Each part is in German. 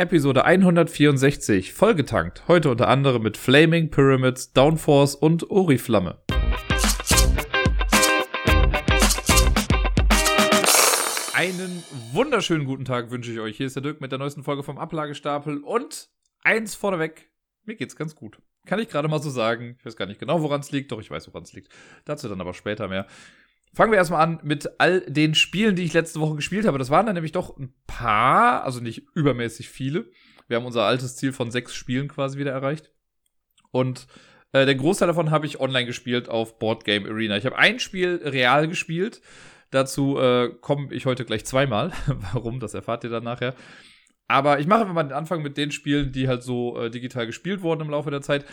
Episode 164, vollgetankt. Heute unter anderem mit Flaming Pyramids, Downforce und Oriflamme. Einen wunderschönen guten Tag wünsche ich euch. Hier ist der Dirk mit der neuesten Folge vom Ablagestapel und eins vorneweg. Mir geht's ganz gut. Kann ich gerade mal so sagen. Ich weiß gar nicht genau, woran es liegt, doch ich weiß, woran es liegt. Dazu dann aber später mehr. Fangen wir erstmal an mit all den Spielen, die ich letzte Woche gespielt habe. Das waren dann nämlich doch ein paar, also nicht übermäßig viele. Wir haben unser altes Ziel von sechs Spielen quasi wieder erreicht. Und äh, der Großteil davon habe ich online gespielt auf Board Game Arena. Ich habe ein Spiel real gespielt. Dazu äh, komme ich heute gleich zweimal. Warum, das erfahrt ihr dann nachher. Aber ich mache mal den Anfang mit den Spielen, die halt so äh, digital gespielt wurden im Laufe der Zeit.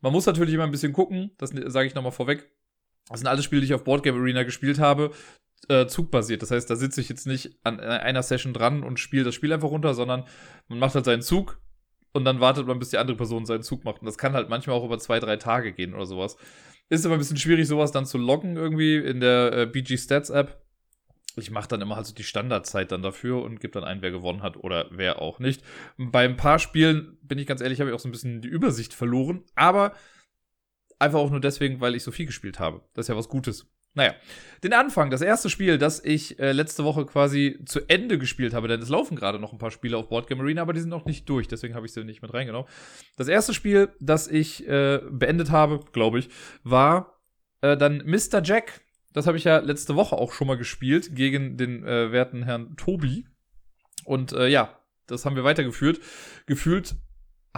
Man muss natürlich immer ein bisschen gucken, das sage ich nochmal vorweg. Das sind alles Spiele, die ich auf Boardgame Arena gespielt habe, äh, zugbasiert. Das heißt, da sitze ich jetzt nicht an einer Session dran und spiele das Spiel einfach runter, sondern man macht halt seinen Zug und dann wartet man, bis die andere Person seinen Zug macht. Und das kann halt manchmal auch über zwei, drei Tage gehen oder sowas. Ist aber ein bisschen schwierig, sowas dann zu loggen irgendwie in der äh, BG Stats App. Ich mache dann immer halt so die Standardzeit dann dafür und gebe dann ein, wer gewonnen hat oder wer auch nicht. Bei ein paar Spielen, bin ich ganz ehrlich, habe ich auch so ein bisschen die Übersicht verloren. Aber Einfach auch nur deswegen, weil ich so viel gespielt habe. Das ist ja was Gutes. Naja, den Anfang, das erste Spiel, das ich äh, letzte Woche quasi zu Ende gespielt habe, denn es laufen gerade noch ein paar Spiele auf Boardgame Arena, aber die sind noch nicht durch, deswegen habe ich sie nicht mit reingenommen. Das erste Spiel, das ich äh, beendet habe, glaube ich, war äh, dann Mr. Jack. Das habe ich ja letzte Woche auch schon mal gespielt gegen den äh, werten Herrn Tobi. Und äh, ja, das haben wir weitergeführt. Gefühlt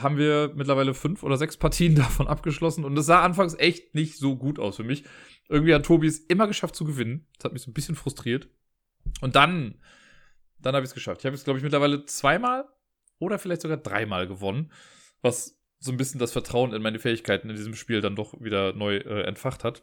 haben wir mittlerweile fünf oder sechs Partien davon abgeschlossen und es sah anfangs echt nicht so gut aus für mich. Irgendwie hat Tobi es immer geschafft zu gewinnen. Das hat mich so ein bisschen frustriert. Und dann, dann habe ich es geschafft. Ich habe es, glaube ich, mittlerweile zweimal oder vielleicht sogar dreimal gewonnen, was so ein bisschen das Vertrauen in meine Fähigkeiten in diesem Spiel dann doch wieder neu äh, entfacht hat.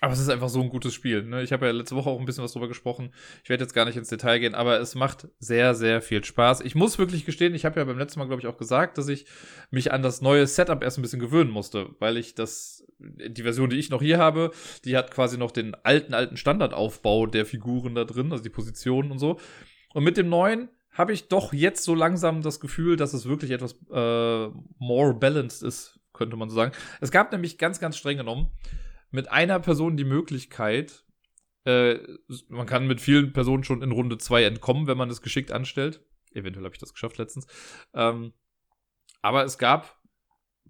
Aber es ist einfach so ein gutes Spiel. Ne? Ich habe ja letzte Woche auch ein bisschen was drüber gesprochen. Ich werde jetzt gar nicht ins Detail gehen, aber es macht sehr, sehr viel Spaß. Ich muss wirklich gestehen, ich habe ja beim letzten Mal, glaube ich, auch gesagt, dass ich mich an das neue Setup erst ein bisschen gewöhnen musste, weil ich das, die Version, die ich noch hier habe, die hat quasi noch den alten, alten Standardaufbau der Figuren da drin, also die Positionen und so. Und mit dem neuen habe ich doch jetzt so langsam das Gefühl, dass es wirklich etwas äh, more balanced ist, könnte man so sagen. Es gab nämlich ganz, ganz streng genommen mit einer Person die Möglichkeit, äh, man kann mit vielen Personen schon in Runde 2 entkommen, wenn man es geschickt anstellt. Eventuell habe ich das geschafft letztens. Ähm, aber es gab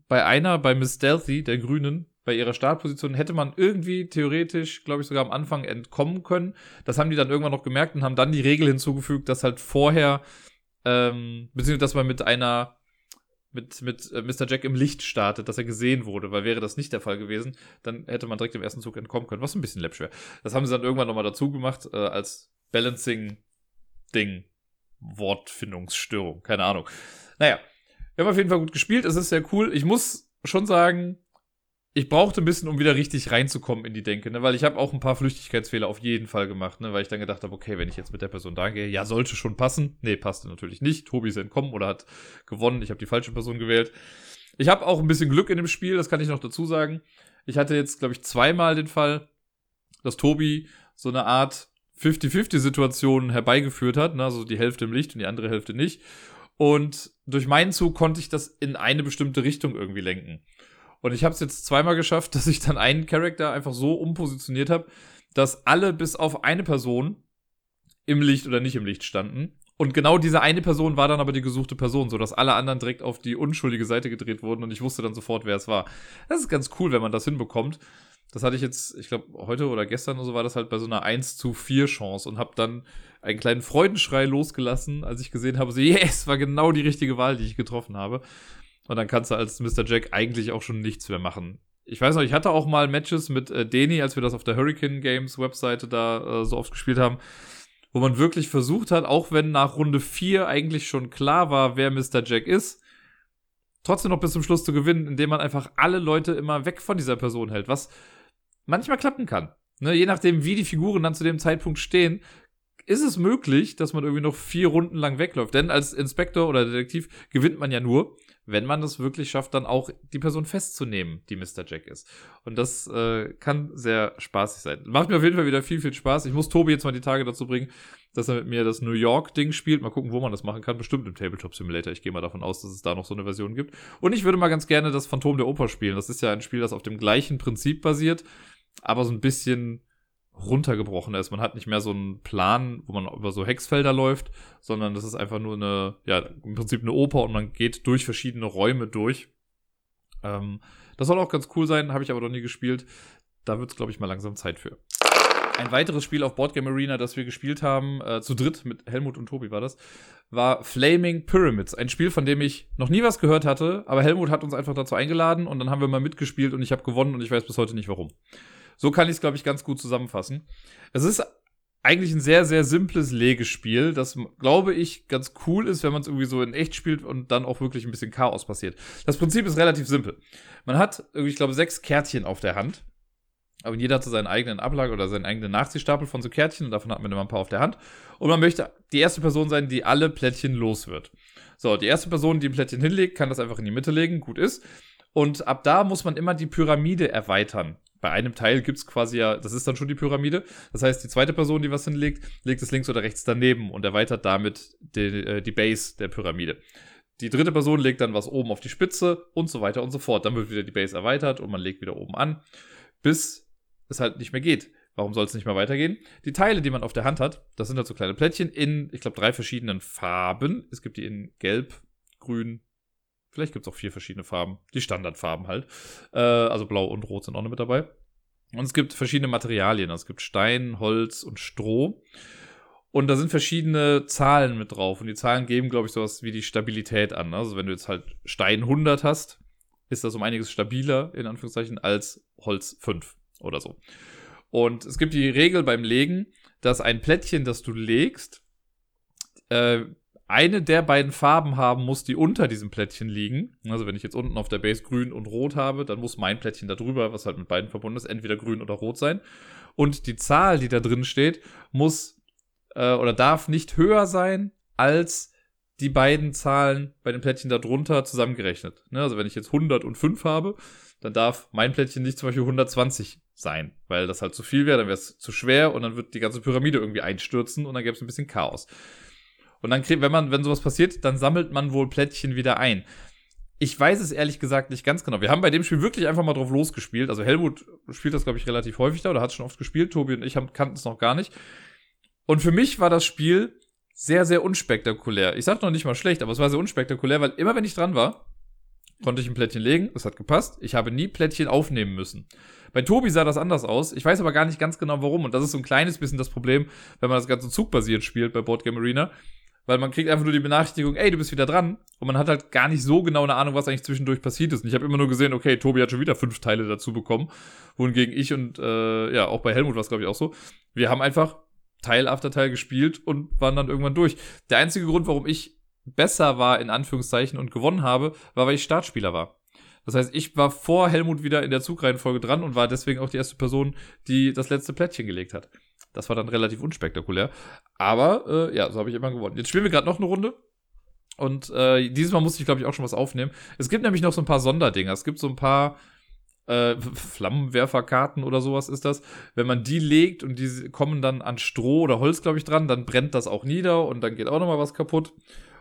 bei einer, bei Miss Stealthy, der Grünen, bei ihrer Startposition, hätte man irgendwie theoretisch, glaube ich, sogar am Anfang entkommen können. Das haben die dann irgendwann noch gemerkt und haben dann die Regel hinzugefügt, dass halt vorher, ähm, beziehungsweise dass man mit einer mit, mit äh, Mr. Jack im Licht startet, dass er gesehen wurde, weil wäre das nicht der Fall gewesen, dann hätte man direkt im ersten Zug entkommen können, was ein bisschen läppsch wäre. Das haben sie dann irgendwann nochmal dazu gemacht, äh, als Balancing-Ding. Wortfindungsstörung, keine Ahnung. Naja, wir haben auf jeden Fall gut gespielt, es ist sehr cool. Ich muss schon sagen, ich brauchte ein bisschen, um wieder richtig reinzukommen in die Denke, ne? weil ich habe auch ein paar Flüchtigkeitsfehler auf jeden Fall gemacht, ne? weil ich dann gedacht habe, okay, wenn ich jetzt mit der Person da gehe, ja, sollte schon passen. Nee, passte natürlich nicht. Tobi ist entkommen oder hat gewonnen. Ich habe die falsche Person gewählt. Ich habe auch ein bisschen Glück in dem Spiel, das kann ich noch dazu sagen. Ich hatte jetzt, glaube ich, zweimal den Fall, dass Tobi so eine Art 50-50-Situation herbeigeführt hat, ne? also die Hälfte im Licht und die andere Hälfte nicht. Und durch meinen Zug konnte ich das in eine bestimmte Richtung irgendwie lenken. Und ich habe es jetzt zweimal geschafft, dass ich dann einen Charakter einfach so umpositioniert habe, dass alle bis auf eine Person im Licht oder nicht im Licht standen. Und genau diese eine Person war dann aber die gesuchte Person, sodass alle anderen direkt auf die unschuldige Seite gedreht wurden und ich wusste dann sofort, wer es war. Das ist ganz cool, wenn man das hinbekommt. Das hatte ich jetzt, ich glaube, heute oder gestern oder so war das halt bei so einer 1 zu 4 Chance und habe dann einen kleinen Freudenschrei losgelassen, als ich gesehen habe, so, yes, war genau die richtige Wahl, die ich getroffen habe. Und dann kannst du als Mr. Jack eigentlich auch schon nichts mehr machen. Ich weiß noch, ich hatte auch mal Matches mit äh, Deni, als wir das auf der Hurricane Games Webseite da äh, so oft gespielt haben, wo man wirklich versucht hat, auch wenn nach Runde 4 eigentlich schon klar war, wer Mr. Jack ist, trotzdem noch bis zum Schluss zu gewinnen, indem man einfach alle Leute immer weg von dieser Person hält, was manchmal klappen kann. Ne, je nachdem, wie die Figuren dann zu dem Zeitpunkt stehen, ist es möglich, dass man irgendwie noch vier Runden lang wegläuft. Denn als Inspektor oder Detektiv gewinnt man ja nur, wenn man es wirklich schafft, dann auch die Person festzunehmen, die Mr. Jack ist. Und das äh, kann sehr spaßig sein. Macht mir auf jeden Fall wieder viel, viel Spaß. Ich muss Tobi jetzt mal die Tage dazu bringen, dass er mit mir das New York-Ding spielt. Mal gucken, wo man das machen kann. Bestimmt im Tabletop Simulator. Ich gehe mal davon aus, dass es da noch so eine Version gibt. Und ich würde mal ganz gerne das Phantom der Oper spielen. Das ist ja ein Spiel, das auf dem gleichen Prinzip basiert, aber so ein bisschen runtergebrochen ist. Man hat nicht mehr so einen Plan, wo man über so Hexfelder läuft, sondern das ist einfach nur eine, ja, im Prinzip eine Oper und man geht durch verschiedene Räume durch. Ähm, das soll auch ganz cool sein, habe ich aber noch nie gespielt. Da wird es, glaube ich, mal langsam Zeit für. Ein weiteres Spiel auf Boardgame Arena, das wir gespielt haben, äh, zu dritt mit Helmut und Tobi war das, war Flaming Pyramids. Ein Spiel, von dem ich noch nie was gehört hatte, aber Helmut hat uns einfach dazu eingeladen und dann haben wir mal mitgespielt und ich habe gewonnen und ich weiß bis heute nicht warum. So kann ich es, glaube ich, ganz gut zusammenfassen. Es ist eigentlich ein sehr, sehr simples Legespiel, das, glaube ich, ganz cool ist, wenn man es irgendwie so in echt spielt und dann auch wirklich ein bisschen Chaos passiert. Das Prinzip ist relativ simpel. Man hat, ich glaube, sechs Kärtchen auf der Hand. Aber jeder hat so seinen eigenen Ablage oder seinen eigenen Nachziehstapel von so Kärtchen und davon hat man immer ein paar auf der Hand. Und man möchte die erste Person sein, die alle Plättchen los wird. So, die erste Person, die ein Plättchen hinlegt, kann das einfach in die Mitte legen, gut ist. Und ab da muss man immer die Pyramide erweitern bei einem Teil gibt es quasi ja, das ist dann schon die Pyramide. Das heißt, die zweite Person, die was hinlegt, legt es links oder rechts daneben und erweitert damit die, äh, die Base der Pyramide. Die dritte Person legt dann was oben auf die Spitze und so weiter und so fort. Dann wird wieder die Base erweitert und man legt wieder oben an, bis es halt nicht mehr geht. Warum soll es nicht mehr weitergehen? Die Teile, die man auf der Hand hat, das sind halt so kleine Plättchen in, ich glaube, drei verschiedenen Farben. Es gibt die in Gelb, Grün, Vielleicht gibt es auch vier verschiedene Farben. Die Standardfarben halt. Äh, also Blau und Rot sind auch noch mit dabei. Und es gibt verschiedene Materialien. Also es gibt Stein, Holz und Stroh. Und da sind verschiedene Zahlen mit drauf. Und die Zahlen geben, glaube ich, sowas wie die Stabilität an. Also wenn du jetzt halt Stein 100 hast, ist das um einiges stabiler, in Anführungszeichen, als Holz 5 oder so. Und es gibt die Regel beim Legen, dass ein Plättchen, das du legst, äh, eine der beiden Farben haben muss, die unter diesem Plättchen liegen. Also wenn ich jetzt unten auf der Base grün und rot habe, dann muss mein Plättchen da drüber, was halt mit beiden verbunden ist, entweder grün oder rot sein. Und die Zahl, die da drin steht, muss äh, oder darf nicht höher sein als die beiden Zahlen bei den Plättchen darunter zusammengerechnet. Ne? Also wenn ich jetzt 105 habe, dann darf mein Plättchen nicht zum Beispiel 120 sein, weil das halt zu viel wäre, dann wäre es zu schwer und dann wird die ganze Pyramide irgendwie einstürzen und dann gäbe es ein bisschen Chaos. Und dann kriegt, wenn man, wenn sowas passiert, dann sammelt man wohl Plättchen wieder ein. Ich weiß es ehrlich gesagt nicht ganz genau. Wir haben bei dem Spiel wirklich einfach mal drauf losgespielt. Also Helmut spielt das, glaube ich, relativ häufig da oder hat schon oft gespielt. Tobi und ich kannten es noch gar nicht. Und für mich war das Spiel sehr, sehr unspektakulär. Ich sag noch nicht mal schlecht, aber es war sehr unspektakulär, weil immer wenn ich dran war, konnte ich ein Plättchen legen, es hat gepasst. Ich habe nie Plättchen aufnehmen müssen. Bei Tobi sah das anders aus. Ich weiß aber gar nicht ganz genau warum. Und das ist so ein kleines bisschen das Problem, wenn man das Ganze zugbasiert spielt bei Boardgame Arena weil man kriegt einfach nur die Benachrichtigung, ey, du bist wieder dran. Und man hat halt gar nicht so genau eine Ahnung, was eigentlich zwischendurch passiert ist. Und ich habe immer nur gesehen, okay, Tobi hat schon wieder fünf Teile dazu bekommen. Wohingegen ich und äh, ja, auch bei Helmut war es, glaube ich, auch so. Wir haben einfach Teil after Teil gespielt und waren dann irgendwann durch. Der einzige Grund, warum ich besser war, in Anführungszeichen, und gewonnen habe, war, weil ich Startspieler war. Das heißt, ich war vor Helmut wieder in der Zugreihenfolge dran und war deswegen auch die erste Person, die das letzte Plättchen gelegt hat. Das war dann relativ unspektakulär. Aber äh, ja, so habe ich immer gewonnen. Jetzt spielen wir gerade noch eine Runde. Und äh, dieses Mal musste ich, glaube ich, auch schon was aufnehmen. Es gibt nämlich noch so ein paar Sonderdinger. Es gibt so ein paar äh, Flammenwerferkarten oder sowas ist das. Wenn man die legt und die kommen dann an Stroh oder Holz, glaube ich, dran, dann brennt das auch nieder und dann geht auch nochmal was kaputt.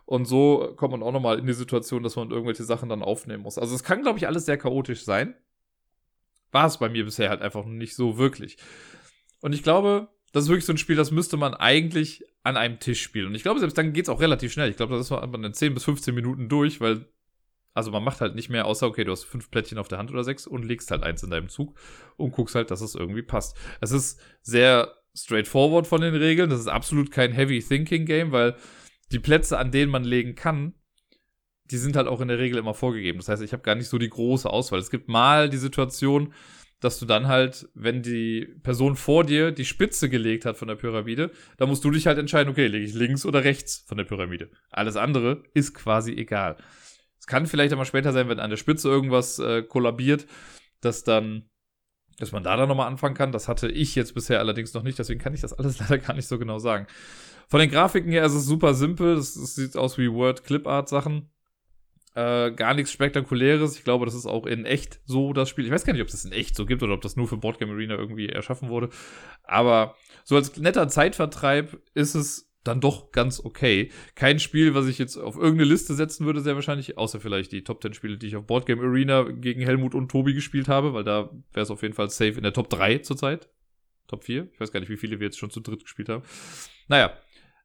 Und so kommt man auch nochmal in die Situation, dass man irgendwelche Sachen dann aufnehmen muss. Also es kann, glaube ich, alles sehr chaotisch sein. War es bei mir bisher halt einfach nicht so wirklich. Und ich glaube, das ist wirklich so ein Spiel, das müsste man eigentlich an einem Tisch spielen. Und ich glaube, selbst dann geht es auch relativ schnell. Ich glaube, das ist man in 10 bis 15 Minuten durch, weil, also man macht halt nicht mehr, außer, okay, du hast fünf Plättchen auf der Hand oder sechs und legst halt eins in deinem Zug und guckst halt, dass es irgendwie passt. Es ist sehr straightforward von den Regeln. Das ist absolut kein Heavy Thinking Game, weil die Plätze, an denen man legen kann, die sind halt auch in der Regel immer vorgegeben. Das heißt, ich habe gar nicht so die große Auswahl. Es gibt mal die Situation, dass du dann halt, wenn die Person vor dir die Spitze gelegt hat von der Pyramide, da musst du dich halt entscheiden, okay, lege ich links oder rechts von der Pyramide. Alles andere ist quasi egal. Es kann vielleicht einmal später sein, wenn an der Spitze irgendwas äh, kollabiert, dass dann dass man da dann nochmal anfangen kann. Das hatte ich jetzt bisher allerdings noch nicht, deswegen kann ich das alles leider gar nicht so genau sagen. Von den Grafiken her ist es super simpel. Es, sieht aus wie Word Clip Art Sachen. Äh, gar nichts Spektakuläres. Ich glaube, das ist auch in echt so das Spiel. Ich weiß gar nicht, ob es das in echt so gibt oder ob das nur für Boardgame Arena irgendwie erschaffen wurde. Aber so als netter Zeitvertreib ist es dann doch ganz okay. Kein Spiel, was ich jetzt auf irgendeine Liste setzen würde, sehr wahrscheinlich, außer vielleicht die Top 10 Spiele, die ich auf Boardgame Arena gegen Helmut und Tobi gespielt habe, weil da wäre es auf jeden Fall safe in der Top 3 zurzeit. Top 4. Ich weiß gar nicht, wie viele wir jetzt schon zu dritt gespielt haben. Naja,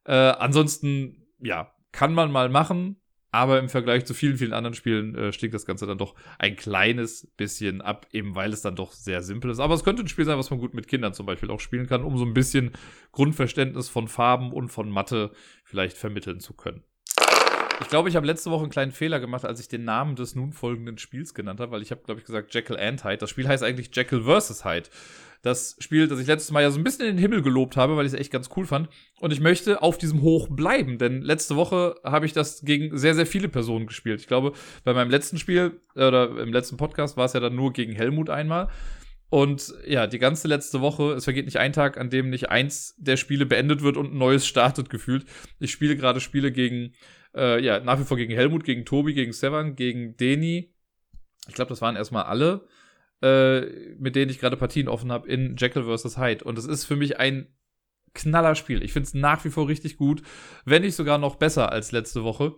äh, ansonsten, ja, kann man mal machen. Aber im Vergleich zu vielen, vielen anderen Spielen äh, stinkt das Ganze dann doch ein kleines bisschen ab, eben weil es dann doch sehr simpel ist. Aber es könnte ein Spiel sein, was man gut mit Kindern zum Beispiel auch spielen kann, um so ein bisschen Grundverständnis von Farben und von Mathe vielleicht vermitteln zu können. Ich glaube, ich habe letzte Woche einen kleinen Fehler gemacht, als ich den Namen des nun folgenden Spiels genannt habe, weil ich habe, glaube ich, gesagt Jekyll and Hyde. Das Spiel heißt eigentlich Jekyll vs. Hyde. Das Spiel, das ich letztes Mal ja so ein bisschen in den Himmel gelobt habe, weil ich es echt ganz cool fand. Und ich möchte auf diesem Hoch bleiben, denn letzte Woche habe ich das gegen sehr, sehr viele Personen gespielt. Ich glaube, bei meinem letzten Spiel oder im letzten Podcast war es ja dann nur gegen Helmut einmal. Und ja, die ganze letzte Woche, es vergeht nicht ein Tag, an dem nicht eins der Spiele beendet wird und ein neues startet gefühlt. Ich spiele gerade Spiele gegen, äh, ja, nach wie vor gegen Helmut, gegen Tobi, gegen Sevan, gegen Deni. Ich glaube, das waren erstmal alle äh, mit denen ich gerade Partien offen habe, in Jekyll vs. Hyde. Und es ist für mich ein Knallerspiel. Ich finde es nach wie vor richtig gut, wenn nicht sogar noch besser als letzte Woche.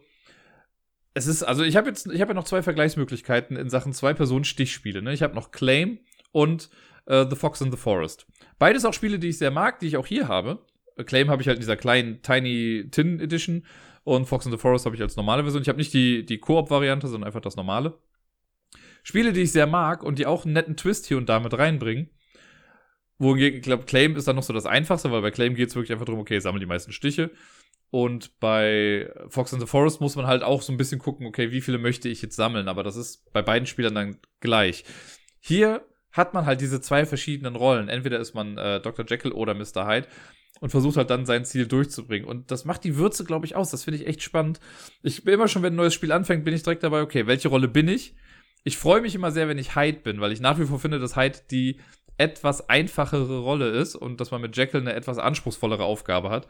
Es ist, also ich habe jetzt, ich habe ja noch zwei Vergleichsmöglichkeiten in Sachen Zwei-Personen-Stichspiele. Ne? Ich habe noch Claim und äh, The Fox in the Forest. Beides auch Spiele, die ich sehr mag, die ich auch hier habe. Claim habe ich halt in dieser kleinen Tiny Tin Edition und Fox in the Forest habe ich als normale Version. Ich habe nicht die, Koop-Variante, sondern einfach das normale. Spiele, die ich sehr mag und die auch einen netten Twist hier und da mit reinbringen. Wohingegen, ich glaube, Claim ist dann noch so das Einfachste, weil bei Claim geht es wirklich einfach darum, okay, sammle die meisten Stiche. Und bei Fox in the Forest muss man halt auch so ein bisschen gucken, okay, wie viele möchte ich jetzt sammeln. Aber das ist bei beiden Spielern dann gleich. Hier hat man halt diese zwei verschiedenen Rollen. Entweder ist man äh, Dr. Jekyll oder Mr. Hyde und versucht halt dann sein Ziel durchzubringen. Und das macht die Würze, glaube ich, aus. Das finde ich echt spannend. Ich bin immer schon, wenn ein neues Spiel anfängt, bin ich direkt dabei, okay, welche Rolle bin ich? ich freue mich immer sehr, wenn ich Hyde bin, weil ich nach wie vor finde, dass Hyde die etwas einfachere Rolle ist und dass man mit Jekyll eine etwas anspruchsvollere Aufgabe hat.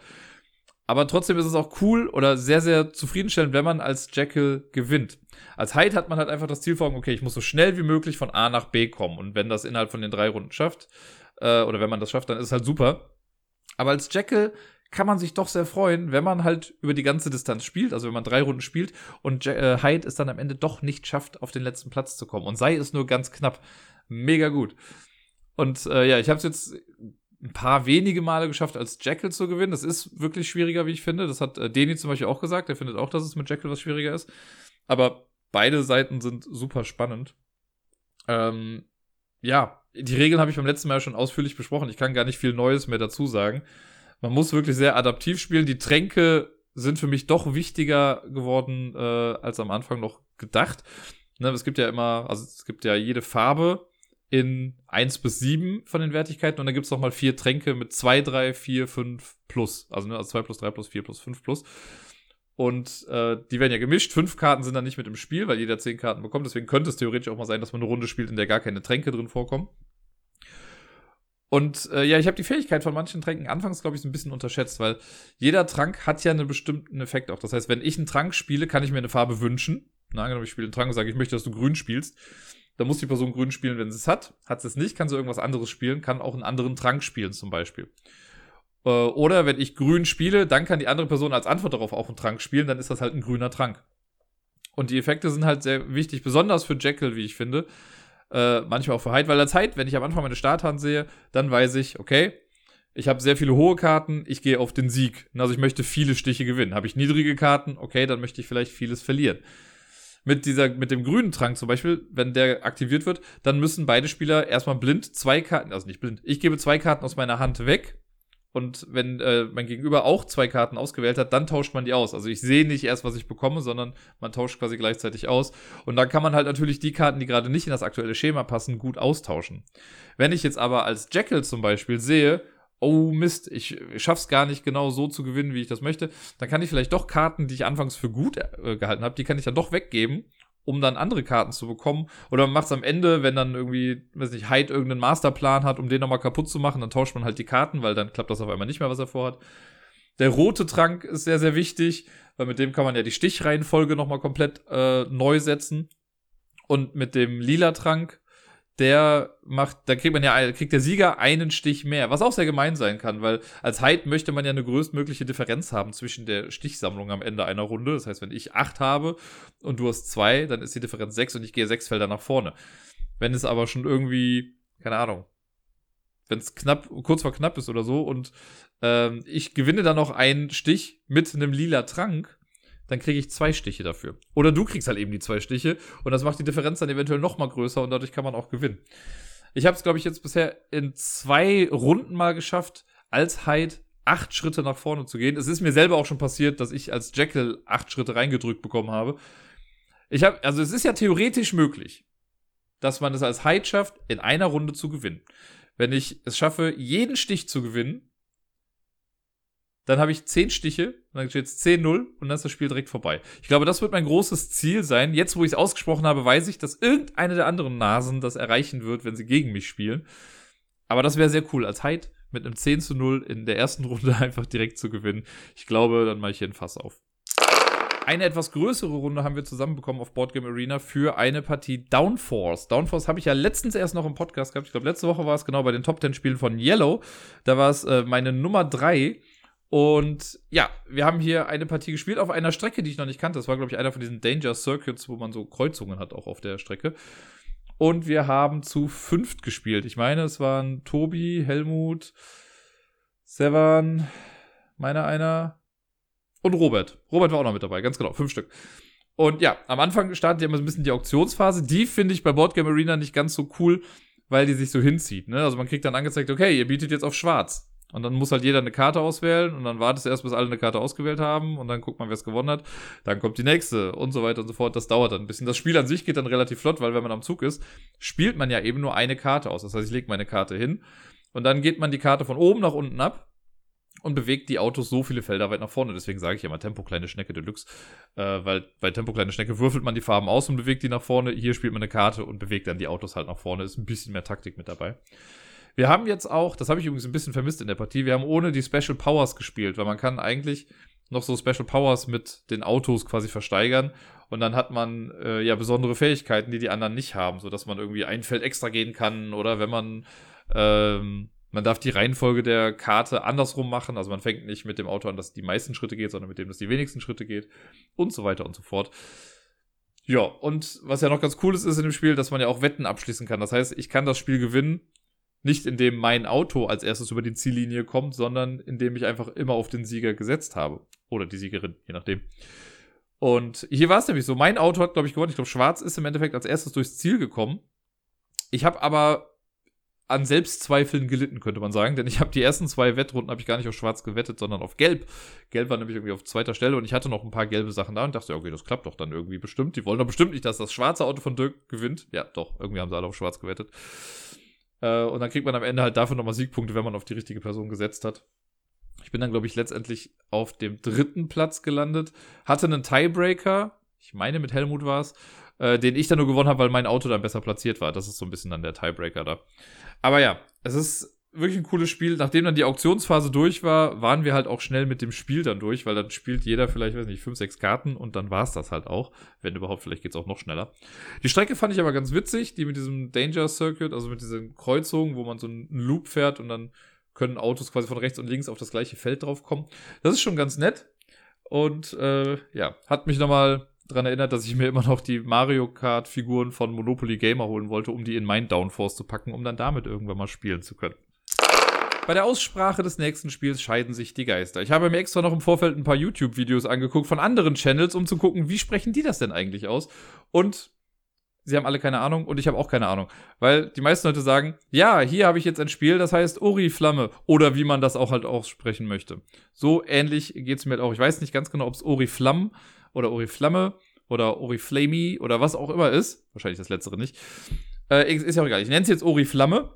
Aber trotzdem ist es auch cool oder sehr, sehr zufriedenstellend, wenn man als Jekyll gewinnt. Als Hyde hat man halt einfach das Ziel vor okay, ich muss so schnell wie möglich von A nach B kommen. Und wenn das innerhalb von den drei Runden schafft, äh, oder wenn man das schafft, dann ist es halt super. Aber als Jekyll kann man sich doch sehr freuen, wenn man halt über die ganze Distanz spielt, also wenn man drei Runden spielt und äh, Hyde es dann am Ende doch nicht schafft, auf den letzten Platz zu kommen. Und sei es nur ganz knapp. Mega gut. Und äh, ja, ich habe es jetzt ein paar wenige Male geschafft, als Jekyll zu gewinnen. Das ist wirklich schwieriger, wie ich finde. Das hat äh, Deni zum Beispiel auch gesagt. Er findet auch, dass es mit Jekyll was schwieriger ist. Aber beide Seiten sind super spannend. Ähm, ja, die Regeln habe ich beim letzten Mal schon ausführlich besprochen. Ich kann gar nicht viel Neues mehr dazu sagen. Man muss wirklich sehr adaptiv spielen. Die Tränke sind für mich doch wichtiger geworden, äh, als am Anfang noch gedacht. Ne, es gibt ja immer, also es gibt ja jede Farbe in 1 bis 7 von den Wertigkeiten und dann gibt es nochmal vier Tränke mit 2, 3, 4, 5 plus. Also, ne, also 2 plus 3 plus 4 plus 5 plus. Und äh, die werden ja gemischt. Fünf Karten sind dann nicht mit im Spiel, weil jeder zehn Karten bekommt. Deswegen könnte es theoretisch auch mal sein, dass man eine Runde spielt, in der gar keine Tränke drin vorkommen. Und äh, ja, ich habe die Fähigkeit von manchen Tränken anfangs, glaube ich, so ein bisschen unterschätzt, weil jeder Trank hat ja einen bestimmten Effekt auch. Das heißt, wenn ich einen Trank spiele, kann ich mir eine Farbe wünschen. Na, angenommen, ich spiele einen Trank und sage, ich möchte, dass du grün spielst. Dann muss die Person grün spielen, wenn sie es hat. Hat sie es nicht, kann sie irgendwas anderes spielen, kann auch einen anderen Trank spielen zum Beispiel. Äh, oder wenn ich grün spiele, dann kann die andere Person als Antwort darauf auch einen Trank spielen, dann ist das halt ein grüner Trank. Und die Effekte sind halt sehr wichtig, besonders für Jekyll, wie ich finde äh, manchmal auch für Hyde, weil als Hyde, wenn ich am Anfang meine Starthand sehe, dann weiß ich, okay, ich habe sehr viele hohe Karten, ich gehe auf den Sieg. Also ich möchte viele Stiche gewinnen. Habe ich niedrige Karten, okay, dann möchte ich vielleicht vieles verlieren. Mit dieser, mit dem grünen Trank zum Beispiel, wenn der aktiviert wird, dann müssen beide Spieler erstmal blind zwei Karten, also nicht blind, ich gebe zwei Karten aus meiner Hand weg und wenn äh, mein Gegenüber auch zwei Karten ausgewählt hat, dann tauscht man die aus. Also ich sehe nicht erst, was ich bekomme, sondern man tauscht quasi gleichzeitig aus. Und dann kann man halt natürlich die Karten, die gerade nicht in das aktuelle Schema passen, gut austauschen. Wenn ich jetzt aber als Jekyll zum Beispiel sehe, oh Mist, ich schaff's gar nicht genau so zu gewinnen, wie ich das möchte, dann kann ich vielleicht doch Karten, die ich anfangs für gut äh, gehalten habe, die kann ich dann doch weggeben um dann andere Karten zu bekommen. Oder man macht es am Ende, wenn dann irgendwie, weiß nicht, Hyde irgendeinen Masterplan hat, um den nochmal kaputt zu machen, dann tauscht man halt die Karten, weil dann klappt das auf einmal nicht mehr, was er vorhat. Der rote Trank ist sehr, sehr wichtig, weil mit dem kann man ja die Stichreihenfolge nochmal komplett äh, neu setzen. Und mit dem lila Trank der macht, da kriegt man ja, kriegt der Sieger einen Stich mehr, was auch sehr gemein sein kann, weil als Hyde möchte man ja eine größtmögliche Differenz haben zwischen der Stichsammlung am Ende einer Runde. Das heißt, wenn ich acht habe und du hast zwei, dann ist die Differenz sechs und ich gehe sechs Felder nach vorne. Wenn es aber schon irgendwie, keine Ahnung, wenn es knapp, kurz vor knapp ist oder so und ähm, ich gewinne dann noch einen Stich mit einem lila Trank, dann kriege ich zwei Stiche dafür. Oder du kriegst halt eben die zwei Stiche und das macht die Differenz dann eventuell noch mal größer und dadurch kann man auch gewinnen. Ich habe es, glaube ich, jetzt bisher in zwei Runden mal geschafft, als Hyde acht Schritte nach vorne zu gehen. Es ist mir selber auch schon passiert, dass ich als Jekyll acht Schritte reingedrückt bekommen habe. Ich habe, also es ist ja theoretisch möglich, dass man es als Hyde schafft, in einer Runde zu gewinnen. Wenn ich es schaffe, jeden Stich zu gewinnen, dann habe ich 10 Stiche, dann steht es 10-0 und dann ist das Spiel direkt vorbei. Ich glaube, das wird mein großes Ziel sein. Jetzt, wo ich es ausgesprochen habe, weiß ich, dass irgendeine der anderen Nasen das erreichen wird, wenn sie gegen mich spielen. Aber das wäre sehr cool, als Hyde mit einem 10 zu 0 in der ersten Runde einfach direkt zu gewinnen. Ich glaube, dann mache ich hier ein Fass auf. Eine etwas größere Runde haben wir zusammenbekommen auf Boardgame Arena für eine Partie Downforce. Downforce habe ich ja letztens erst noch im Podcast gehabt. Ich glaube, letzte Woche war es genau bei den Top 10 Spielen von Yellow. Da war es äh, meine Nummer 3 und ja, wir haben hier eine Partie gespielt auf einer Strecke, die ich noch nicht kannte. Das war, glaube ich, einer von diesen Danger Circuits, wo man so Kreuzungen hat, auch auf der Strecke. Und wir haben zu fünft gespielt. Ich meine, es waren Tobi, Helmut, Sevan, meiner einer und Robert. Robert war auch noch mit dabei, ganz genau, fünf Stück. Und ja, am Anfang startet ja immer so ein bisschen die Auktionsphase. Die finde ich bei Boardgame Arena nicht ganz so cool, weil die sich so hinzieht. Ne? Also man kriegt dann angezeigt, okay, ihr bietet jetzt auf schwarz. Und dann muss halt jeder eine Karte auswählen und dann wartet es erst, bis alle eine Karte ausgewählt haben und dann guckt man, wer es gewonnen hat. Dann kommt die nächste und so weiter und so fort. Das dauert dann ein bisschen. Das Spiel an sich geht dann relativ flott, weil wenn man am Zug ist, spielt man ja eben nur eine Karte aus. Das heißt, ich lege meine Karte hin und dann geht man die Karte von oben nach unten ab und bewegt die Autos so viele Felder weit nach vorne. Deswegen sage ich immer Tempo kleine Schnecke Deluxe, äh, weil bei Tempo kleine Schnecke würfelt man die Farben aus und bewegt die nach vorne. Hier spielt man eine Karte und bewegt dann die Autos halt nach vorne. Ist ein bisschen mehr Taktik mit dabei. Wir haben jetzt auch, das habe ich übrigens ein bisschen vermisst in der Partie, wir haben ohne die Special Powers gespielt, weil man kann eigentlich noch so Special Powers mit den Autos quasi versteigern und dann hat man äh, ja besondere Fähigkeiten, die die anderen nicht haben, so dass man irgendwie ein Feld extra gehen kann oder wenn man ähm, man darf die Reihenfolge der Karte andersrum machen, also man fängt nicht mit dem Auto an, das die meisten Schritte geht, sondern mit dem, das die wenigsten Schritte geht und so weiter und so fort. Ja, und was ja noch ganz cool ist, ist in dem Spiel, dass man ja auch Wetten abschließen kann. Das heißt, ich kann das Spiel gewinnen, nicht indem mein Auto als erstes über die Ziellinie kommt, sondern indem ich einfach immer auf den Sieger gesetzt habe. Oder die Siegerin, je nachdem. Und hier war es nämlich so, mein Auto hat, glaube ich, gewonnen. Ich glaube, Schwarz ist im Endeffekt als erstes durchs Ziel gekommen. Ich habe aber an Selbstzweifeln gelitten, könnte man sagen, denn ich habe die ersten zwei Wettrunden habe ich gar nicht auf Schwarz gewettet, sondern auf Gelb. Gelb war nämlich irgendwie auf zweiter Stelle und ich hatte noch ein paar gelbe Sachen da und dachte, okay, das klappt doch dann irgendwie bestimmt. Die wollen doch bestimmt nicht, dass das schwarze Auto von Dirk gewinnt. Ja, doch, irgendwie haben sie alle auf Schwarz gewettet. Äh, und dann kriegt man am Ende halt dafür nochmal Siegpunkte, wenn man auf die richtige Person gesetzt hat. Ich bin dann, glaube ich, letztendlich auf dem dritten Platz gelandet. Hatte einen Tiebreaker, ich meine mit Helmut war es, äh, den ich dann nur gewonnen habe, weil mein Auto dann besser platziert war. Das ist so ein bisschen dann der Tiebreaker da. Aber ja, es ist wirklich ein cooles Spiel. Nachdem dann die Auktionsphase durch war, waren wir halt auch schnell mit dem Spiel dann durch, weil dann spielt jeder vielleicht, weiß nicht, fünf, sechs Karten und dann war es das halt auch. Wenn überhaupt, vielleicht geht's auch noch schneller. Die Strecke fand ich aber ganz witzig, die mit diesem Danger Circuit, also mit diesen Kreuzungen, wo man so einen Loop fährt und dann können Autos quasi von rechts und links auf das gleiche Feld drauf kommen. Das ist schon ganz nett. Und äh, ja, hat mich nochmal dran erinnert, dass ich mir immer noch die Mario Kart Figuren von Monopoly Gamer holen wollte, um die in mein Downforce zu packen, um dann damit irgendwann mal spielen zu können. Bei der Aussprache des nächsten Spiels scheiden sich die Geister. Ich habe mir extra noch im Vorfeld ein paar YouTube-Videos angeguckt von anderen Channels, um zu gucken, wie sprechen die das denn eigentlich aus? Und sie haben alle keine Ahnung und ich habe auch keine Ahnung. Weil die meisten Leute sagen, ja, hier habe ich jetzt ein Spiel, das heißt Oriflamme. Oder wie man das auch halt aussprechen möchte. So ähnlich geht es mir halt auch. Ich weiß nicht ganz genau, ob es Oriflamm oder Oriflamme oder Oriflame oder was auch immer ist. Wahrscheinlich das letztere nicht. Äh, ist ja auch egal. Ich nenne es jetzt Oriflamme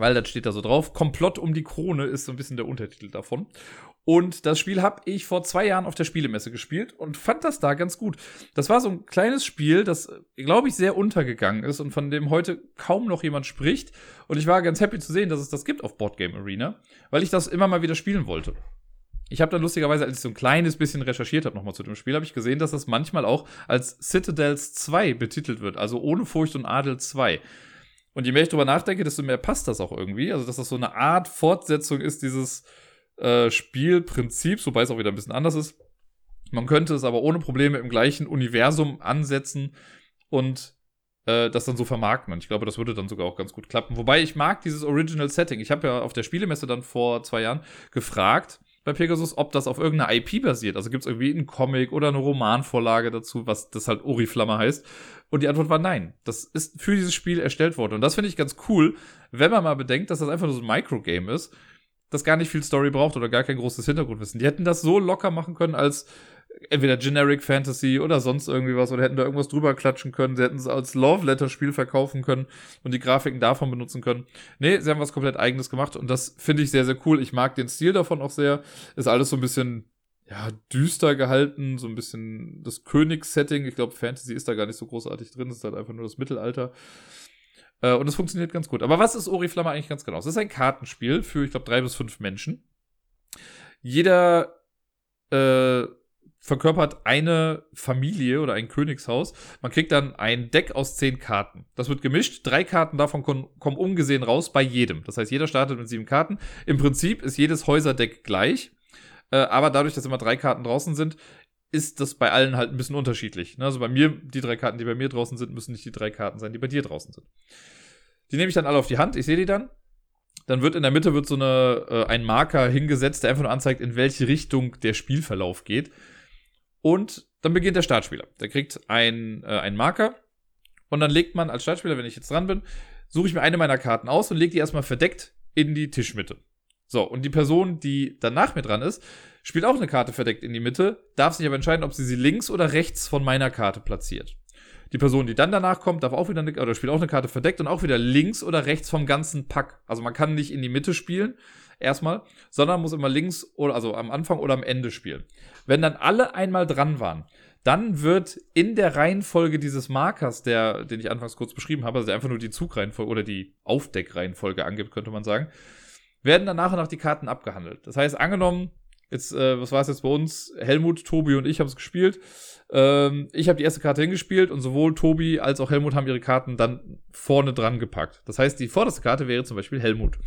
weil das steht da so drauf. Komplott um die Krone ist so ein bisschen der Untertitel davon. Und das Spiel habe ich vor zwei Jahren auf der Spielemesse gespielt und fand das da ganz gut. Das war so ein kleines Spiel, das, glaube ich, sehr untergegangen ist und von dem heute kaum noch jemand spricht. Und ich war ganz happy zu sehen, dass es das gibt auf Board Game Arena, weil ich das immer mal wieder spielen wollte. Ich habe dann lustigerweise, als ich so ein kleines bisschen recherchiert habe nochmal zu dem Spiel, habe ich gesehen, dass das manchmal auch als Citadels 2 betitelt wird, also ohne Furcht und Adel 2. Und je mehr ich drüber nachdenke, desto mehr passt das auch irgendwie. Also, dass das so eine Art Fortsetzung ist dieses äh, Spielprinzips, wobei es auch wieder ein bisschen anders ist. Man könnte es aber ohne Probleme im gleichen Universum ansetzen und äh, das dann so vermarkten. Und ich glaube, das würde dann sogar auch ganz gut klappen. Wobei ich mag dieses Original Setting. Ich habe ja auf der Spielemesse dann vor zwei Jahren gefragt, bei Pegasus, ob das auf irgendeiner IP basiert. Also gibt es irgendwie einen Comic oder eine Romanvorlage dazu, was das halt Oriflamme heißt. Und die Antwort war nein. Das ist für dieses Spiel erstellt worden. Und das finde ich ganz cool, wenn man mal bedenkt, dass das einfach nur so ein Microgame ist, das gar nicht viel Story braucht oder gar kein großes Hintergrundwissen. Die hätten das so locker machen können als entweder Generic Fantasy oder sonst irgendwie was oder hätten da irgendwas drüber klatschen können. Sie hätten es als Love Letter Spiel verkaufen können und die Grafiken davon benutzen können. Nee, sie haben was komplett eigenes gemacht und das finde ich sehr, sehr cool. Ich mag den Stil davon auch sehr. Ist alles so ein bisschen ja, düster gehalten, so ein bisschen das Königssetting. Ich glaube, Fantasy ist da gar nicht so großartig drin, es ist halt einfach nur das Mittelalter. Äh, und es funktioniert ganz gut. Aber was ist Oriflamme eigentlich ganz genau? Es ist ein Kartenspiel für, ich glaube, drei bis fünf Menschen. Jeder äh, verkörpert eine Familie oder ein Königshaus. Man kriegt dann ein Deck aus zehn Karten. Das wird gemischt. Drei Karten davon kommen ungesehen raus bei jedem. Das heißt, jeder startet mit sieben Karten. Im Prinzip ist jedes Häuserdeck gleich. Äh, aber dadurch, dass immer drei Karten draußen sind, ist das bei allen halt ein bisschen unterschiedlich. Ne? Also bei mir, die drei Karten, die bei mir draußen sind, müssen nicht die drei Karten sein, die bei dir draußen sind. Die nehme ich dann alle auf die Hand, ich sehe die dann. Dann wird in der Mitte wird so eine, äh, ein Marker hingesetzt, der einfach nur anzeigt, in welche Richtung der Spielverlauf geht. Und dann beginnt der Startspieler. Der kriegt ein, äh, einen Marker und dann legt man als Startspieler, wenn ich jetzt dran bin, suche ich mir eine meiner Karten aus und lege die erstmal verdeckt in die Tischmitte. So, und die Person, die danach mit dran ist, spielt auch eine Karte verdeckt in die Mitte, darf sich aber entscheiden, ob sie sie links oder rechts von meiner Karte platziert. Die Person, die dann danach kommt, darf auch wieder eine, oder spielt auch eine Karte verdeckt und auch wieder links oder rechts vom ganzen Pack. Also man kann nicht in die Mitte spielen, erstmal, sondern muss immer links oder also am Anfang oder am Ende spielen. Wenn dann alle einmal dran waren, dann wird in der Reihenfolge dieses Markers, der, den ich anfangs kurz beschrieben habe, also der einfach nur die Zugreihenfolge oder die Aufdeckreihenfolge angibt, könnte man sagen, werden dann nach und nach die Karten abgehandelt. Das heißt, angenommen, jetzt, äh, was war es jetzt bei uns? Helmut, Tobi und ich haben es gespielt. Ähm, ich habe die erste Karte hingespielt und sowohl Tobi als auch Helmut haben ihre Karten dann vorne dran gepackt. Das heißt, die vorderste Karte wäre zum Beispiel Helmut.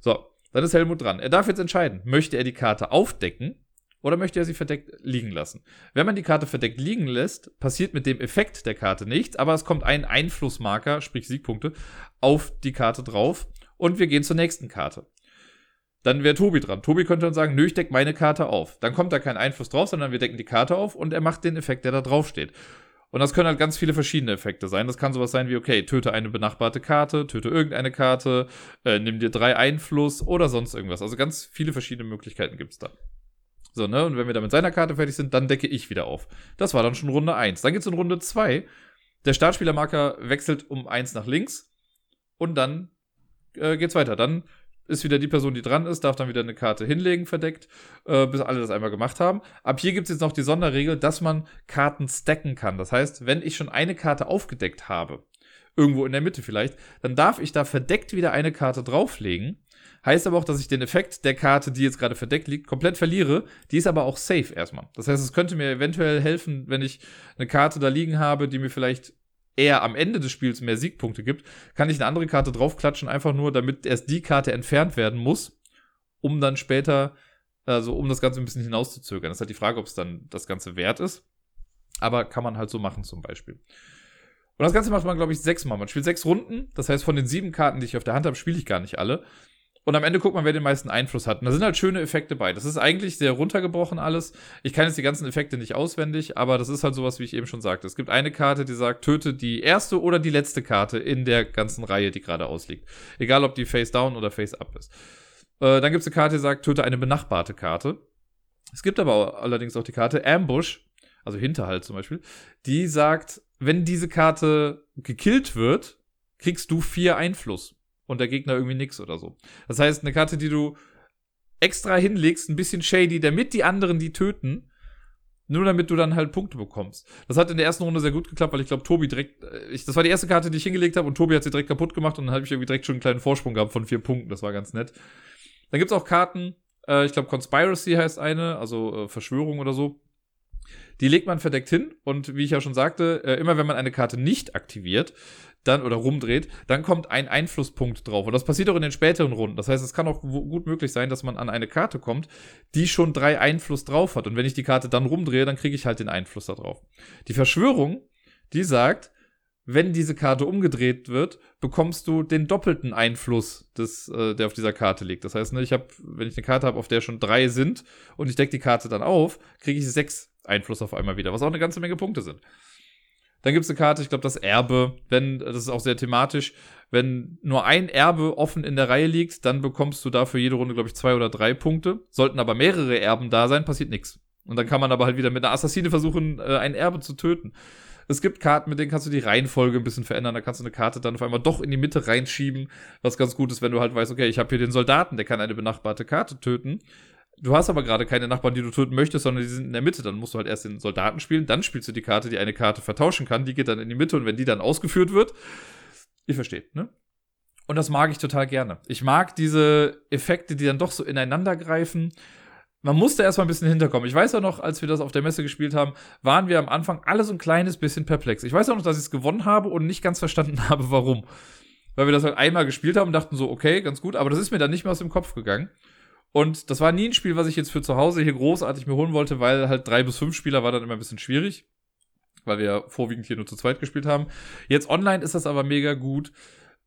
So, dann ist Helmut dran. Er darf jetzt entscheiden, möchte er die Karte aufdecken oder möchte er sie verdeckt liegen lassen? Wenn man die Karte verdeckt liegen lässt, passiert mit dem Effekt der Karte nichts, aber es kommt ein Einflussmarker, sprich Siegpunkte, auf die Karte drauf und wir gehen zur nächsten Karte. Dann wäre Tobi dran. Tobi könnte dann sagen, nö, ich decke meine Karte auf. Dann kommt da kein Einfluss drauf, sondern wir decken die Karte auf und er macht den Effekt, der da drauf steht. Und das können halt ganz viele verschiedene Effekte sein. Das kann sowas sein wie, okay, töte eine benachbarte Karte, töte irgendeine Karte, äh, nimm dir drei Einfluss oder sonst irgendwas. Also ganz viele verschiedene Möglichkeiten gibt's da. So, ne? Und wenn wir dann mit seiner Karte fertig sind, dann decke ich wieder auf. Das war dann schon Runde 1. Dann geht's in Runde 2. Der Startspielermarker wechselt um 1 nach links und dann äh, geht's weiter. Dann ist wieder die Person, die dran ist, darf dann wieder eine Karte hinlegen, verdeckt, äh, bis alle das einmal gemacht haben. Ab hier gibt es jetzt noch die Sonderregel, dass man Karten stacken kann. Das heißt, wenn ich schon eine Karte aufgedeckt habe, irgendwo in der Mitte vielleicht, dann darf ich da verdeckt wieder eine Karte drauflegen. Heißt aber auch, dass ich den Effekt der Karte, die jetzt gerade verdeckt liegt, komplett verliere. Die ist aber auch safe erstmal. Das heißt, es könnte mir eventuell helfen, wenn ich eine Karte da liegen habe, die mir vielleicht eher am Ende des Spiels mehr Siegpunkte gibt, kann ich eine andere Karte draufklatschen, einfach nur, damit erst die Karte entfernt werden muss, um dann später, also um das Ganze ein bisschen hinauszuzögern. Das ist halt die Frage, ob es dann das Ganze wert ist. Aber kann man halt so machen zum Beispiel. Und das Ganze macht man, glaube ich, sechsmal. Man spielt sechs Runden. Das heißt, von den sieben Karten, die ich auf der Hand habe, spiele ich gar nicht alle. Und am Ende guckt man, wer den meisten Einfluss hat. Und da sind halt schöne Effekte bei. Das ist eigentlich sehr runtergebrochen alles. Ich kann jetzt die ganzen Effekte nicht auswendig, aber das ist halt sowas, wie ich eben schon sagte. Es gibt eine Karte, die sagt, töte die erste oder die letzte Karte in der ganzen Reihe, die gerade ausliegt. Egal, ob die Face Down oder Face Up ist. Äh, dann gibt es eine Karte, die sagt, töte eine benachbarte Karte. Es gibt aber allerdings auch die Karte Ambush, also Hinterhalt zum Beispiel, die sagt, wenn diese Karte gekillt wird, kriegst du vier Einfluss. Und der Gegner irgendwie nix oder so. Das heißt, eine Karte, die du extra hinlegst, ein bisschen shady, damit die anderen die töten, nur damit du dann halt Punkte bekommst. Das hat in der ersten Runde sehr gut geklappt, weil ich glaube, Tobi direkt, äh, ich, das war die erste Karte, die ich hingelegt habe und Tobi hat sie direkt kaputt gemacht und dann habe ich irgendwie direkt schon einen kleinen Vorsprung gehabt von vier Punkten. Das war ganz nett. Dann gibt's auch Karten, äh, ich glaube, Conspiracy heißt eine, also äh, Verschwörung oder so. Die legt man verdeckt hin und wie ich ja schon sagte, äh, immer wenn man eine Karte nicht aktiviert, dann oder rumdreht, dann kommt ein Einflusspunkt drauf. Und das passiert auch in den späteren Runden. Das heißt, es kann auch gut möglich sein, dass man an eine Karte kommt, die schon drei Einfluss drauf hat. Und wenn ich die Karte dann rumdrehe, dann kriege ich halt den Einfluss da drauf. Die Verschwörung, die sagt, wenn diese Karte umgedreht wird, bekommst du den doppelten Einfluss, des, äh, der auf dieser Karte liegt. Das heißt, ne, ich habe, wenn ich eine Karte habe, auf der schon drei sind und ich decke die Karte dann auf, kriege ich sechs Einfluss auf einmal wieder, was auch eine ganze Menge Punkte sind. Dann gibt es eine Karte, ich glaube, das Erbe, wenn, das ist auch sehr thematisch, wenn nur ein Erbe offen in der Reihe liegt, dann bekommst du dafür jede Runde, glaube ich, zwei oder drei Punkte. Sollten aber mehrere Erben da sein, passiert nichts. Und dann kann man aber halt wieder mit einer Assassine versuchen, äh, ein Erbe zu töten. Es gibt Karten, mit denen kannst du die Reihenfolge ein bisschen verändern. Da kannst du eine Karte dann auf einmal doch in die Mitte reinschieben, was ganz gut ist, wenn du halt weißt, okay, ich habe hier den Soldaten, der kann eine benachbarte Karte töten. Du hast aber gerade keine Nachbarn, die du töten möchtest, sondern die sind in der Mitte. Dann musst du halt erst den Soldaten spielen, dann spielst du die Karte, die eine Karte vertauschen kann. Die geht dann in die Mitte und wenn die dann ausgeführt wird, ihr versteht, ne? Und das mag ich total gerne. Ich mag diese Effekte, die dann doch so ineinander greifen. Man musste erstmal ein bisschen hinterkommen. Ich weiß auch noch, als wir das auf der Messe gespielt haben, waren wir am Anfang alle so ein kleines bisschen perplex. Ich weiß auch noch, dass ich es gewonnen habe und nicht ganz verstanden habe, warum. Weil wir das halt einmal gespielt haben und dachten so, okay, ganz gut, aber das ist mir dann nicht mehr aus dem Kopf gegangen. Und das war nie ein Spiel, was ich jetzt für zu Hause hier großartig mir holen wollte, weil halt drei bis fünf Spieler war dann immer ein bisschen schwierig, weil wir vorwiegend hier nur zu zweit gespielt haben. Jetzt online ist das aber mega gut.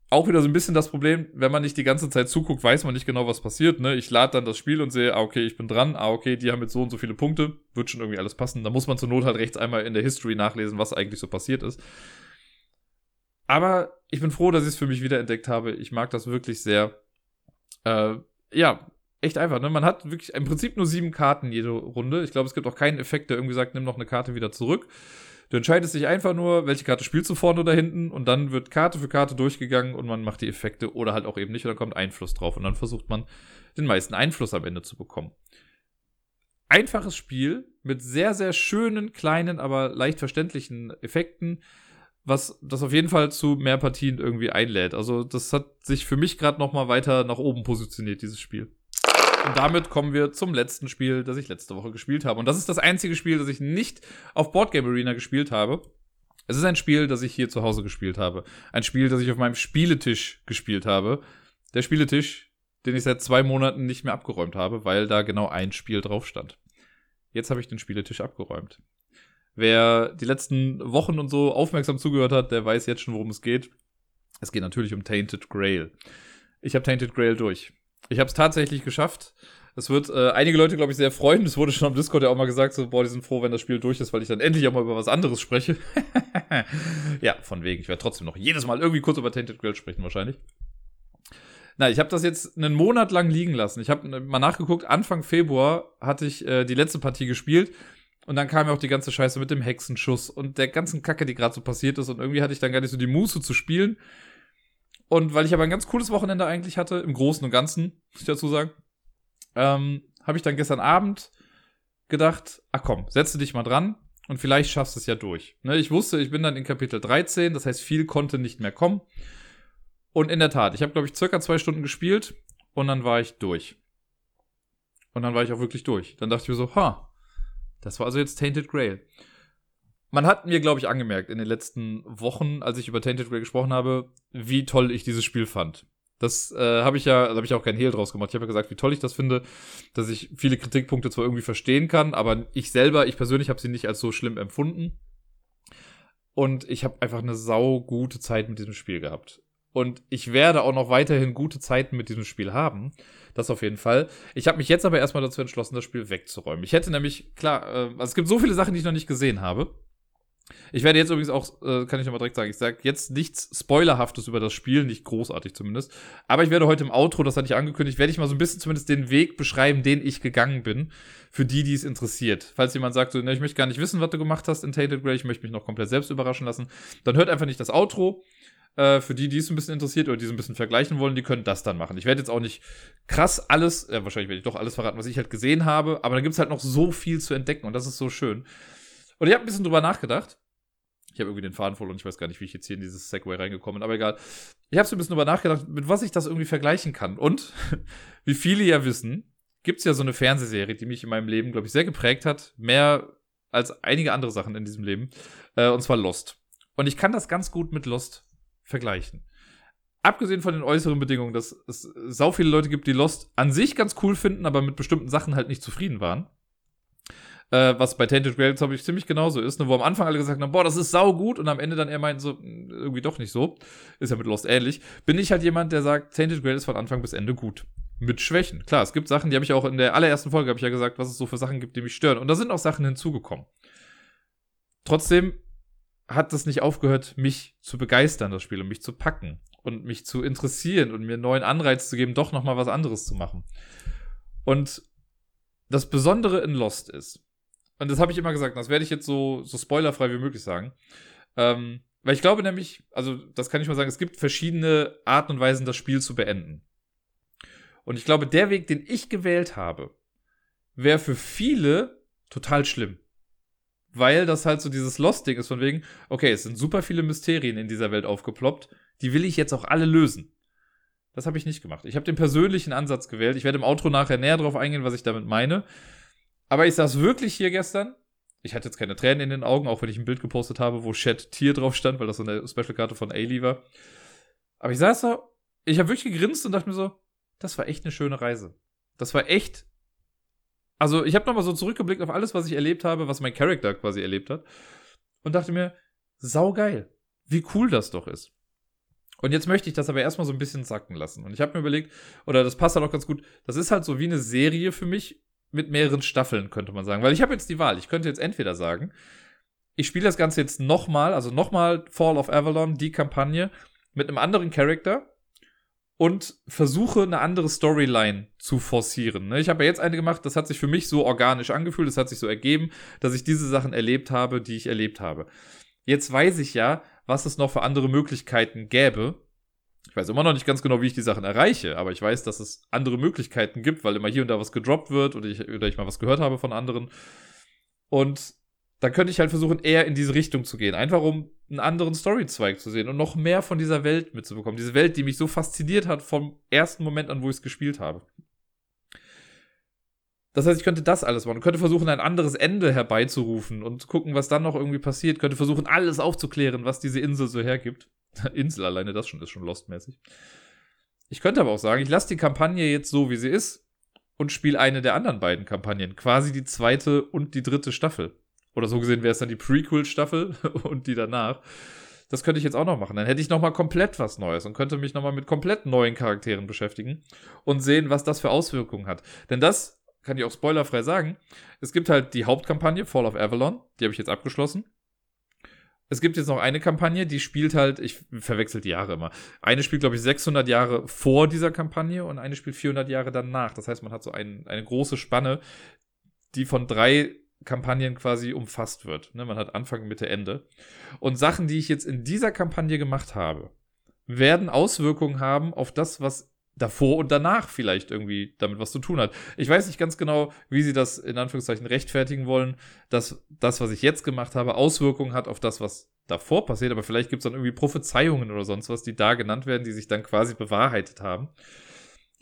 Auch wieder so ein bisschen das Problem, wenn man nicht die ganze Zeit zuguckt, weiß man nicht genau, was passiert. Ne? Ich lade dann das Spiel und sehe, ah, okay, ich bin dran, ah, okay, die haben jetzt so und so viele Punkte, wird schon irgendwie alles passen. Da muss man zur Not halt rechts einmal in der History nachlesen, was eigentlich so passiert ist. Aber ich bin froh, dass ich es für mich wiederentdeckt habe. Ich mag das wirklich sehr. Äh, ja, echt einfach. Ne? Man hat wirklich im Prinzip nur sieben Karten jede Runde. Ich glaube, es gibt auch keinen Effekt, der irgendwie sagt, nimm noch eine Karte wieder zurück. Du entscheidest dich einfach nur, welche Karte spielst du vorne oder hinten und dann wird Karte für Karte durchgegangen und man macht die Effekte oder halt auch eben nicht und dann kommt Einfluss drauf und dann versucht man den meisten Einfluss am Ende zu bekommen. Einfaches Spiel mit sehr, sehr schönen, kleinen, aber leicht verständlichen Effekten, was das auf jeden Fall zu mehr Partien irgendwie einlädt. Also das hat sich für mich gerade noch mal weiter nach oben positioniert, dieses Spiel. Und damit kommen wir zum letzten Spiel, das ich letzte Woche gespielt habe. Und das ist das einzige Spiel, das ich nicht auf Boardgame Arena gespielt habe. Es ist ein Spiel, das ich hier zu Hause gespielt habe. Ein Spiel, das ich auf meinem Spieletisch gespielt habe. Der Spieletisch, den ich seit zwei Monaten nicht mehr abgeräumt habe, weil da genau ein Spiel drauf stand. Jetzt habe ich den Spieletisch abgeräumt. Wer die letzten Wochen und so aufmerksam zugehört hat, der weiß jetzt schon, worum es geht. Es geht natürlich um Tainted Grail. Ich habe Tainted Grail durch. Ich habe es tatsächlich geschafft. Es wird äh, einige Leute, glaube ich, sehr freuen. Es wurde schon am Discord ja auch mal gesagt, so, boah, die sind froh, wenn das Spiel durch ist, weil ich dann endlich auch mal über was anderes spreche. ja, von wegen. Ich werde trotzdem noch jedes Mal irgendwie kurz über Tainted Grail sprechen, wahrscheinlich. Na, ich habe das jetzt einen Monat lang liegen lassen. Ich habe mal nachgeguckt, Anfang Februar hatte ich äh, die letzte Partie gespielt. Und dann kam ja auch die ganze Scheiße mit dem Hexenschuss und der ganzen Kacke, die gerade so passiert ist. Und irgendwie hatte ich dann gar nicht so die Muße zu spielen. Und weil ich aber ein ganz cooles Wochenende eigentlich hatte, im Großen und Ganzen, muss ich dazu sagen, ähm, habe ich dann gestern Abend gedacht, ach komm, setze dich mal dran und vielleicht schaffst du es ja durch. Ne, ich wusste, ich bin dann in Kapitel 13, das heißt, viel konnte nicht mehr kommen. Und in der Tat, ich habe, glaube ich, circa zwei Stunden gespielt und dann war ich durch. Und dann war ich auch wirklich durch. Dann dachte ich mir so, ha, das war also jetzt Tainted Grail. Man hat mir, glaube ich, angemerkt in den letzten Wochen, als ich über Tainted Grail gesprochen habe, wie toll ich dieses Spiel fand. Das äh, habe ich ja, da habe ich auch keinen Hehl draus gemacht. Ich habe ja gesagt, wie toll ich das finde, dass ich viele Kritikpunkte zwar irgendwie verstehen kann, aber ich selber, ich persönlich habe sie nicht als so schlimm empfunden. Und ich habe einfach eine sau gute Zeit mit diesem Spiel gehabt. Und ich werde auch noch weiterhin gute Zeiten mit diesem Spiel haben. Das auf jeden Fall. Ich habe mich jetzt aber erstmal dazu entschlossen, das Spiel wegzuräumen. Ich hätte nämlich, klar, äh, also es gibt so viele Sachen, die ich noch nicht gesehen habe. Ich werde jetzt übrigens auch, äh, kann ich nochmal direkt sagen, ich sage jetzt nichts Spoilerhaftes über das Spiel, nicht großartig zumindest. Aber ich werde heute im Outro, das hatte ich angekündigt, werde ich mal so ein bisschen zumindest den Weg beschreiben, den ich gegangen bin, für die, die es interessiert. Falls jemand sagt, so, ne, ich möchte gar nicht wissen, was du gemacht hast in Tainted Grey, ich möchte mich noch komplett selbst überraschen lassen, dann hört einfach nicht das Outro. Äh, für die, die es ein bisschen interessiert oder die es ein bisschen vergleichen wollen, die können das dann machen. Ich werde jetzt auch nicht krass alles, äh, wahrscheinlich werde ich doch alles verraten, was ich halt gesehen habe, aber da gibt es halt noch so viel zu entdecken und das ist so schön. Und ich habe ein bisschen drüber nachgedacht. Ich habe irgendwie den Faden verloren, ich weiß gar nicht, wie ich jetzt hier in dieses Segway reingekommen bin, aber egal. Ich habe so ein bisschen drüber nachgedacht, mit was ich das irgendwie vergleichen kann. Und wie viele ja wissen, gibt es ja so eine Fernsehserie, die mich in meinem Leben, glaube ich, sehr geprägt hat. Mehr als einige andere Sachen in diesem Leben. Äh, und zwar Lost. Und ich kann das ganz gut mit Lost vergleichen. Abgesehen von den äußeren Bedingungen, dass es sau viele Leute gibt, die Lost an sich ganz cool finden, aber mit bestimmten Sachen halt nicht zufrieden waren. Äh, was bei Tainted Grail, glaube ich, ziemlich genauso ist, ne? wo am Anfang alle gesagt haben, boah, das ist sau gut und am Ende dann eher meinten so, hm, irgendwie doch nicht so. Ist ja mit Lost ähnlich. Bin ich halt jemand, der sagt, Tainted Grail ist von Anfang bis Ende gut. Mit Schwächen. Klar, es gibt Sachen, die habe ich auch in der allerersten Folge, habe ich ja gesagt, was es so für Sachen gibt, die mich stören. Und da sind auch Sachen hinzugekommen. Trotzdem hat das nicht aufgehört, mich zu begeistern, das Spiel, und mich zu packen und mich zu interessieren und mir einen neuen Anreiz zu geben, doch noch mal was anderes zu machen. Und das Besondere in Lost ist, und das habe ich immer gesagt, das werde ich jetzt so, so spoilerfrei wie möglich sagen, ähm, weil ich glaube nämlich, also das kann ich mal sagen, es gibt verschiedene Arten und Weisen, das Spiel zu beenden. Und ich glaube, der Weg, den ich gewählt habe, wäre für viele total schlimm weil das halt so dieses Lost-Ding ist von wegen, okay, es sind super viele Mysterien in dieser Welt aufgeploppt, die will ich jetzt auch alle lösen. Das habe ich nicht gemacht. Ich habe den persönlichen Ansatz gewählt. Ich werde im Outro nachher näher drauf eingehen, was ich damit meine. Aber ich saß wirklich hier gestern. Ich hatte jetzt keine Tränen in den Augen, auch wenn ich ein Bild gepostet habe, wo Chat Tier drauf stand, weil das so eine Special-Karte von Ailey war. Aber ich saß da, ich habe wirklich gegrinst und dachte mir so, das war echt eine schöne Reise. Das war echt also ich habe nochmal so zurückgeblickt auf alles, was ich erlebt habe, was mein Charakter quasi erlebt hat. Und dachte mir, saugeil. Wie cool das doch ist. Und jetzt möchte ich das aber erstmal so ein bisschen sacken lassen. Und ich habe mir überlegt, oder das passt halt auch ganz gut, das ist halt so wie eine Serie für mich mit mehreren Staffeln, könnte man sagen. Weil ich habe jetzt die Wahl. Ich könnte jetzt entweder sagen, ich spiele das Ganze jetzt nochmal, also nochmal Fall of Avalon, die Kampagne, mit einem anderen Charakter und versuche eine andere Storyline zu forcieren. Ne? Ich habe ja jetzt eine gemacht, das hat sich für mich so organisch angefühlt, das hat sich so ergeben, dass ich diese Sachen erlebt habe, die ich erlebt habe. Jetzt weiß ich ja, was es noch für andere Möglichkeiten gäbe. Ich weiß immer noch nicht ganz genau, wie ich die Sachen erreiche, aber ich weiß, dass es andere Möglichkeiten gibt, weil immer hier und da was gedroppt wird oder ich, oder ich mal was gehört habe von anderen. Und dann könnte ich halt versuchen, eher in diese Richtung zu gehen. Einfach um einen anderen Storyzweig zu sehen und noch mehr von dieser Welt mitzubekommen. Diese Welt, die mich so fasziniert hat vom ersten Moment an, wo ich es gespielt habe. Das heißt, ich könnte das alles machen. Ich könnte versuchen, ein anderes Ende herbeizurufen und gucken, was dann noch irgendwie passiert. Ich könnte versuchen, alles aufzuklären, was diese Insel so hergibt. Insel alleine, das schon ist schon Lost-mäßig. Ich könnte aber auch sagen, ich lasse die Kampagne jetzt so, wie sie ist und spiele eine der anderen beiden Kampagnen. Quasi die zweite und die dritte Staffel. Oder so gesehen wäre es dann die Prequel-Staffel und die danach. Das könnte ich jetzt auch noch machen. Dann hätte ich noch mal komplett was Neues und könnte mich noch mal mit komplett neuen Charakteren beschäftigen und sehen, was das für Auswirkungen hat. Denn das kann ich auch spoilerfrei sagen. Es gibt halt die Hauptkampagne Fall of Avalon, die habe ich jetzt abgeschlossen. Es gibt jetzt noch eine Kampagne, die spielt halt, ich verwechsel die Jahre immer. Eine spielt, glaube ich, 600 Jahre vor dieser Kampagne und eine spielt 400 Jahre danach. Das heißt, man hat so ein, eine große Spanne, die von drei Kampagnen quasi umfasst wird. Ne, man hat Anfang, Mitte, Ende. Und Sachen, die ich jetzt in dieser Kampagne gemacht habe, werden Auswirkungen haben auf das, was davor und danach vielleicht irgendwie damit was zu tun hat. Ich weiß nicht ganz genau, wie sie das in Anführungszeichen rechtfertigen wollen, dass das, was ich jetzt gemacht habe, Auswirkungen hat auf das, was davor passiert, aber vielleicht gibt es dann irgendwie Prophezeiungen oder sonst was, die da genannt werden, die sich dann quasi bewahrheitet haben.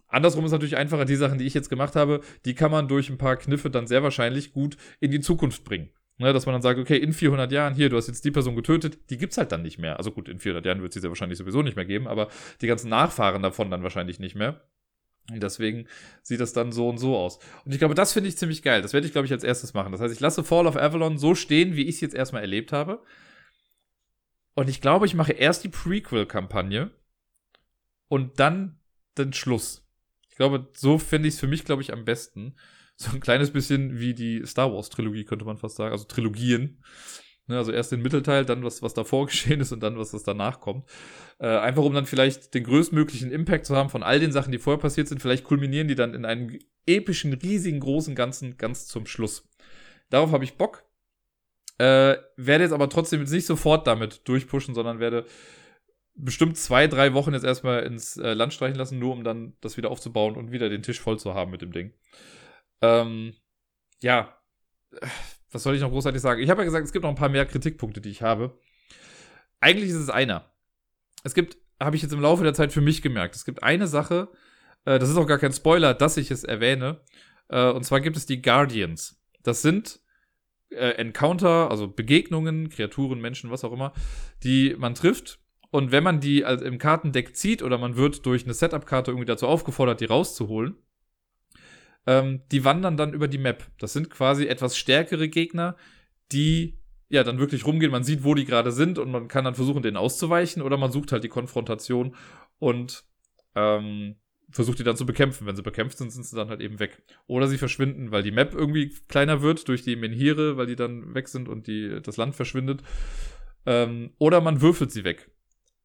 Andersrum ist natürlich einfacher, die Sachen, die ich jetzt gemacht habe, die kann man durch ein paar Kniffe dann sehr wahrscheinlich gut in die Zukunft bringen. Ne, dass man dann sagt, okay, in 400 Jahren, hier, du hast jetzt die Person getötet, die gibt's halt dann nicht mehr. Also gut, in 400 Jahren wird sie sehr wahrscheinlich sowieso nicht mehr geben, aber die ganzen Nachfahren davon dann wahrscheinlich nicht mehr. Und deswegen sieht das dann so und so aus. Und ich glaube, das finde ich ziemlich geil. Das werde ich, glaube ich, als erstes machen. Das heißt, ich lasse Fall of Avalon so stehen, wie ich es jetzt erstmal erlebt habe. Und ich glaube, ich mache erst die Prequel-Kampagne und dann den Schluss. Ich glaube, so finde ich es für mich, glaube ich, am besten. So ein kleines bisschen wie die Star Wars-Trilogie, könnte man fast sagen. Also Trilogien. Ne, also erst den Mittelteil, dann was, was davor geschehen ist und dann was, was danach kommt. Äh, einfach um dann vielleicht den größtmöglichen Impact zu haben von all den Sachen, die vorher passiert sind. Vielleicht kulminieren die dann in einem epischen, riesigen, großen Ganzen ganz zum Schluss. Darauf habe ich Bock. Äh, werde jetzt aber trotzdem jetzt nicht sofort damit durchpushen, sondern werde bestimmt zwei, drei Wochen jetzt erstmal ins äh, Land streichen lassen, nur um dann das wieder aufzubauen und wieder den Tisch voll zu haben mit dem Ding. Ähm, ja, was soll ich noch großartig sagen? Ich habe ja gesagt, es gibt noch ein paar mehr Kritikpunkte, die ich habe. Eigentlich ist es einer. Es gibt, habe ich jetzt im Laufe der Zeit für mich gemerkt, es gibt eine Sache, äh, das ist auch gar kein Spoiler, dass ich es erwähne. Äh, und zwar gibt es die Guardians. Das sind äh, Encounter, also Begegnungen, Kreaturen, Menschen, was auch immer, die man trifft. Und wenn man die also im Kartendeck zieht oder man wird durch eine Setup-Karte irgendwie dazu aufgefordert, die rauszuholen, ähm, die wandern dann über die Map. Das sind quasi etwas stärkere Gegner, die ja dann wirklich rumgehen. Man sieht, wo die gerade sind und man kann dann versuchen, denen auszuweichen oder man sucht halt die Konfrontation und ähm, versucht die dann zu bekämpfen. Wenn sie bekämpft sind, sind sie dann halt eben weg. Oder sie verschwinden, weil die Map irgendwie kleiner wird durch die Menhire, weil die dann weg sind und die, das Land verschwindet. Ähm, oder man würfelt sie weg.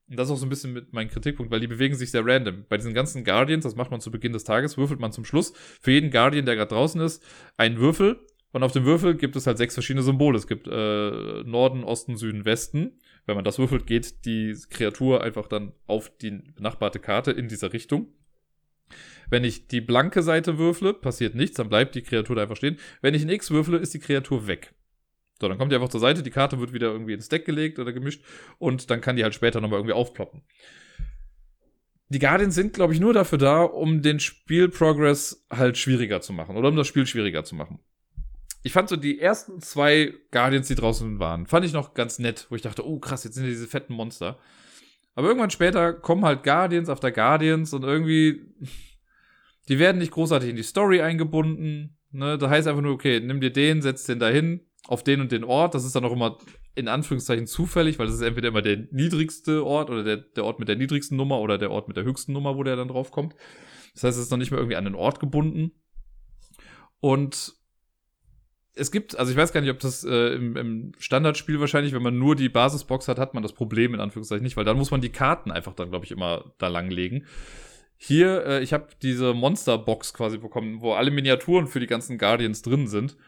Und das ist auch so ein bisschen mit meinem Kritikpunkt, weil die bewegen sich sehr random. Bei diesen ganzen Guardians, das macht man zu Beginn des Tages, würfelt man zum Schluss für jeden Guardian, der gerade draußen ist, einen Würfel. Und auf dem Würfel gibt es halt sechs verschiedene Symbole. Es gibt äh, Norden, Osten, Süden, Westen. Wenn man das würfelt, geht die Kreatur einfach dann auf die benachbarte Karte in dieser Richtung. Wenn ich die blanke Seite würfle, passiert nichts, dann bleibt die Kreatur da einfach stehen. Wenn ich ein X würfle, ist die Kreatur weg. So, dann kommt die einfach zur Seite, die Karte wird wieder irgendwie ins Deck gelegt oder gemischt und dann kann die halt später nochmal irgendwie aufploppen. Die Guardians sind, glaube ich, nur dafür da, um den Spielprogress halt schwieriger zu machen oder um das Spiel schwieriger zu machen. Ich fand so die ersten zwei Guardians, die draußen waren, fand ich noch ganz nett, wo ich dachte, oh krass, jetzt sind ja diese fetten Monster. Aber irgendwann später kommen halt Guardians auf der Guardians und irgendwie, die werden nicht großartig in die Story eingebunden. Ne? Da heißt einfach nur, okay, nimm dir den, setz den dahin, auf den und den Ort. Das ist dann auch immer in Anführungszeichen zufällig, weil das ist entweder immer der niedrigste Ort oder der, der Ort mit der niedrigsten Nummer oder der Ort mit der höchsten Nummer, wo der dann drauf kommt. Das heißt, es ist noch nicht mehr irgendwie an den Ort gebunden. Und es gibt, also ich weiß gar nicht, ob das äh, im, im Standardspiel wahrscheinlich, wenn man nur die Basisbox hat, hat man das Problem in Anführungszeichen nicht, weil dann muss man die Karten einfach dann, glaube ich, immer da langlegen. Hier, äh, ich habe diese Monsterbox quasi bekommen, wo alle Miniaturen für die ganzen Guardians drin sind.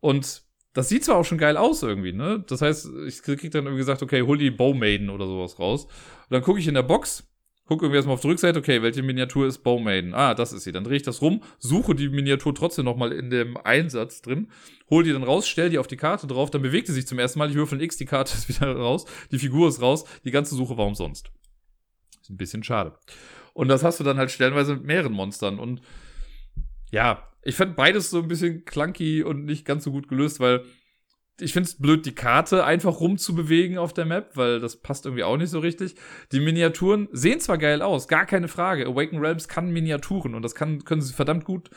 Und das sieht zwar auch schon geil aus irgendwie, ne? Das heißt, ich krieg dann irgendwie gesagt, okay, hol die Bowmaiden oder sowas raus. Und dann gucke ich in der Box, gucke irgendwie erstmal auf die Rückseite, okay, welche Miniatur ist Bowmaiden? Ah, das ist sie. Dann drehe ich das rum, suche die Miniatur trotzdem nochmal in dem Einsatz drin, hol die dann raus, stell die auf die Karte drauf, dann bewegt sie sich zum ersten Mal, ich würfel ein X, die Karte ist wieder raus, die Figur ist raus, die ganze Suche war umsonst. Ist ein bisschen schade. Und das hast du dann halt stellenweise mit mehreren Monstern und ja, ich fand beides so ein bisschen clunky und nicht ganz so gut gelöst, weil ich finde es blöd, die Karte einfach rumzubewegen auf der Map, weil das passt irgendwie auch nicht so richtig. Die Miniaturen sehen zwar geil aus, gar keine Frage. Awaken Realms kann Miniaturen und das kann, können sie verdammt gut.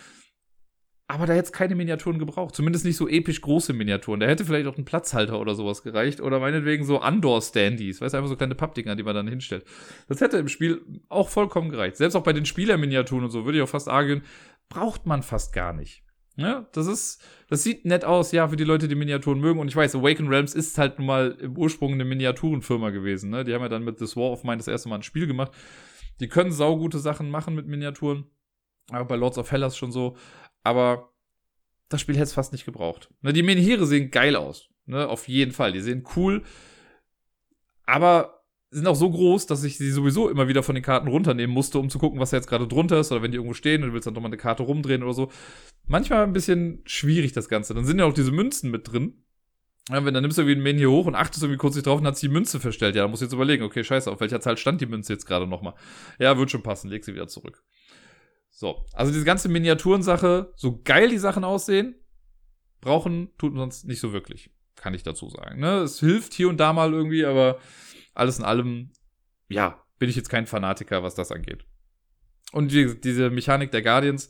Aber da es keine Miniaturen gebraucht. Zumindest nicht so episch große Miniaturen. Da hätte vielleicht auch ein Platzhalter oder sowas gereicht. Oder meinetwegen so Andor-Standys. Weißt du, einfach so kleine Pappdinger, die man dann hinstellt. Das hätte im Spiel auch vollkommen gereicht. Selbst auch bei den Spielerminiaturen und so würde ich auch fast argen, braucht man fast gar nicht. Ja, das ist, das sieht nett aus, ja, für die Leute, die Miniaturen mögen. Und ich weiß, Awaken Realms ist halt nun mal im Ursprung eine Miniaturenfirma gewesen. Ne? Die haben ja dann mit The War of Mine das erste Mal ein Spiel gemacht. Die können saugute Sachen machen mit Miniaturen. Aber bei Lords of Hellas schon so. Aber das Spiel hätte es fast nicht gebraucht. Ne, die Menhire sehen geil aus. Ne? Auf jeden Fall. Die sehen cool. Aber sind auch so groß, dass ich sie sowieso immer wieder von den Karten runternehmen musste, um zu gucken, was da jetzt gerade drunter ist oder wenn die irgendwo stehen und du willst dann doch mal eine Karte rumdrehen oder so. Manchmal ein bisschen schwierig das Ganze. Dann sind ja auch diese Münzen mit drin. Ja, wenn dann nimmst du irgendwie ein Men hier hoch und achtest irgendwie kurz nicht drauf und hat sie die Münze verstellt. Ja, dann musst du jetzt überlegen, okay, scheiße, auf welcher Zahl stand die Münze jetzt gerade nochmal? Ja, wird schon passen, leg sie wieder zurück. So, also diese ganze Miniaturensache, so geil die Sachen aussehen, brauchen tut man sonst nicht so wirklich, kann ich dazu sagen. Ne? Es hilft hier und da mal irgendwie, aber alles in allem, ja, bin ich jetzt kein Fanatiker, was das angeht. Und die, diese Mechanik der Guardians,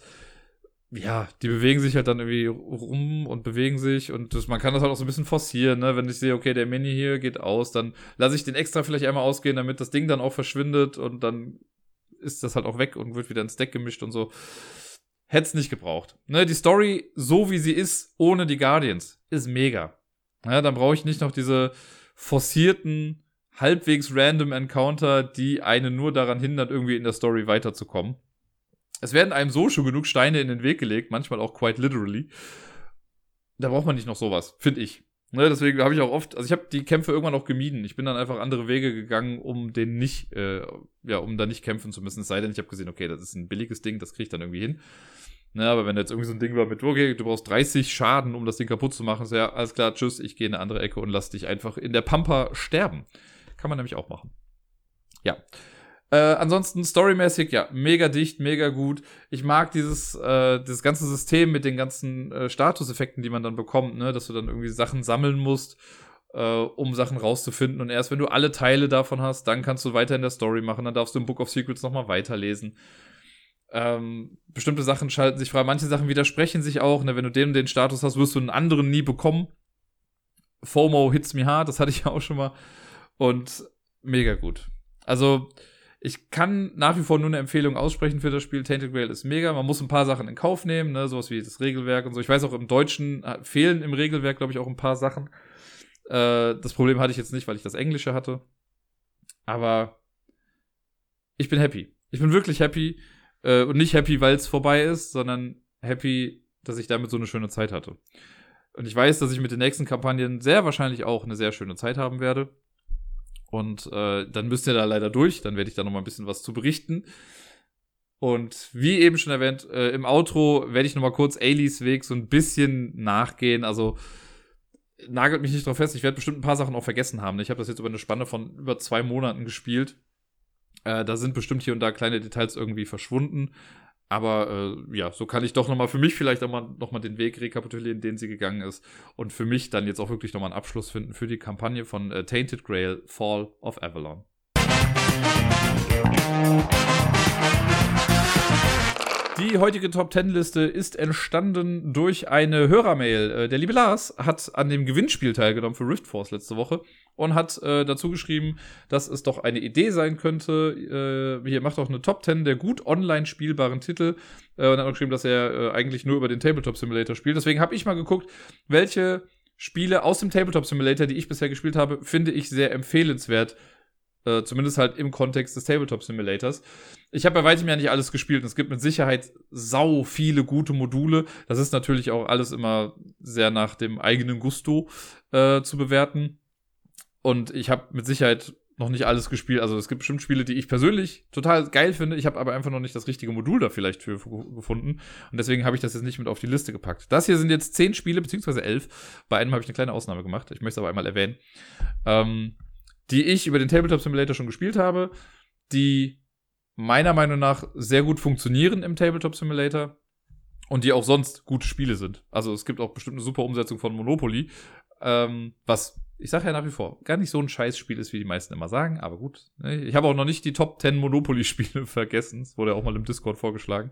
ja, die bewegen sich halt dann irgendwie rum und bewegen sich und das, man kann das halt auch so ein bisschen forcieren, ne? Wenn ich sehe, okay, der Mini hier geht aus, dann lasse ich den extra vielleicht einmal ausgehen, damit das Ding dann auch verschwindet und dann ist das halt auch weg und wird wieder ins Deck gemischt und so. Hätte es nicht gebraucht. Ne, die Story, so wie sie ist, ohne die Guardians, ist mega. Ja, dann brauche ich nicht noch diese forcierten halbwegs random Encounter, die einen nur daran hindern, irgendwie in der Story weiterzukommen. Es werden einem so schon genug Steine in den Weg gelegt, manchmal auch quite literally. Da braucht man nicht noch sowas, finde ich. Ne, deswegen habe ich auch oft, also ich habe die Kämpfe irgendwann auch gemieden. Ich bin dann einfach andere Wege gegangen, um den nicht, äh, ja, um da nicht kämpfen zu müssen. Es sei denn, ich habe gesehen, okay, das ist ein billiges Ding, das kriege ich dann irgendwie hin. Ne, aber wenn jetzt irgendwie so ein Ding war mit, okay, du brauchst 30 Schaden, um das Ding kaputt zu machen, ist ja, alles klar, tschüss, ich gehe in eine andere Ecke und lass dich einfach in der Pampa sterben. Kann man nämlich auch machen. Ja. Äh, ansonsten storymäßig, ja, mega dicht, mega gut. Ich mag dieses, äh, dieses ganze System mit den ganzen äh, Statuseffekten, die man dann bekommt, ne, dass du dann irgendwie Sachen sammeln musst, äh, um Sachen rauszufinden. Und erst wenn du alle Teile davon hast, dann kannst du weiter in der Story machen. Dann darfst du im Book of Secrets nochmal weiterlesen. Ähm, bestimmte Sachen schalten sich frei, manche Sachen widersprechen sich auch. Ne? Wenn du den den Status hast, wirst du einen anderen nie bekommen. FOMO hits me hard, das hatte ich ja auch schon mal. Und mega gut. Also, ich kann nach wie vor nur eine Empfehlung aussprechen für das Spiel. Tainted Grail ist mega. Man muss ein paar Sachen in Kauf nehmen, ne? sowas wie das Regelwerk und so. Ich weiß auch, im Deutschen äh, fehlen im Regelwerk, glaube ich, auch ein paar Sachen. Äh, das Problem hatte ich jetzt nicht, weil ich das Englische hatte. Aber ich bin happy. Ich bin wirklich happy. Äh, und nicht happy, weil es vorbei ist, sondern happy, dass ich damit so eine schöne Zeit hatte. Und ich weiß, dass ich mit den nächsten Kampagnen sehr wahrscheinlich auch eine sehr schöne Zeit haben werde. Und äh, dann müsst ihr da leider durch. Dann werde ich da noch mal ein bisschen was zu berichten. Und wie eben schon erwähnt, äh, im Outro werde ich noch mal kurz Ailys Weg so ein bisschen nachgehen. Also nagelt mich nicht drauf fest. Ich werde bestimmt ein paar Sachen auch vergessen haben. Ich habe das jetzt über eine Spanne von über zwei Monaten gespielt. Äh, da sind bestimmt hier und da kleine Details irgendwie verschwunden. Aber äh, ja, so kann ich doch nochmal für mich vielleicht auch mal, noch mal den Weg rekapitulieren, den sie gegangen ist. Und für mich dann jetzt auch wirklich nochmal einen Abschluss finden für die Kampagne von äh, Tainted Grail Fall of Avalon. Die heutige Top 10 Liste ist entstanden durch eine Hörermail. Äh, der liebe Lars hat an dem Gewinnspiel teilgenommen für Rift Force letzte Woche und hat äh, dazu geschrieben, dass es doch eine Idee sein könnte. Äh, hier macht auch eine Top 10 der gut online spielbaren Titel und hat auch geschrieben, dass er eigentlich nur über den Tabletop Simulator spielt. Deswegen habe ich mal geguckt, welche Spiele aus dem Tabletop Simulator, die ich bisher gespielt habe, finde ich sehr empfehlenswert zumindest halt im Kontext des Tabletop Simulators. Ich habe bei weitem ja nicht alles gespielt. Es gibt mit Sicherheit sau viele gute Module. Das ist natürlich auch alles immer sehr nach dem eigenen Gusto äh, zu bewerten. Und ich habe mit Sicherheit noch nicht alles gespielt. Also es gibt bestimmt Spiele, die ich persönlich total geil finde. Ich habe aber einfach noch nicht das richtige Modul da vielleicht für gefunden. Und deswegen habe ich das jetzt nicht mit auf die Liste gepackt. Das hier sind jetzt zehn Spiele, beziehungsweise elf. Bei einem habe ich eine kleine Ausnahme gemacht. Ich möchte es aber einmal erwähnen. Ähm, die ich über den Tabletop Simulator schon gespielt habe, die meiner Meinung nach sehr gut funktionieren im Tabletop Simulator und die auch sonst gute Spiele sind. Also es gibt auch bestimmt eine super Umsetzung von Monopoly, ähm, was ich sage ja nach wie vor, gar nicht so ein Scheißspiel ist, wie die meisten immer sagen, aber gut. Ne? Ich habe auch noch nicht die Top 10 Monopoly-Spiele vergessen. Das wurde ja auch mal im Discord vorgeschlagen.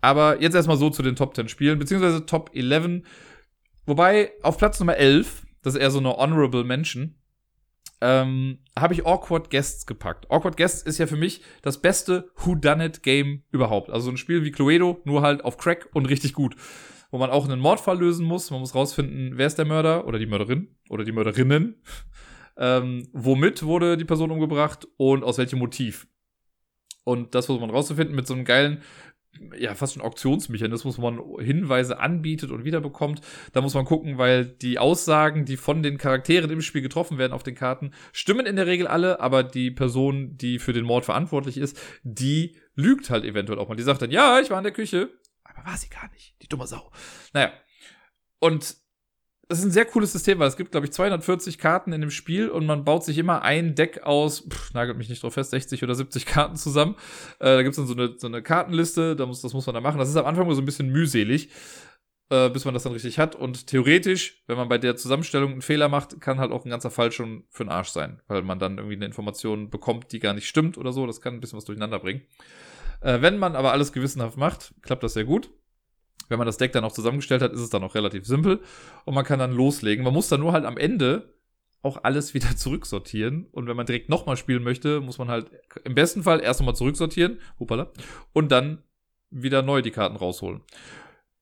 Aber jetzt erstmal so zu den Top 10 Spielen, beziehungsweise Top 11. Wobei auf Platz Nummer 11, das ist eher so eine Honorable Mention, ähm, habe ich Awkward Guests gepackt. Awkward Guests ist ja für mich das beste Whodunit-Game überhaupt. Also so ein Spiel wie Cluedo, nur halt auf Crack und richtig gut. Wo man auch einen Mordfall lösen muss. Man muss rausfinden, wer ist der Mörder oder die Mörderin oder die Mörderinnen. Ähm, womit wurde die Person umgebracht und aus welchem Motiv. Und das muss man rauszufinden mit so einem geilen ja, fast schon Auktionsmechanismus, wo man Hinweise anbietet und wiederbekommt. Da muss man gucken, weil die Aussagen, die von den Charakteren im Spiel getroffen werden auf den Karten, stimmen in der Regel alle, aber die Person, die für den Mord verantwortlich ist, die lügt halt eventuell auch mal. Die sagt dann, ja, ich war in der Küche, aber war sie gar nicht, die dumme Sau. Naja. Und das ist ein sehr cooles System, weil es gibt, glaube ich, 240 Karten in dem Spiel und man baut sich immer ein Deck aus, pff, nagelt mich nicht drauf fest, 60 oder 70 Karten zusammen. Äh, da gibt es dann so eine, so eine Kartenliste, da muss, das muss man da machen. Das ist am Anfang so ein bisschen mühselig, äh, bis man das dann richtig hat. Und theoretisch, wenn man bei der Zusammenstellung einen Fehler macht, kann halt auch ein ganzer Fall schon für den Arsch sein, weil man dann irgendwie eine Information bekommt, die gar nicht stimmt oder so. Das kann ein bisschen was durcheinander bringen. Äh, wenn man aber alles gewissenhaft macht, klappt das sehr gut. Wenn man das Deck dann auch zusammengestellt hat, ist es dann auch relativ simpel und man kann dann loslegen. Man muss dann nur halt am Ende auch alles wieder zurücksortieren. Und wenn man direkt nochmal spielen möchte, muss man halt im besten Fall erst nochmal zurücksortieren, hupala, und dann wieder neu die Karten rausholen.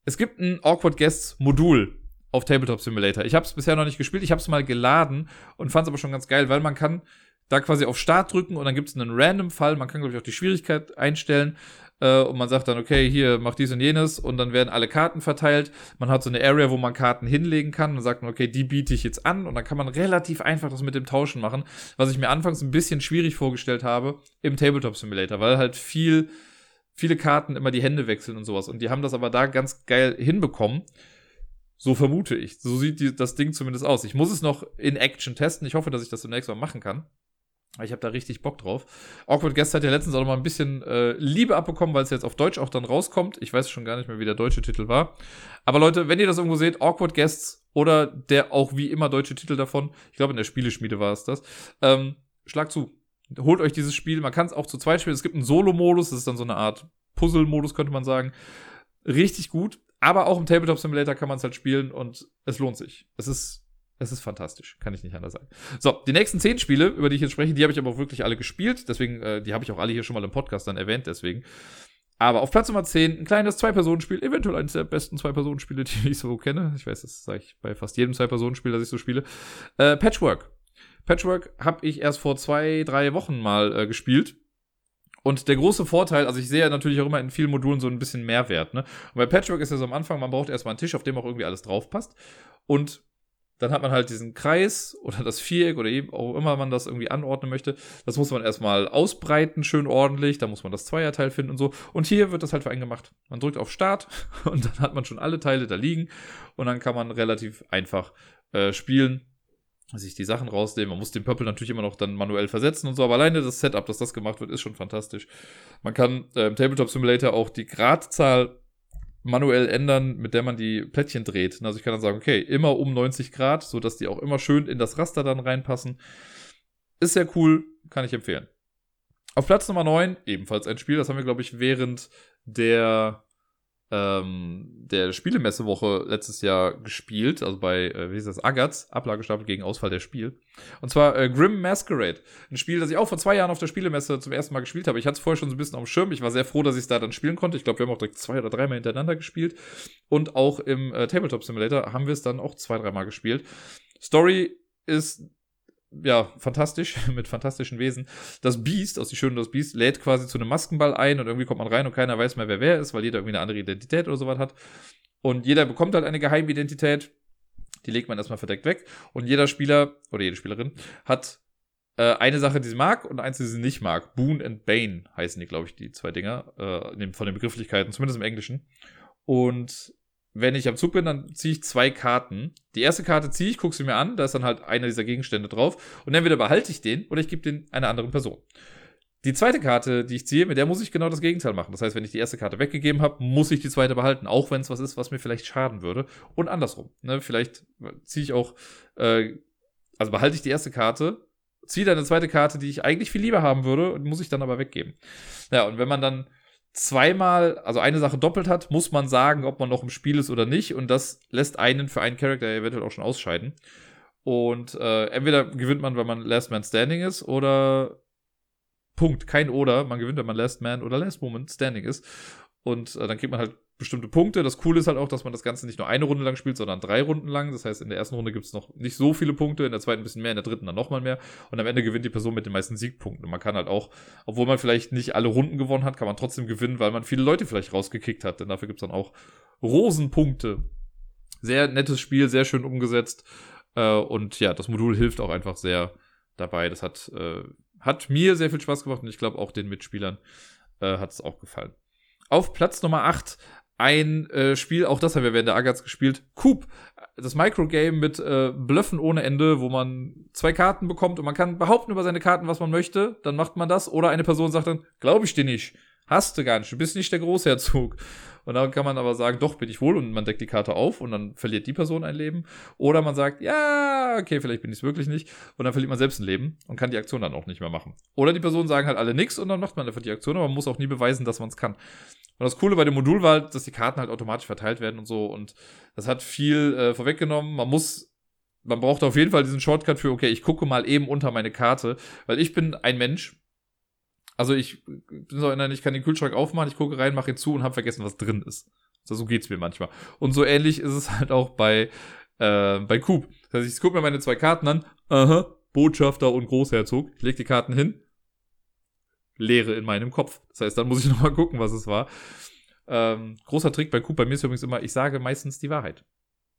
Es gibt ein Awkward Guests Modul auf Tabletop Simulator. Ich habe es bisher noch nicht gespielt, ich habe es mal geladen und fand es aber schon ganz geil, weil man kann da quasi auf Start drücken und dann gibt es einen Random-Fall. Man kann, glaube ich, auch die Schwierigkeit einstellen. Äh, und man sagt dann, okay, hier, mach dies und jenes. Und dann werden alle Karten verteilt. Man hat so eine Area, wo man Karten hinlegen kann. Und sagt okay, die biete ich jetzt an. Und dann kann man relativ einfach das mit dem Tauschen machen. Was ich mir anfangs ein bisschen schwierig vorgestellt habe im Tabletop Simulator, weil halt viel, viele Karten immer die Hände wechseln und sowas. Und die haben das aber da ganz geil hinbekommen. So vermute ich. So sieht die, das Ding zumindest aus. Ich muss es noch in Action testen. Ich hoffe, dass ich das zunächst mal machen kann. Ich habe da richtig Bock drauf. Awkward Guest hat ja letztens auch noch mal ein bisschen äh, Liebe abbekommen, weil es jetzt auf Deutsch auch dann rauskommt. Ich weiß schon gar nicht mehr, wie der deutsche Titel war. Aber Leute, wenn ihr das irgendwo seht, Awkward Guests oder der auch wie immer deutsche Titel davon, ich glaube in der Spieleschmiede war es das, ähm, schlag zu. Holt euch dieses Spiel. Man kann es auch zu zweit spielen. Es gibt einen Solo-Modus, das ist dann so eine Art Puzzle-Modus, könnte man sagen. Richtig gut. Aber auch im Tabletop Simulator kann man es halt spielen und es lohnt sich. Es ist es ist fantastisch, kann ich nicht anders sagen. So, die nächsten zehn Spiele, über die ich jetzt spreche, die habe ich aber auch wirklich alle gespielt. Deswegen, äh, die habe ich auch alle hier schon mal im Podcast dann erwähnt, deswegen. Aber auf Platz Nummer 10 ein kleines Zwei-Personen-Spiel, eventuell eines der besten Zwei-Personen-Spiele, die ich so kenne. Ich weiß, das sage ich bei fast jedem Zwei-Personen-Spiel, das ich so spiele. Äh, Patchwork. Patchwork habe ich erst vor zwei, drei Wochen mal äh, gespielt. Und der große Vorteil, also ich sehe ja natürlich auch immer in vielen Modulen so ein bisschen Mehrwert, ne? Und bei Patchwork ist ja so am Anfang, man braucht erstmal einen Tisch, auf dem auch irgendwie alles drauf passt. Und dann hat man halt diesen Kreis oder das Viereck oder eben auch immer man das irgendwie anordnen möchte. Das muss man erstmal ausbreiten, schön ordentlich. Da muss man das Zweierteil finden und so. Und hier wird das halt für einen gemacht. Man drückt auf Start und dann hat man schon alle Teile da liegen. Und dann kann man relativ einfach äh, spielen, sich die Sachen rausnehmen. Man muss den Pöppel natürlich immer noch dann manuell versetzen und so. Aber alleine das Setup, dass das gemacht wird, ist schon fantastisch. Man kann äh, im Tabletop Simulator auch die Gradzahl manuell ändern, mit der man die Plättchen dreht. Also ich kann dann sagen, okay, immer um 90 Grad, so dass die auch immer schön in das Raster dann reinpassen. Ist sehr cool, kann ich empfehlen. Auf Platz Nummer 9, ebenfalls ein Spiel, das haben wir, glaube ich, während der ähm, der Spielemessewoche letztes Jahr gespielt, also bei, äh, wie ist das, Agatz, Ablagestapel gegen Ausfall der Spiel. Und zwar äh, Grim Masquerade. Ein Spiel, das ich auch vor zwei Jahren auf der Spielemesse zum ersten Mal gespielt habe. Ich hatte es vorher schon so ein bisschen auf dem Schirm. Ich war sehr froh, dass ich es da dann spielen konnte. Ich glaube, wir haben auch direkt zwei oder dreimal hintereinander gespielt. Und auch im äh, Tabletop Simulator haben wir es dann auch zwei, dreimal gespielt. Story ist ja, fantastisch, mit fantastischen Wesen. Das Biest, aus die Schönen das Biest, lädt quasi zu einem Maskenball ein und irgendwie kommt man rein und keiner weiß mehr, wer wer ist, weil jeder irgendwie eine andere Identität oder sowas hat. Und jeder bekommt halt eine Geheimidentität. Die legt man erstmal verdeckt weg. Und jeder Spieler oder jede Spielerin hat äh, eine Sache, die sie mag und eins, die sie nicht mag. Boon and Bane heißen die, glaube ich, die zwei Dinger, äh, von den Begrifflichkeiten, zumindest im Englischen. Und wenn ich am Zug bin, dann ziehe ich zwei Karten. Die erste Karte ziehe ich, gucke sie mir an, da ist dann halt einer dieser Gegenstände drauf. Und entweder behalte ich den oder ich gebe den einer anderen Person. Die zweite Karte, die ich ziehe, mit der muss ich genau das Gegenteil machen. Das heißt, wenn ich die erste Karte weggegeben habe, muss ich die zweite behalten, auch wenn es was ist, was mir vielleicht schaden würde. Und andersrum. Ne? Vielleicht ziehe ich auch, äh, also behalte ich die erste Karte, ziehe dann eine zweite Karte, die ich eigentlich viel lieber haben würde, und muss ich dann aber weggeben. Ja, und wenn man dann zweimal, also eine Sache doppelt hat, muss man sagen, ob man noch im Spiel ist oder nicht. Und das lässt einen für einen Charakter eventuell auch schon ausscheiden. Und äh, entweder gewinnt man, wenn man Last Man Standing ist, oder Punkt, kein Oder. Man gewinnt, wenn man Last Man oder Last Woman Standing ist. Und äh, dann kriegt man halt bestimmte Punkte. Das Coole ist halt auch, dass man das Ganze nicht nur eine Runde lang spielt, sondern drei Runden lang. Das heißt, in der ersten Runde gibt es noch nicht so viele Punkte, in der zweiten ein bisschen mehr, in der dritten dann nochmal mehr. Und am Ende gewinnt die Person mit den meisten Siegpunkten. Man kann halt auch, obwohl man vielleicht nicht alle Runden gewonnen hat, kann man trotzdem gewinnen, weil man viele Leute vielleicht rausgekickt hat. Denn dafür gibt es dann auch Rosenpunkte. Sehr nettes Spiel, sehr schön umgesetzt. Äh, und ja, das Modul hilft auch einfach sehr dabei. Das hat, äh, hat mir sehr viel Spaß gemacht und ich glaube auch den Mitspielern äh, hat es auch gefallen. Auf Platz Nummer 8 ein äh, Spiel, auch das haben wir während der Agats gespielt, Coop. Das Microgame mit äh, Blöffen ohne Ende, wo man zwei Karten bekommt und man kann behaupten über seine Karten, was man möchte, dann macht man das. Oder eine Person sagt dann, glaube ich dir nicht. Hast du gar nicht, du bist nicht der Großherzog. Und dann kann man aber sagen, doch, bin ich wohl und man deckt die Karte auf und dann verliert die Person ein Leben. Oder man sagt, ja, okay, vielleicht bin ich es wirklich nicht. Und dann verliert man selbst ein Leben und kann die Aktion dann auch nicht mehr machen. Oder die Personen sagen halt alle nichts und dann macht man einfach die Aktion, aber man muss auch nie beweisen, dass man es kann. Und das Coole bei dem Modul war halt, dass die Karten halt automatisch verteilt werden und so. Und das hat viel äh, vorweggenommen. Man muss man braucht auf jeden Fall diesen Shortcut für, okay, ich gucke mal eben unter meine Karte, weil ich bin ein Mensch, also ich bin so einer, ich kann den Kühlschrank aufmachen, ich gucke rein, mache ihn zu und habe vergessen, was drin ist. So, so geht's mir manchmal. Und so ähnlich ist es halt auch bei, äh, bei Coop. Das heißt, ich gucke mir meine zwei Karten an, aha, Botschafter und Großherzog, ich leg die Karten hin, Leere in meinem Kopf. Das heißt, dann muss ich nochmal gucken, was es war. Ähm, großer Trick bei Coop bei mir ist übrigens immer, ich sage meistens die Wahrheit.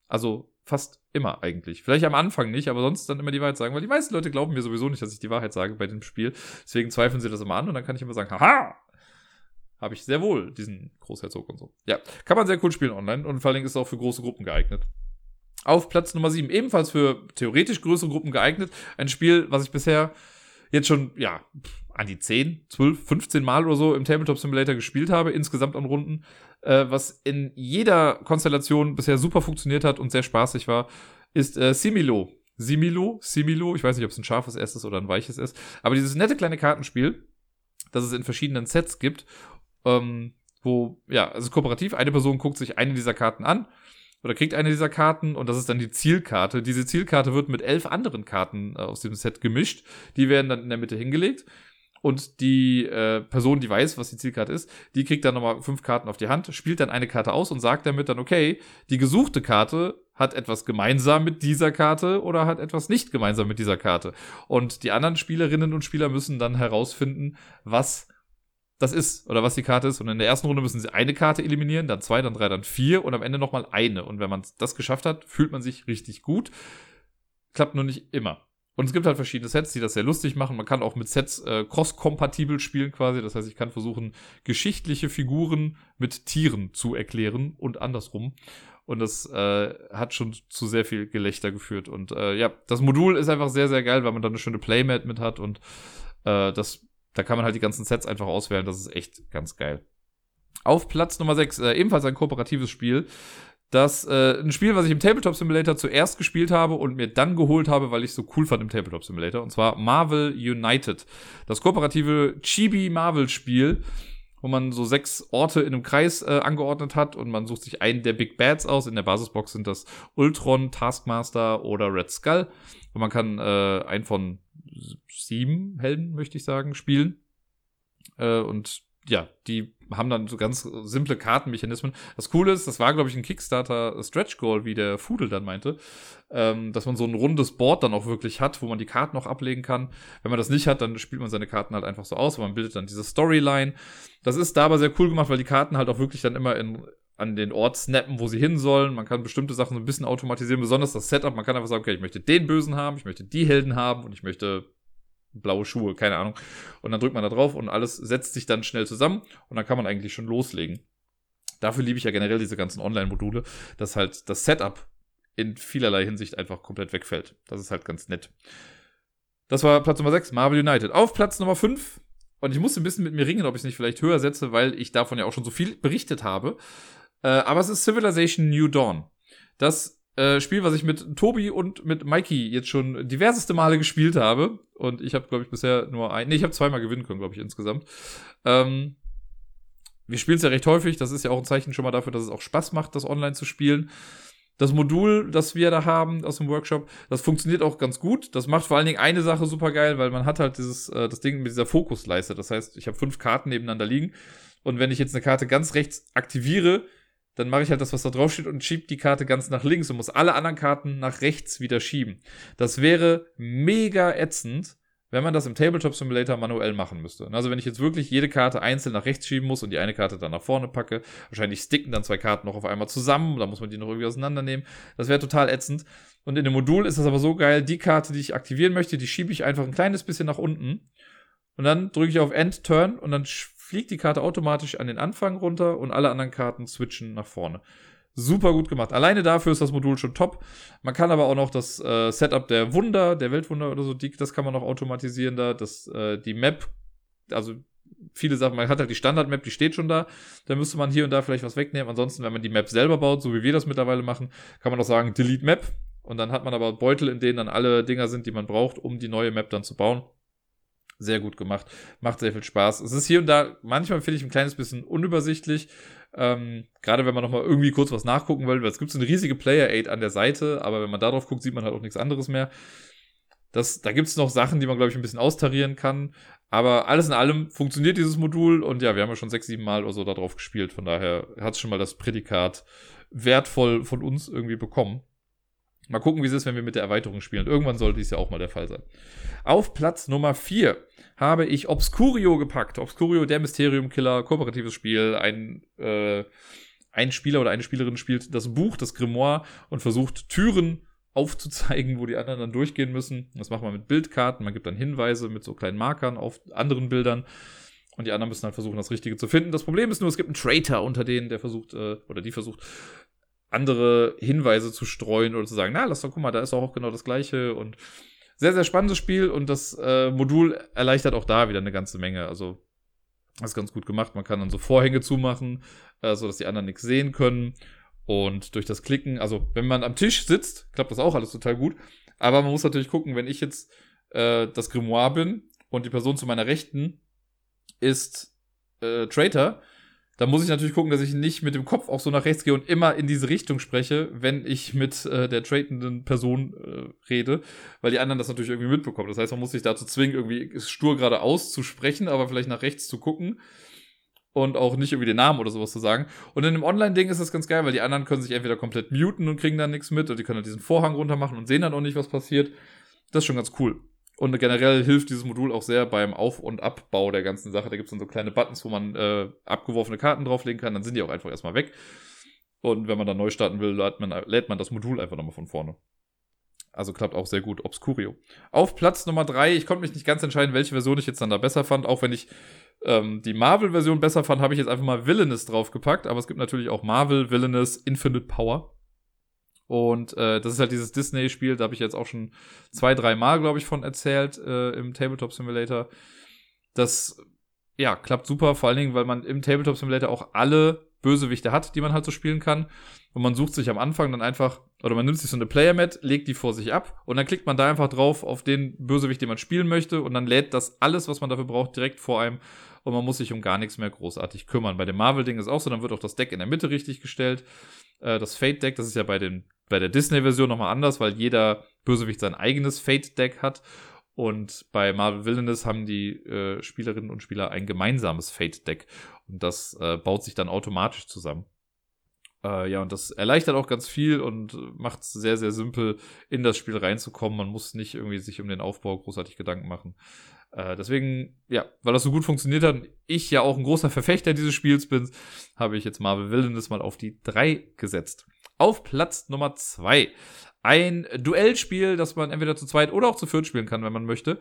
Also fast immer eigentlich. Vielleicht am Anfang nicht, aber sonst dann immer die Wahrheit sagen, weil die meisten Leute glauben mir sowieso nicht, dass ich die Wahrheit sage bei dem Spiel. Deswegen zweifeln sie das immer an und dann kann ich immer sagen, haha, habe ich sehr wohl diesen Großherzog und so. Ja, kann man sehr cool spielen online und vor allem ist es auch für große Gruppen geeignet. Auf Platz Nummer 7, ebenfalls für theoretisch größere Gruppen geeignet. Ein Spiel, was ich bisher jetzt schon, ja, an die 10, 12, 15 Mal oder so im Tabletop Simulator gespielt habe, insgesamt an Runden, äh, was in jeder Konstellation bisher super funktioniert hat und sehr spaßig war, ist äh, Similo. Similo, Similo, ich weiß nicht, ob es ein scharfes S ist oder ein weiches ist, aber dieses nette kleine Kartenspiel, das es in verschiedenen Sets gibt, ähm, wo, ja, also kooperativ, eine Person guckt sich eine dieser Karten an oder kriegt eine dieser Karten und das ist dann die Zielkarte. Diese Zielkarte wird mit elf anderen Karten äh, aus dem Set gemischt. Die werden dann in der Mitte hingelegt. Und die äh, Person, die weiß, was die Zielkarte ist, die kriegt dann nochmal fünf Karten auf die Hand, spielt dann eine Karte aus und sagt damit dann, okay, die gesuchte Karte hat etwas gemeinsam mit dieser Karte oder hat etwas nicht gemeinsam mit dieser Karte. Und die anderen Spielerinnen und Spieler müssen dann herausfinden, was das ist oder was die Karte ist. Und in der ersten Runde müssen sie eine Karte eliminieren, dann zwei, dann drei, dann vier und am Ende nochmal eine. Und wenn man das geschafft hat, fühlt man sich richtig gut. Klappt nur nicht immer. Und es gibt halt verschiedene Sets, die das sehr lustig machen. Man kann auch mit Sets äh, cross-kompatibel spielen quasi. Das heißt, ich kann versuchen, geschichtliche Figuren mit Tieren zu erklären und andersrum. Und das äh, hat schon zu sehr viel Gelächter geführt. Und äh, ja, das Modul ist einfach sehr, sehr geil, weil man da eine schöne Playmat mit hat und äh, das da kann man halt die ganzen Sets einfach auswählen. Das ist echt ganz geil. Auf Platz Nummer 6, äh, ebenfalls ein kooperatives Spiel. Das äh, ein Spiel, was ich im Tabletop Simulator zuerst gespielt habe und mir dann geholt habe, weil ich so cool fand im Tabletop Simulator. Und zwar Marvel United. Das kooperative Chibi Marvel Spiel, wo man so sechs Orte in einem Kreis äh, angeordnet hat und man sucht sich einen der Big Bads aus. In der Basisbox sind das Ultron, Taskmaster oder Red Skull. Und man kann äh, einen von sieben Helden, möchte ich sagen, spielen. Äh, und ja, die haben dann so ganz simple Kartenmechanismen. Das Coole ist, das war, glaube ich, ein Kickstarter Stretch Goal, wie der Fudel dann meinte, ähm, dass man so ein rundes Board dann auch wirklich hat, wo man die Karten noch ablegen kann. Wenn man das nicht hat, dann spielt man seine Karten halt einfach so aus, und man bildet dann diese Storyline. Das ist da aber sehr cool gemacht, weil die Karten halt auch wirklich dann immer in an den Ort snappen, wo sie hin sollen. Man kann bestimmte Sachen so ein bisschen automatisieren, besonders das Setup. Man kann einfach sagen, okay, ich möchte den Bösen haben, ich möchte die Helden haben und ich möchte blaue Schuhe, keine Ahnung. Und dann drückt man da drauf und alles setzt sich dann schnell zusammen und dann kann man eigentlich schon loslegen. Dafür liebe ich ja generell diese ganzen Online-Module, dass halt das Setup in vielerlei Hinsicht einfach komplett wegfällt. Das ist halt ganz nett. Das war Platz Nummer 6, Marvel United. Auf Platz Nummer 5, und ich musste ein bisschen mit mir ringen, ob ich es nicht vielleicht höher setze, weil ich davon ja auch schon so viel berichtet habe. Äh, aber es ist Civilization New Dawn. Das äh, Spiel, was ich mit Tobi und mit Mikey jetzt schon diverseste Male gespielt habe. Und ich habe, glaube ich, bisher nur ein. Nee, ich habe zweimal gewinnen können, glaube ich, insgesamt. Ähm, wir spielen es ja recht häufig. Das ist ja auch ein Zeichen schon mal dafür, dass es auch Spaß macht, das online zu spielen. Das Modul, das wir da haben aus dem Workshop, das funktioniert auch ganz gut. Das macht vor allen Dingen eine Sache super geil, weil man hat halt dieses, äh, das Ding mit dieser Fokusleiste. Das heißt, ich habe fünf Karten nebeneinander liegen. Und wenn ich jetzt eine Karte ganz rechts aktiviere, dann mache ich halt das, was da drauf steht und schiebe die Karte ganz nach links und muss alle anderen Karten nach rechts wieder schieben. Das wäre mega ätzend, wenn man das im Tabletop Simulator manuell machen müsste. Also wenn ich jetzt wirklich jede Karte einzeln nach rechts schieben muss und die eine Karte dann nach vorne packe, wahrscheinlich sticken dann zwei Karten noch auf einmal zusammen, da muss man die noch irgendwie auseinandernehmen. Das wäre total ätzend. Und in dem Modul ist das aber so geil, die Karte, die ich aktivieren möchte, die schiebe ich einfach ein kleines bisschen nach unten. Und dann drücke ich auf End Turn und dann fliegt die Karte automatisch an den Anfang runter und alle anderen Karten switchen nach vorne. Super gut gemacht. Alleine dafür ist das Modul schon top. Man kann aber auch noch das äh, Setup der Wunder, der Weltwunder oder so, die, das kann man noch automatisieren da. Das, äh, die Map, also viele Sachen, man hat halt die Standard-Map, die steht schon da. Da müsste man hier und da vielleicht was wegnehmen. Ansonsten, wenn man die Map selber baut, so wie wir das mittlerweile machen, kann man auch sagen, Delete Map. Und dann hat man aber Beutel, in denen dann alle Dinger sind, die man braucht, um die neue Map dann zu bauen. Sehr gut gemacht. Macht sehr viel Spaß. Es ist hier und da, manchmal finde ich ein kleines bisschen unübersichtlich. Ähm, Gerade wenn man nochmal irgendwie kurz was nachgucken will, weil es gibt so eine riesige Player-Aid an der Seite, aber wenn man da drauf guckt, sieht man halt auch nichts anderes mehr. Das, da gibt es noch Sachen, die man, glaube ich, ein bisschen austarieren kann. Aber alles in allem funktioniert dieses Modul und ja, wir haben ja schon sechs, sieben Mal oder so da drauf gespielt. Von daher hat es schon mal das Prädikat wertvoll von uns irgendwie bekommen. Mal gucken, wie es ist, wenn wir mit der Erweiterung spielen. Irgendwann sollte dies ja auch mal der Fall sein. Auf Platz Nummer 4 habe ich Obscurio gepackt. Obscurio, der Mysterium-Killer, kooperatives Spiel. Ein, äh, ein Spieler oder eine Spielerin spielt das Buch, das Grimoire und versucht Türen aufzuzeigen, wo die anderen dann durchgehen müssen. Das macht man mit Bildkarten. Man gibt dann Hinweise mit so kleinen Markern auf anderen Bildern. Und die anderen müssen halt versuchen, das Richtige zu finden. Das Problem ist nur, es gibt einen Traitor unter denen, der versucht, äh, oder die versucht, andere Hinweise zu streuen oder zu sagen, na, lass doch, guck mal, da ist auch genau das Gleiche und sehr, sehr spannendes Spiel und das äh, Modul erleichtert auch da wieder eine ganze Menge. Also, das ist ganz gut gemacht. Man kann dann so Vorhänge zumachen, äh, sodass die anderen nichts sehen können. Und durch das Klicken, also wenn man am Tisch sitzt, klappt das auch alles total gut. Aber man muss natürlich gucken, wenn ich jetzt äh, das Grimoire bin und die Person zu meiner Rechten ist äh, Traitor, dann muss ich natürlich gucken, dass ich nicht mit dem Kopf auch so nach rechts gehe und immer in diese Richtung spreche, wenn ich mit äh, der tradenden Person äh, rede, weil die anderen das natürlich irgendwie mitbekommen. Das heißt, man muss sich dazu zwingen, irgendwie stur geradeaus zu sprechen, aber vielleicht nach rechts zu gucken und auch nicht irgendwie den Namen oder sowas zu sagen. Und in dem Online-Ding ist das ganz geil, weil die anderen können sich entweder komplett muten und kriegen dann nichts mit, oder die können dann diesen Vorhang runter machen und sehen dann auch nicht, was passiert. Das ist schon ganz cool. Und generell hilft dieses Modul auch sehr beim Auf- und Abbau der ganzen Sache. Da gibt es dann so kleine Buttons, wo man äh, abgeworfene Karten drauflegen kann. Dann sind die auch einfach erstmal weg. Und wenn man dann neu starten will, lädt man, lädt man das Modul einfach nochmal von vorne. Also klappt auch sehr gut. Obscurio. Auf Platz Nummer drei. Ich konnte mich nicht ganz entscheiden, welche Version ich jetzt dann da besser fand. Auch wenn ich ähm, die Marvel-Version besser fand, habe ich jetzt einfach mal Villainous draufgepackt. Aber es gibt natürlich auch Marvel, Villainous, Infinite Power. Und äh, das ist halt dieses Disney-Spiel, da habe ich jetzt auch schon zwei, drei Mal, glaube ich, von erzählt äh, im Tabletop Simulator. Das, ja, klappt super, vor allen Dingen, weil man im Tabletop Simulator auch alle Bösewichte hat, die man halt so spielen kann. Und man sucht sich am Anfang dann einfach, oder man nimmt sich so eine Player-Mat, legt die vor sich ab und dann klickt man da einfach drauf auf den Bösewicht, den man spielen möchte und dann lädt das alles, was man dafür braucht, direkt vor einem und man muss sich um gar nichts mehr großartig kümmern. Bei dem Marvel-Ding ist auch so, dann wird auch das Deck in der Mitte richtig gestellt. Äh, das Fate-Deck, das ist ja bei den bei der Disney-Version nochmal anders, weil jeder Bösewicht sein eigenes Fate-Deck hat. Und bei Marvel Villainous haben die äh, Spielerinnen und Spieler ein gemeinsames Fate-Deck. Und das äh, baut sich dann automatisch zusammen. Äh, ja, und das erleichtert auch ganz viel und macht es sehr, sehr simpel, in das Spiel reinzukommen. Man muss nicht irgendwie sich um den Aufbau großartig Gedanken machen. Äh, deswegen, ja, weil das so gut funktioniert hat und ich ja auch ein großer Verfechter dieses Spiels bin, habe ich jetzt Marvel Villainous mal auf die 3 gesetzt. Auf Platz Nummer zwei ein Duellspiel, das man entweder zu zweit oder auch zu viert spielen kann, wenn man möchte.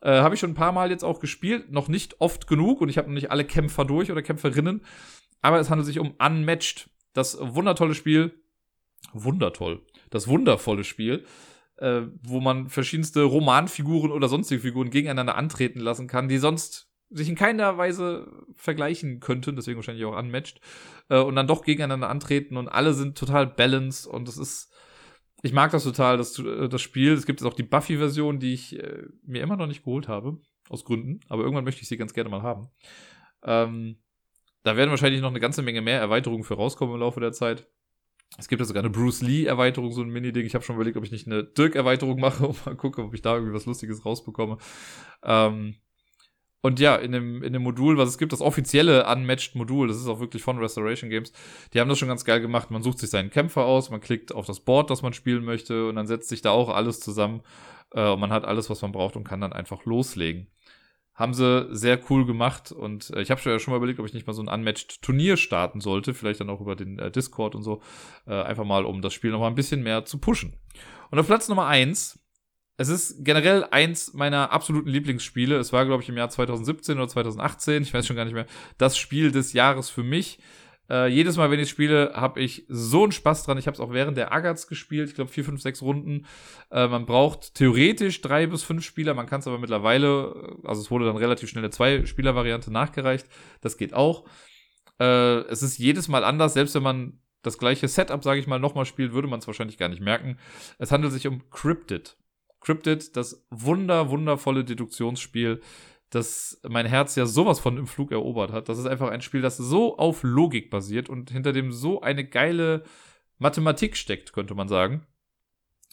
Äh, habe ich schon ein paar Mal jetzt auch gespielt, noch nicht oft genug und ich habe noch nicht alle Kämpfer durch oder Kämpferinnen, aber es handelt sich um Unmatched, das wundertolle Spiel, wundertoll, das wundervolle Spiel, äh, wo man verschiedenste Romanfiguren oder sonstige Figuren gegeneinander antreten lassen kann, die sonst sich in keiner Weise vergleichen könnten, deswegen wahrscheinlich auch unmatched, äh, und dann doch gegeneinander antreten und alle sind total balanced und das ist, ich mag das total, das, äh, das Spiel. Es gibt jetzt auch die Buffy-Version, die ich äh, mir immer noch nicht geholt habe, aus Gründen, aber irgendwann möchte ich sie ganz gerne mal haben. Ähm, da werden wahrscheinlich noch eine ganze Menge mehr Erweiterungen für rauskommen im Laufe der Zeit. Es gibt ja sogar eine Bruce Lee-Erweiterung, so ein Mini-Ding. Ich habe schon überlegt, ob ich nicht eine Dirk-Erweiterung mache und mal gucke, ob ich da irgendwie was Lustiges rausbekomme. Ähm, und ja, in dem, in dem Modul, was es gibt, das offizielle Unmatched Modul, das ist auch wirklich von Restoration Games, die haben das schon ganz geil gemacht. Man sucht sich seinen Kämpfer aus, man klickt auf das Board, das man spielen möchte, und dann setzt sich da auch alles zusammen. Äh, und man hat alles, was man braucht und kann dann einfach loslegen. Haben sie sehr cool gemacht und äh, ich habe schon, schon mal überlegt, ob ich nicht mal so ein Unmatched Turnier starten sollte, vielleicht dann auch über den äh, Discord und so, äh, einfach mal, um das Spiel noch mal ein bisschen mehr zu pushen. Und auf Platz Nummer eins es ist generell eins meiner absoluten Lieblingsspiele. Es war, glaube ich, im Jahr 2017 oder 2018, ich weiß schon gar nicht mehr, das Spiel des Jahres für mich. Äh, jedes Mal, wenn ich spiele, habe ich so einen Spaß dran. Ich habe es auch während der Agats gespielt, ich glaube vier, fünf, sechs Runden. Äh, man braucht theoretisch drei bis fünf Spieler, man kann es aber mittlerweile, also es wurde dann relativ schnell eine Zwei-Spieler-Variante nachgereicht. Das geht auch. Äh, es ist jedes Mal anders, selbst wenn man das gleiche Setup, sage ich mal, nochmal spielt, würde man es wahrscheinlich gar nicht merken. Es handelt sich um Cryptid. Cryptid, das wunder, wundervolle Deduktionsspiel, das mein Herz ja sowas von im Flug erobert hat. Das ist einfach ein Spiel, das so auf Logik basiert und hinter dem so eine geile Mathematik steckt, könnte man sagen.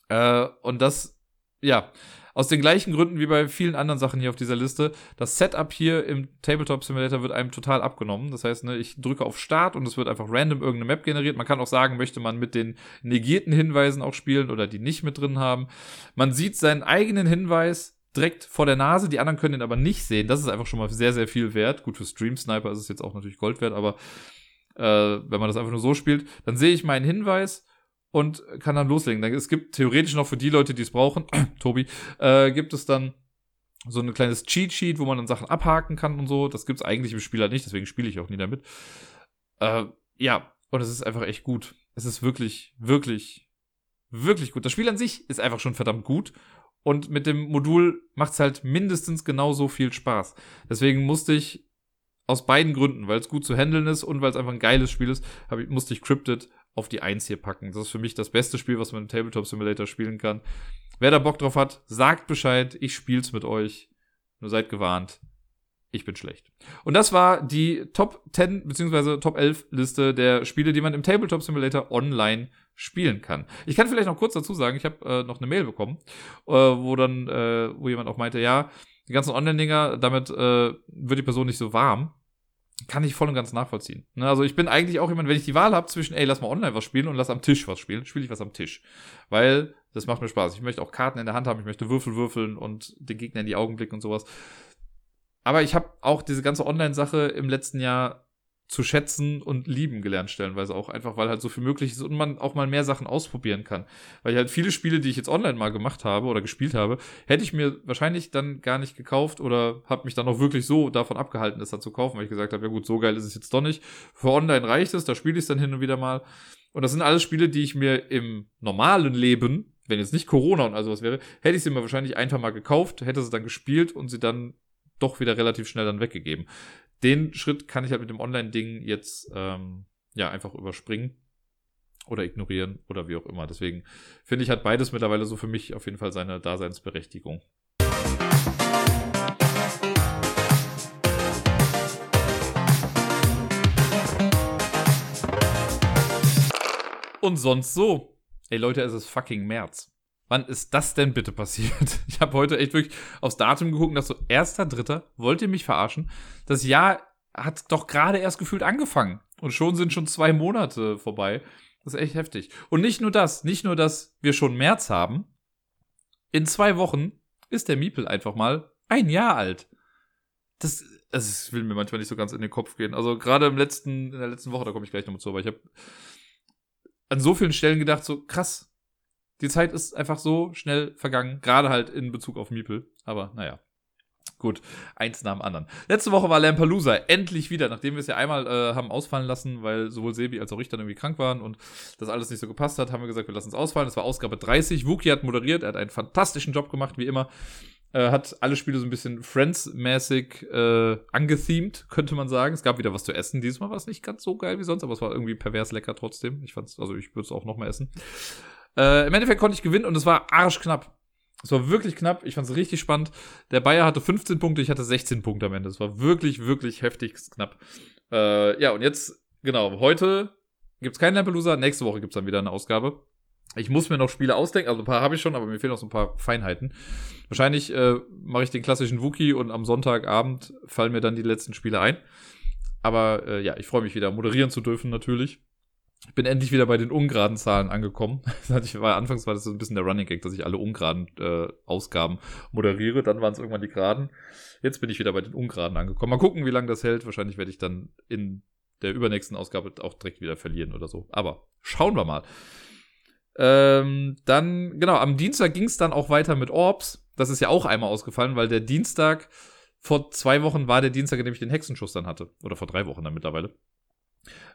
Äh, und das, ja, aus den gleichen Gründen wie bei vielen anderen Sachen hier auf dieser Liste. Das Setup hier im Tabletop Simulator wird einem total abgenommen. Das heißt, ne, ich drücke auf Start und es wird einfach random irgendeine Map generiert. Man kann auch sagen, möchte man mit den negierten Hinweisen auch spielen oder die nicht mit drin haben. Man sieht seinen eigenen Hinweis direkt vor der Nase, die anderen können den aber nicht sehen. Das ist einfach schon mal sehr, sehr viel wert. Gut, für Stream Sniper ist es jetzt auch natürlich Gold wert, aber äh, wenn man das einfach nur so spielt, dann sehe ich meinen Hinweis und kann dann loslegen. Es gibt theoretisch noch für die Leute, die es brauchen, Tobi, äh, gibt es dann so ein kleines Cheat Sheet, wo man dann Sachen abhaken kann und so. Das gibt es eigentlich im Spiel halt nicht, deswegen spiele ich auch nie damit. Äh, ja, und es ist einfach echt gut. Es ist wirklich, wirklich, wirklich gut. Das Spiel an sich ist einfach schon verdammt gut. Und mit dem Modul macht es halt mindestens genauso viel Spaß. Deswegen musste ich aus beiden Gründen, weil es gut zu handeln ist und weil es einfach ein geiles Spiel ist, ich, musste ich Cryptid auf die Eins hier packen. Das ist für mich das beste Spiel, was man im Tabletop Simulator spielen kann. Wer da Bock drauf hat, sagt Bescheid. Ich spiel's mit euch. Nur seid gewarnt. Ich bin schlecht. Und das war die Top 10 bzw. Top 11 Liste der Spiele, die man im Tabletop Simulator online spielen kann. Ich kann vielleicht noch kurz dazu sagen, ich habe äh, noch eine Mail bekommen, äh, wo dann, äh, wo jemand auch meinte, ja, die ganzen Online-Dinger, damit äh, wird die Person nicht so warm kann ich voll und ganz nachvollziehen. Ne, also ich bin eigentlich auch jemand, wenn ich die Wahl habe zwischen, ey, lass mal online was spielen und lass am Tisch was spielen, spiele ich was am Tisch. Weil das macht mir Spaß. Ich möchte auch Karten in der Hand haben, ich möchte Würfel würfeln und den Gegner in die Augen blicken und sowas. Aber ich habe auch diese ganze Online-Sache im letzten Jahr zu schätzen und lieben gelernt, stellenweise auch einfach, weil halt so viel möglich ist und man auch mal mehr Sachen ausprobieren kann. Weil ich halt viele Spiele, die ich jetzt online mal gemacht habe oder gespielt habe, hätte ich mir wahrscheinlich dann gar nicht gekauft oder habe mich dann auch wirklich so davon abgehalten, das dann zu kaufen, weil ich gesagt habe, ja gut, so geil ist es jetzt doch nicht. Für online reicht es, da spiele ich es dann hin und wieder mal. Und das sind alles Spiele, die ich mir im normalen Leben, wenn jetzt nicht Corona und all sowas wäre, hätte ich sie mir wahrscheinlich einfach mal gekauft, hätte sie dann gespielt und sie dann doch wieder relativ schnell dann weggegeben den Schritt kann ich halt mit dem Online-Ding jetzt ähm, ja einfach überspringen oder ignorieren oder wie auch immer. Deswegen finde ich, hat beides mittlerweile so für mich auf jeden Fall seine Daseinsberechtigung. Und sonst so. Ey Leute, es ist fucking März. Wann ist das denn bitte passiert? Ich habe heute echt wirklich aufs Datum geguckt und dachte so, erster, dritter, wollt ihr mich verarschen? Das Jahr hat doch gerade erst gefühlt angefangen. Und schon sind schon zwei Monate vorbei. Das ist echt heftig. Und nicht nur das, nicht nur, dass wir schon März haben. In zwei Wochen ist der Miepel einfach mal ein Jahr alt. Das, das will mir manchmal nicht so ganz in den Kopf gehen. Also gerade im letzten, in der letzten Woche, da komme ich gleich nochmal zu, aber ich habe an so vielen Stellen gedacht, so krass, die Zeit ist einfach so schnell vergangen, gerade halt in Bezug auf Miepel. Aber naja. Gut, eins nach dem anderen. Letzte Woche war Lampalooza endlich wieder, nachdem wir es ja einmal äh, haben ausfallen lassen, weil sowohl Sebi als auch ich dann irgendwie krank waren und das alles nicht so gepasst hat, haben wir gesagt, wir lassen es ausfallen. Das war Ausgabe 30. Wookie hat moderiert, er hat einen fantastischen Job gemacht, wie immer. Äh, hat alle Spiele so ein bisschen Friends-mäßig äh, angethemed, könnte man sagen. Es gab wieder was zu essen. Diesmal war es nicht ganz so geil wie sonst, aber es war irgendwie pervers lecker trotzdem. Ich fand's, also ich würde es auch noch mal essen. Äh, Im Endeffekt konnte ich gewinnen und es war arschknapp. Es war wirklich knapp. Ich fand es richtig spannend. Der Bayer hatte 15 Punkte, ich hatte 16 Punkte am Ende. Es war wirklich, wirklich heftig knapp. Äh, ja, und jetzt, genau, heute gibt es keinen Lampelusa. Nächste Woche gibt es dann wieder eine Ausgabe. Ich muss mir noch Spiele ausdenken, also ein paar habe ich schon, aber mir fehlen noch so ein paar Feinheiten. Wahrscheinlich äh, mache ich den klassischen Wookie und am Sonntagabend fallen mir dann die letzten Spiele ein. Aber äh, ja, ich freue mich wieder, moderieren zu dürfen natürlich. Ich bin endlich wieder bei den ungeraden Zahlen angekommen. ich war, anfangs war das so ein bisschen der Running Gag, dass ich alle ungeraden äh, Ausgaben moderiere. Dann waren es irgendwann die geraden. Jetzt bin ich wieder bei den ungeraden angekommen. Mal gucken, wie lange das hält. Wahrscheinlich werde ich dann in der übernächsten Ausgabe auch direkt wieder verlieren oder so. Aber schauen wir mal. Ähm, dann, genau, am Dienstag ging es dann auch weiter mit Orbs. Das ist ja auch einmal ausgefallen, weil der Dienstag, vor zwei Wochen war der Dienstag, in dem ich den Hexenschuss dann hatte. Oder vor drei Wochen dann mittlerweile.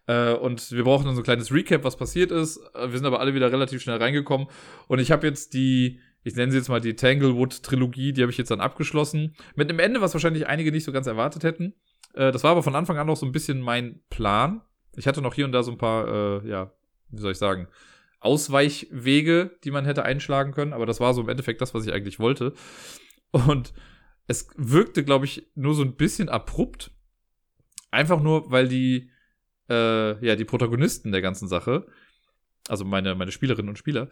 Äh, und wir brauchen dann so ein kleines Recap, was passiert ist. Äh, wir sind aber alle wieder relativ schnell reingekommen. Und ich habe jetzt die, ich nenne sie jetzt mal die Tanglewood-Trilogie, die habe ich jetzt dann abgeschlossen. Mit einem Ende, was wahrscheinlich einige nicht so ganz erwartet hätten. Äh, das war aber von Anfang an noch so ein bisschen mein Plan. Ich hatte noch hier und da so ein paar, äh, ja, wie soll ich sagen, Ausweichwege, die man hätte einschlagen können. Aber das war so im Endeffekt das, was ich eigentlich wollte. Und es wirkte, glaube ich, nur so ein bisschen abrupt. Einfach nur, weil die, äh, ja, die Protagonisten der ganzen Sache, also meine, meine Spielerinnen und Spieler,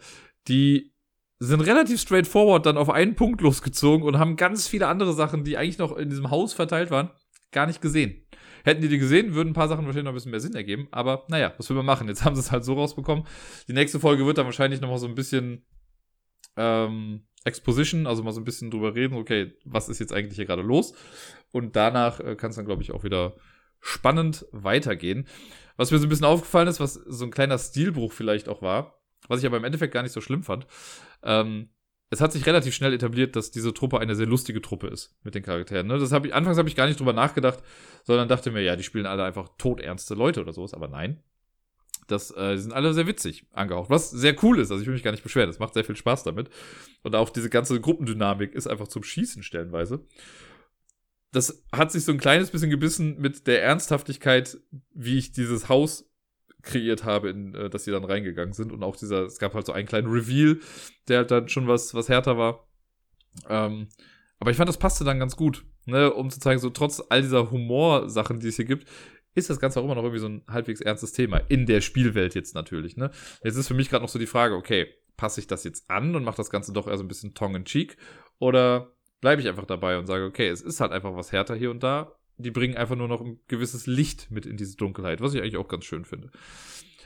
die sind relativ straightforward dann auf einen Punkt losgezogen und haben ganz viele andere Sachen, die eigentlich noch in diesem Haus verteilt waren, gar nicht gesehen. Hätten die die gesehen, würden ein paar Sachen wahrscheinlich noch ein bisschen mehr Sinn ergeben. Aber naja, was will man machen? Jetzt haben sie es halt so rausbekommen. Die nächste Folge wird dann wahrscheinlich noch mal so ein bisschen, ähm, Exposition, also mal so ein bisschen drüber reden, okay, was ist jetzt eigentlich hier gerade los? Und danach äh, kann es dann, glaube ich, auch wieder spannend weitergehen. Was mir so ein bisschen aufgefallen ist, was so ein kleiner Stilbruch vielleicht auch war, was ich aber im Endeffekt gar nicht so schlimm fand. Ähm, es hat sich relativ schnell etabliert, dass diese Truppe eine sehr lustige Truppe ist mit den Charakteren. Ne? Das hab ich, anfangs habe ich gar nicht drüber nachgedacht, sondern dachte mir, ja, die spielen alle einfach todernste Leute oder sowas, aber nein. Das, äh, die sind alle sehr witzig angehaucht, was sehr cool ist. Also ich will mich gar nicht beschweren. Es macht sehr viel Spaß damit. Und auch diese ganze Gruppendynamik ist einfach zum Schießen stellenweise. Das hat sich so ein kleines bisschen gebissen mit der Ernsthaftigkeit, wie ich dieses Haus kreiert habe, in äh, dass sie dann reingegangen sind. Und auch dieser, es gab halt so einen kleinen Reveal, der halt dann schon was, was härter war. Ähm, aber ich fand, das passte dann ganz gut, ne, um zu zeigen, so trotz all dieser Humorsachen, die es hier gibt, ist das Ganze auch immer noch irgendwie so ein halbwegs ernstes Thema. In der Spielwelt jetzt natürlich, ne. Jetzt ist für mich gerade noch so die Frage, okay, passe ich das jetzt an und mache das Ganze doch eher so ein bisschen tongue-in-cheek? Oder bleibe ich einfach dabei und sage, okay, es ist halt einfach was härter hier und da die bringen einfach nur noch ein gewisses Licht mit in diese Dunkelheit, was ich eigentlich auch ganz schön finde.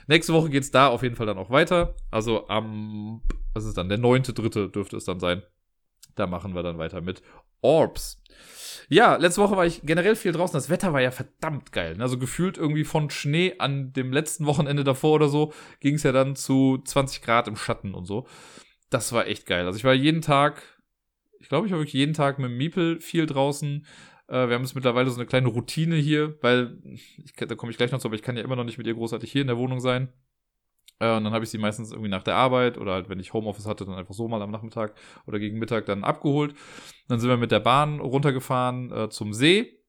Nächste Woche geht's da auf jeden Fall dann auch weiter. Also am, was ist dann, der neunte, dritte dürfte es dann sein. Da machen wir dann weiter mit Orbs. Ja, letzte Woche war ich generell viel draußen. Das Wetter war ja verdammt geil. Also gefühlt irgendwie von Schnee an dem letzten Wochenende davor oder so ging es ja dann zu 20 Grad im Schatten und so. Das war echt geil. Also ich war jeden Tag, ich glaube, ich war wirklich jeden Tag mit Miepel viel draußen. Äh, wir haben jetzt mittlerweile so eine kleine Routine hier, weil, ich, da komme ich gleich noch zu, aber ich kann ja immer noch nicht mit ihr großartig hier in der Wohnung sein. Äh, und dann habe ich sie meistens irgendwie nach der Arbeit oder halt, wenn ich Homeoffice hatte, dann einfach so mal am Nachmittag oder gegen Mittag dann abgeholt. Dann sind wir mit der Bahn runtergefahren äh, zum See.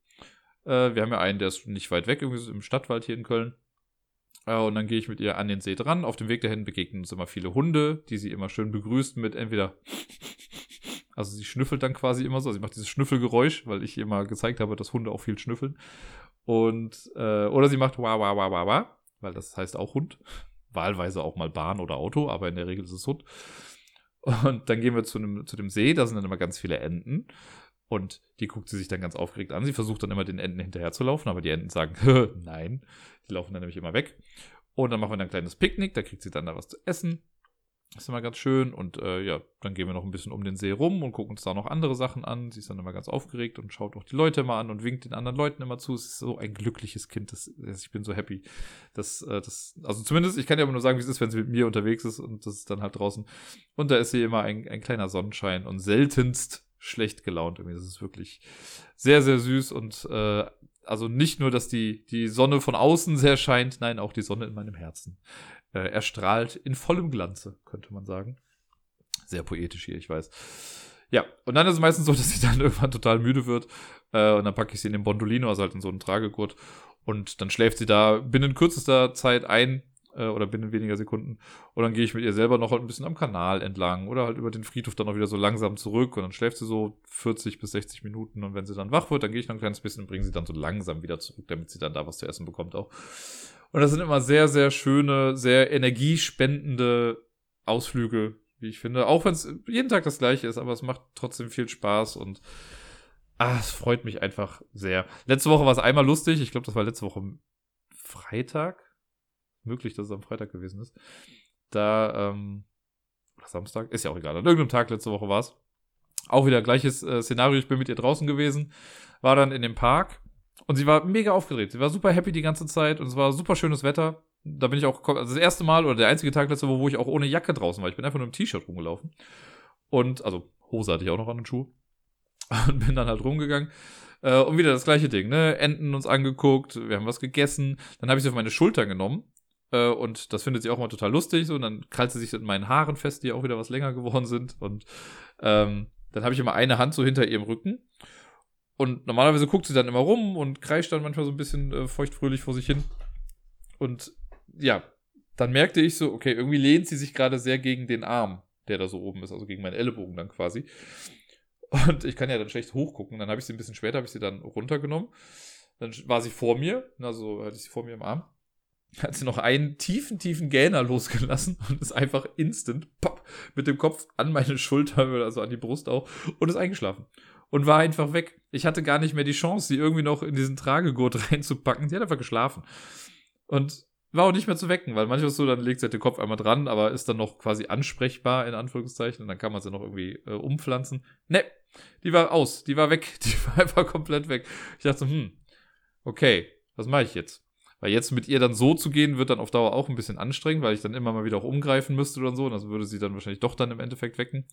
Äh, wir haben ja einen, der ist nicht weit weg, irgendwie so im Stadtwald hier in Köln. Äh, und dann gehe ich mit ihr an den See dran. Auf dem Weg dahin begegnen uns immer viele Hunde, die sie immer schön begrüßt mit entweder also sie schnüffelt dann quasi immer so. Sie macht dieses Schnüffelgeräusch, weil ich ihr mal gezeigt habe, dass Hunde auch viel schnüffeln. Und, äh, oder sie macht wa wa wa wa wa, weil das heißt auch Hund. Wahlweise auch mal Bahn oder Auto, aber in der Regel ist es Hund. Und dann gehen wir zu, einem, zu dem See, da sind dann immer ganz viele Enten. Und die guckt sie sich dann ganz aufgeregt an. Sie versucht dann immer den Enten hinterher zu laufen, aber die Enten sagen, nein. Die laufen dann nämlich immer weg. Und dann machen wir dann ein kleines Picknick, da kriegt sie dann da was zu essen. Ist immer ganz schön. Und äh, ja, dann gehen wir noch ein bisschen um den See rum und gucken uns da noch andere Sachen an. Sie ist dann immer ganz aufgeregt und schaut auch die Leute immer an und winkt den anderen Leuten immer zu. Es ist so ein glückliches Kind. Das, ich bin so happy. Das, äh, das, also zumindest, ich kann ja aber nur sagen, wie es ist, wenn sie mit mir unterwegs ist und das ist dann halt draußen. Und da ist sie immer ein, ein kleiner Sonnenschein und seltenst schlecht gelaunt. Irgendwie. Das ist wirklich sehr, sehr süß und äh, also nicht nur, dass die, die Sonne von außen sehr scheint, nein, auch die Sonne in meinem Herzen äh, erstrahlt in vollem Glanze, könnte man sagen. Sehr poetisch hier, ich weiß. Ja, und dann ist es meistens so, dass sie dann irgendwann total müde wird. Äh, und dann packe ich sie in den Bondolino, also halt in so einen Tragegurt. Und dann schläft sie da binnen kürzester Zeit ein äh, oder binnen weniger Sekunden. Und dann gehe ich mit ihr selber noch halt ein bisschen am Kanal entlang oder halt über den Friedhof dann auch wieder so langsam zurück. Und dann schläft sie so 40 bis 60 Minuten. Und wenn sie dann wach wird, dann gehe ich noch ein kleines bisschen und bringe sie dann so langsam wieder zurück, damit sie dann da was zu essen bekommt auch. Und das sind immer sehr, sehr schöne, sehr energiespendende Ausflüge, wie ich finde. Auch wenn es jeden Tag das gleiche ist, aber es macht trotzdem viel Spaß und ah, es freut mich einfach sehr. Letzte Woche war es einmal lustig. Ich glaube, das war letzte Woche Freitag. Möglich, dass es am Freitag gewesen ist. Da, ähm, Samstag, ist ja auch egal. An irgendeinem Tag letzte Woche war es. Auch wieder gleiches äh, Szenario. Ich bin mit ihr draußen gewesen, war dann in dem Park und sie war mega aufgedreht. Sie war super happy die ganze Zeit und es war super schönes Wetter. Da bin ich auch, also das erste Mal oder der einzige Tag letzte Woche, wo ich auch ohne Jacke draußen war. Ich bin einfach nur im T-Shirt rumgelaufen. Und, also, Hose hatte ich auch noch an den Schuh. Und bin dann halt rumgegangen. Äh, und wieder das gleiche Ding, ne? Enten uns angeguckt, wir haben was gegessen. Dann habe ich sie auf meine Schulter genommen. Äh, und das findet sie auch mal total lustig. Und dann krallt sie sich in meinen Haaren fest, die auch wieder was länger geworden sind. Und ähm, dann habe ich immer eine Hand so hinter ihrem Rücken. Und normalerweise guckt sie dann immer rum und kreischt dann manchmal so ein bisschen äh, feuchtfröhlich vor sich hin. Und ja, dann merkte ich so, okay, irgendwie lehnt sie sich gerade sehr gegen den Arm, der da so oben ist, also gegen meinen Ellenbogen dann quasi. Und ich kann ja dann schlecht hochgucken. Dann habe ich sie ein bisschen später, habe ich sie dann runtergenommen. Dann war sie vor mir, also hatte ich sie vor mir im Arm. Hat sie noch einen tiefen, tiefen Gähner losgelassen und ist einfach instant pop, mit dem Kopf an meine Schulter, also an die Brust auch, und ist eingeschlafen und war einfach weg. Ich hatte gar nicht mehr die Chance, sie irgendwie noch in diesen Tragegurt reinzupacken. Sie hat einfach geschlafen. Und war auch nicht mehr zu wecken, weil manchmal ist so, dann legt sie halt den Kopf einmal dran, aber ist dann noch quasi ansprechbar, in Anführungszeichen, und dann kann man sie noch irgendwie äh, umpflanzen. Ne, die war aus, die war weg, die war einfach komplett weg. Ich dachte so, hm, okay, was mache ich jetzt? Weil jetzt mit ihr dann so zu gehen, wird dann auf Dauer auch ein bisschen anstrengend, weil ich dann immer mal wieder auch umgreifen müsste oder so, und das würde sie dann wahrscheinlich doch dann im Endeffekt wecken.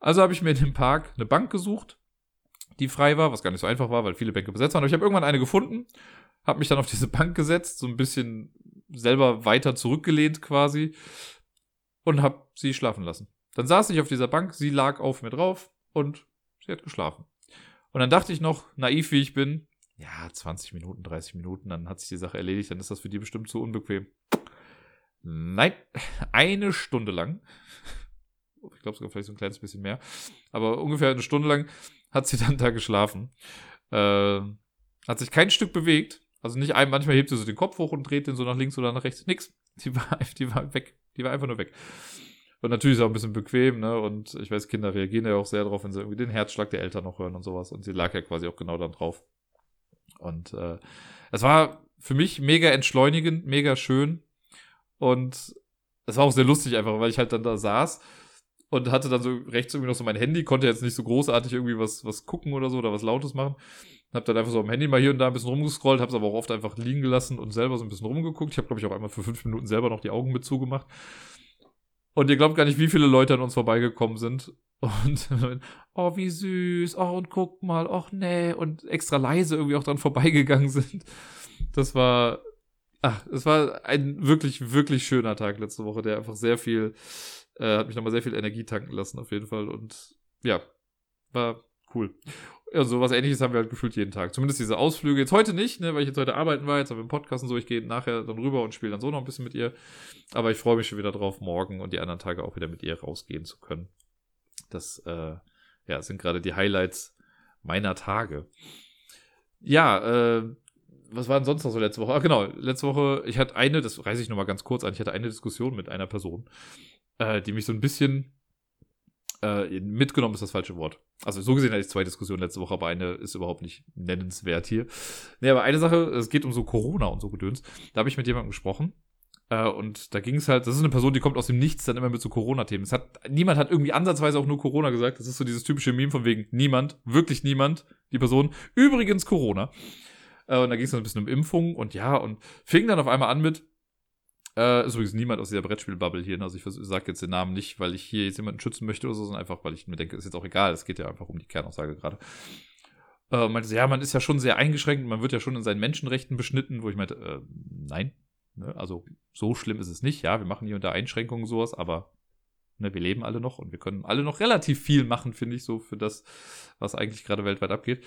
Also habe ich mir in dem Park eine Bank gesucht, die frei war, was gar nicht so einfach war, weil viele Bänke besetzt waren. Aber ich habe irgendwann eine gefunden habe mich dann auf diese Bank gesetzt, so ein bisschen selber weiter zurückgelehnt quasi und habe sie schlafen lassen. Dann saß ich auf dieser Bank, sie lag auf mir drauf und sie hat geschlafen. Und dann dachte ich noch, naiv wie ich bin, ja, 20 Minuten, 30 Minuten, dann hat sich die Sache erledigt, dann ist das für die bestimmt zu unbequem. Nein, eine Stunde lang, ich glaube sogar vielleicht so ein kleines bisschen mehr, aber ungefähr eine Stunde lang hat sie dann da geschlafen. Äh, hat sich kein Stück bewegt also nicht ein, manchmal hebt sie so den Kopf hoch und dreht den so nach links oder nach rechts. Nix. Die war, die war weg. Die war einfach nur weg. Und natürlich ist auch ein bisschen bequem, ne? Und ich weiß, Kinder reagieren ja auch sehr drauf, wenn sie irgendwie den Herzschlag der Eltern noch hören und sowas. Und sie lag ja quasi auch genau dann drauf. Und äh, es war für mich mega entschleunigend, mega schön. Und es war auch sehr lustig einfach, weil ich halt dann da saß und hatte dann so rechts irgendwie noch so mein Handy, konnte jetzt nicht so großartig irgendwie was, was gucken oder so oder was Lautes machen. Hab dann einfach so am Handy mal hier und da ein bisschen rumgescrollt, hab's aber auch oft einfach liegen gelassen und selber so ein bisschen rumgeguckt. Ich habe, glaube ich, auch einmal für fünf Minuten selber noch die Augen mit zugemacht. Und ihr glaubt gar nicht, wie viele Leute an uns vorbeigekommen sind. Und, oh, wie süß, oh, und guck mal, ach nee, und extra leise irgendwie auch dran vorbeigegangen sind. Das war, ach, es war ein wirklich, wirklich schöner Tag letzte Woche, der einfach sehr viel, äh, hat mich nochmal sehr viel Energie tanken lassen, auf jeden Fall. Und ja, war cool. Ja, so was ähnliches haben wir halt gefühlt jeden Tag. Zumindest diese Ausflüge. Jetzt heute nicht, ne, weil ich jetzt heute arbeiten war, jetzt haben wir einen Podcast und so. Ich gehe nachher dann rüber und spiele dann so noch ein bisschen mit ihr. Aber ich freue mich schon wieder drauf, morgen und die anderen Tage auch wieder mit ihr rausgehen zu können. Das, äh, ja, sind gerade die Highlights meiner Tage. Ja, äh, was war denn sonst noch so letzte Woche? Ah, genau, letzte Woche, ich hatte eine, das reiße ich nochmal ganz kurz an, ich hatte eine Diskussion mit einer Person, äh, die mich so ein bisschen äh, mitgenommen ist das falsche Wort. Also so gesehen hatte ich zwei Diskussionen letzte Woche, aber eine ist überhaupt nicht nennenswert hier. Nee, aber eine Sache, es geht um so Corona und so Gedöns. Da habe ich mit jemandem gesprochen. Äh, und da ging es halt, das ist eine Person, die kommt aus dem Nichts dann immer mit so Corona-Themen. Es hat, niemand hat irgendwie ansatzweise auch nur Corona gesagt. Das ist so dieses typische Meme von wegen niemand, wirklich niemand, die Person. Übrigens Corona. Äh, und da ging es dann ein bisschen um Impfung und ja, und fing dann auf einmal an mit, äh, ist übrigens niemand aus dieser Brettspiel-Bubble hier. Ne? Also ich sage jetzt den Namen nicht, weil ich hier jetzt jemanden schützen möchte oder so, sondern einfach, weil ich mir denke, ist jetzt auch egal. Es geht ja einfach um die Kernaussage gerade. Äh, meinte so, ja, man ist ja schon sehr eingeschränkt, man wird ja schon in seinen Menschenrechten beschnitten, wo ich meinte, äh, nein. Ne? Also so schlimm ist es nicht. Ja, wir machen hier unter Einschränkungen sowas, aber ne, wir leben alle noch und wir können alle noch relativ viel machen, finde ich, so für das, was eigentlich gerade weltweit abgeht.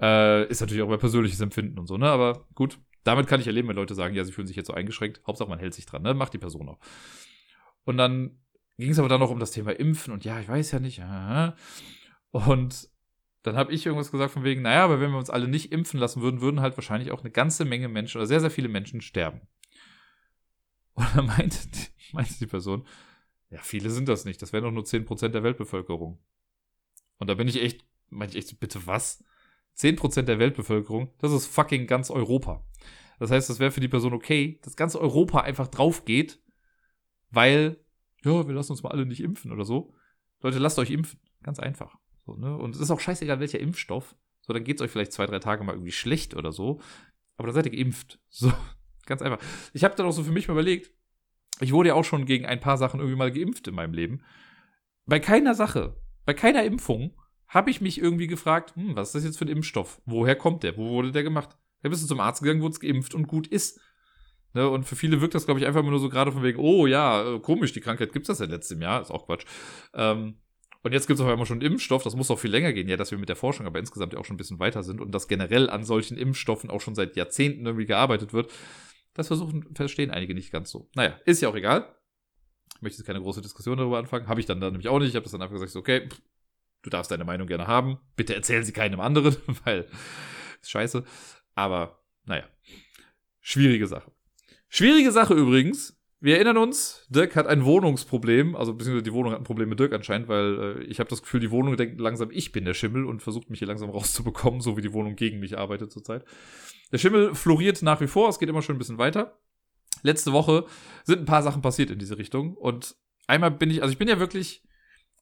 Äh, ist natürlich auch mein persönliches Empfinden und so, ne? Aber gut, damit kann ich erleben, wenn Leute sagen, ja, sie fühlen sich jetzt so eingeschränkt. Hauptsache, man hält sich dran, ne? Macht die Person auch. Und dann ging es aber dann noch um das Thema Impfen und ja, ich weiß ja nicht. Und dann habe ich irgendwas gesagt von wegen, naja, aber wenn wir uns alle nicht impfen lassen würden, würden halt wahrscheinlich auch eine ganze Menge Menschen oder sehr, sehr viele Menschen sterben. Und dann meinte, meinte die Person, ja, viele sind das nicht. Das wären doch nur 10% der Weltbevölkerung. Und da bin ich echt, meinte ich echt bitte was? 10% der Weltbevölkerung, das ist fucking ganz Europa. Das heißt, das wäre für die Person okay, dass ganz Europa einfach drauf geht, weil, ja, wir lassen uns mal alle nicht impfen oder so. Leute, lasst euch impfen. Ganz einfach. So, ne? Und es ist auch scheißegal, welcher Impfstoff. So, dann geht es euch vielleicht zwei, drei Tage mal irgendwie schlecht oder so. Aber dann seid ihr geimpft. So, ganz einfach. Ich habe dann auch so für mich mal überlegt, ich wurde ja auch schon gegen ein paar Sachen irgendwie mal geimpft in meinem Leben. Bei keiner Sache, bei keiner Impfung habe ich mich irgendwie gefragt, hm, was ist das jetzt für ein Impfstoff? Woher kommt der? Wo wurde der gemacht? Da bist du zum Arzt gegangen, wurde geimpft und gut ist. Ne, und für viele wirkt das, glaube ich, einfach nur so gerade von wegen, oh ja, äh, komisch, die Krankheit gibt es das ja letztem Jahr, ist auch Quatsch. Ähm, und jetzt gibt es auf einmal schon Impfstoff, das muss auch viel länger gehen, ja, dass wir mit der Forschung aber insgesamt ja auch schon ein bisschen weiter sind und dass generell an solchen Impfstoffen auch schon seit Jahrzehnten irgendwie gearbeitet wird. Das versuchen, verstehen einige nicht ganz so. Naja, ist ja auch egal. Ich möchte jetzt keine große Diskussion darüber anfangen. Habe ich dann, dann nämlich auch nicht. Ich habe das dann einfach gesagt, okay, pff, du darfst deine Meinung gerne haben. Bitte erzählen sie keinem anderen, weil ist scheiße. Aber naja, schwierige Sache. Schwierige Sache übrigens. Wir erinnern uns, Dirk hat ein Wohnungsproblem, also beziehungsweise die Wohnung hat ein Problem mit Dirk anscheinend, weil äh, ich habe das Gefühl, die Wohnung denkt langsam, ich bin der Schimmel und versucht mich hier langsam rauszubekommen, so wie die Wohnung gegen mich arbeitet zurzeit. Der Schimmel floriert nach wie vor, es geht immer schon ein bisschen weiter. letzte Woche sind ein paar Sachen passiert in diese Richtung. Und einmal bin ich, also ich bin ja wirklich,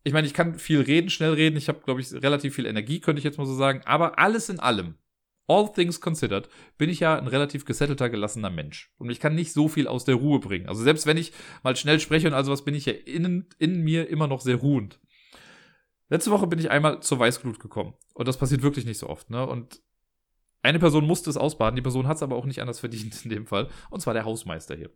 ich meine, ich kann viel reden, schnell reden. Ich habe, glaube ich, relativ viel Energie, könnte ich jetzt mal so sagen. Aber alles in allem, all things considered, bin ich ja ein relativ gesettelter, gelassener Mensch. Und ich kann nicht so viel aus der Ruhe bringen. Also selbst wenn ich mal schnell spreche und also was, bin ich ja innen, in mir immer noch sehr ruhend. Letzte Woche bin ich einmal zur Weißglut gekommen. Und das passiert wirklich nicht so oft, ne? Und eine Person musste es ausbaden, die Person hat es aber auch nicht anders verdient in dem Fall. Und zwar der Hausmeister hier.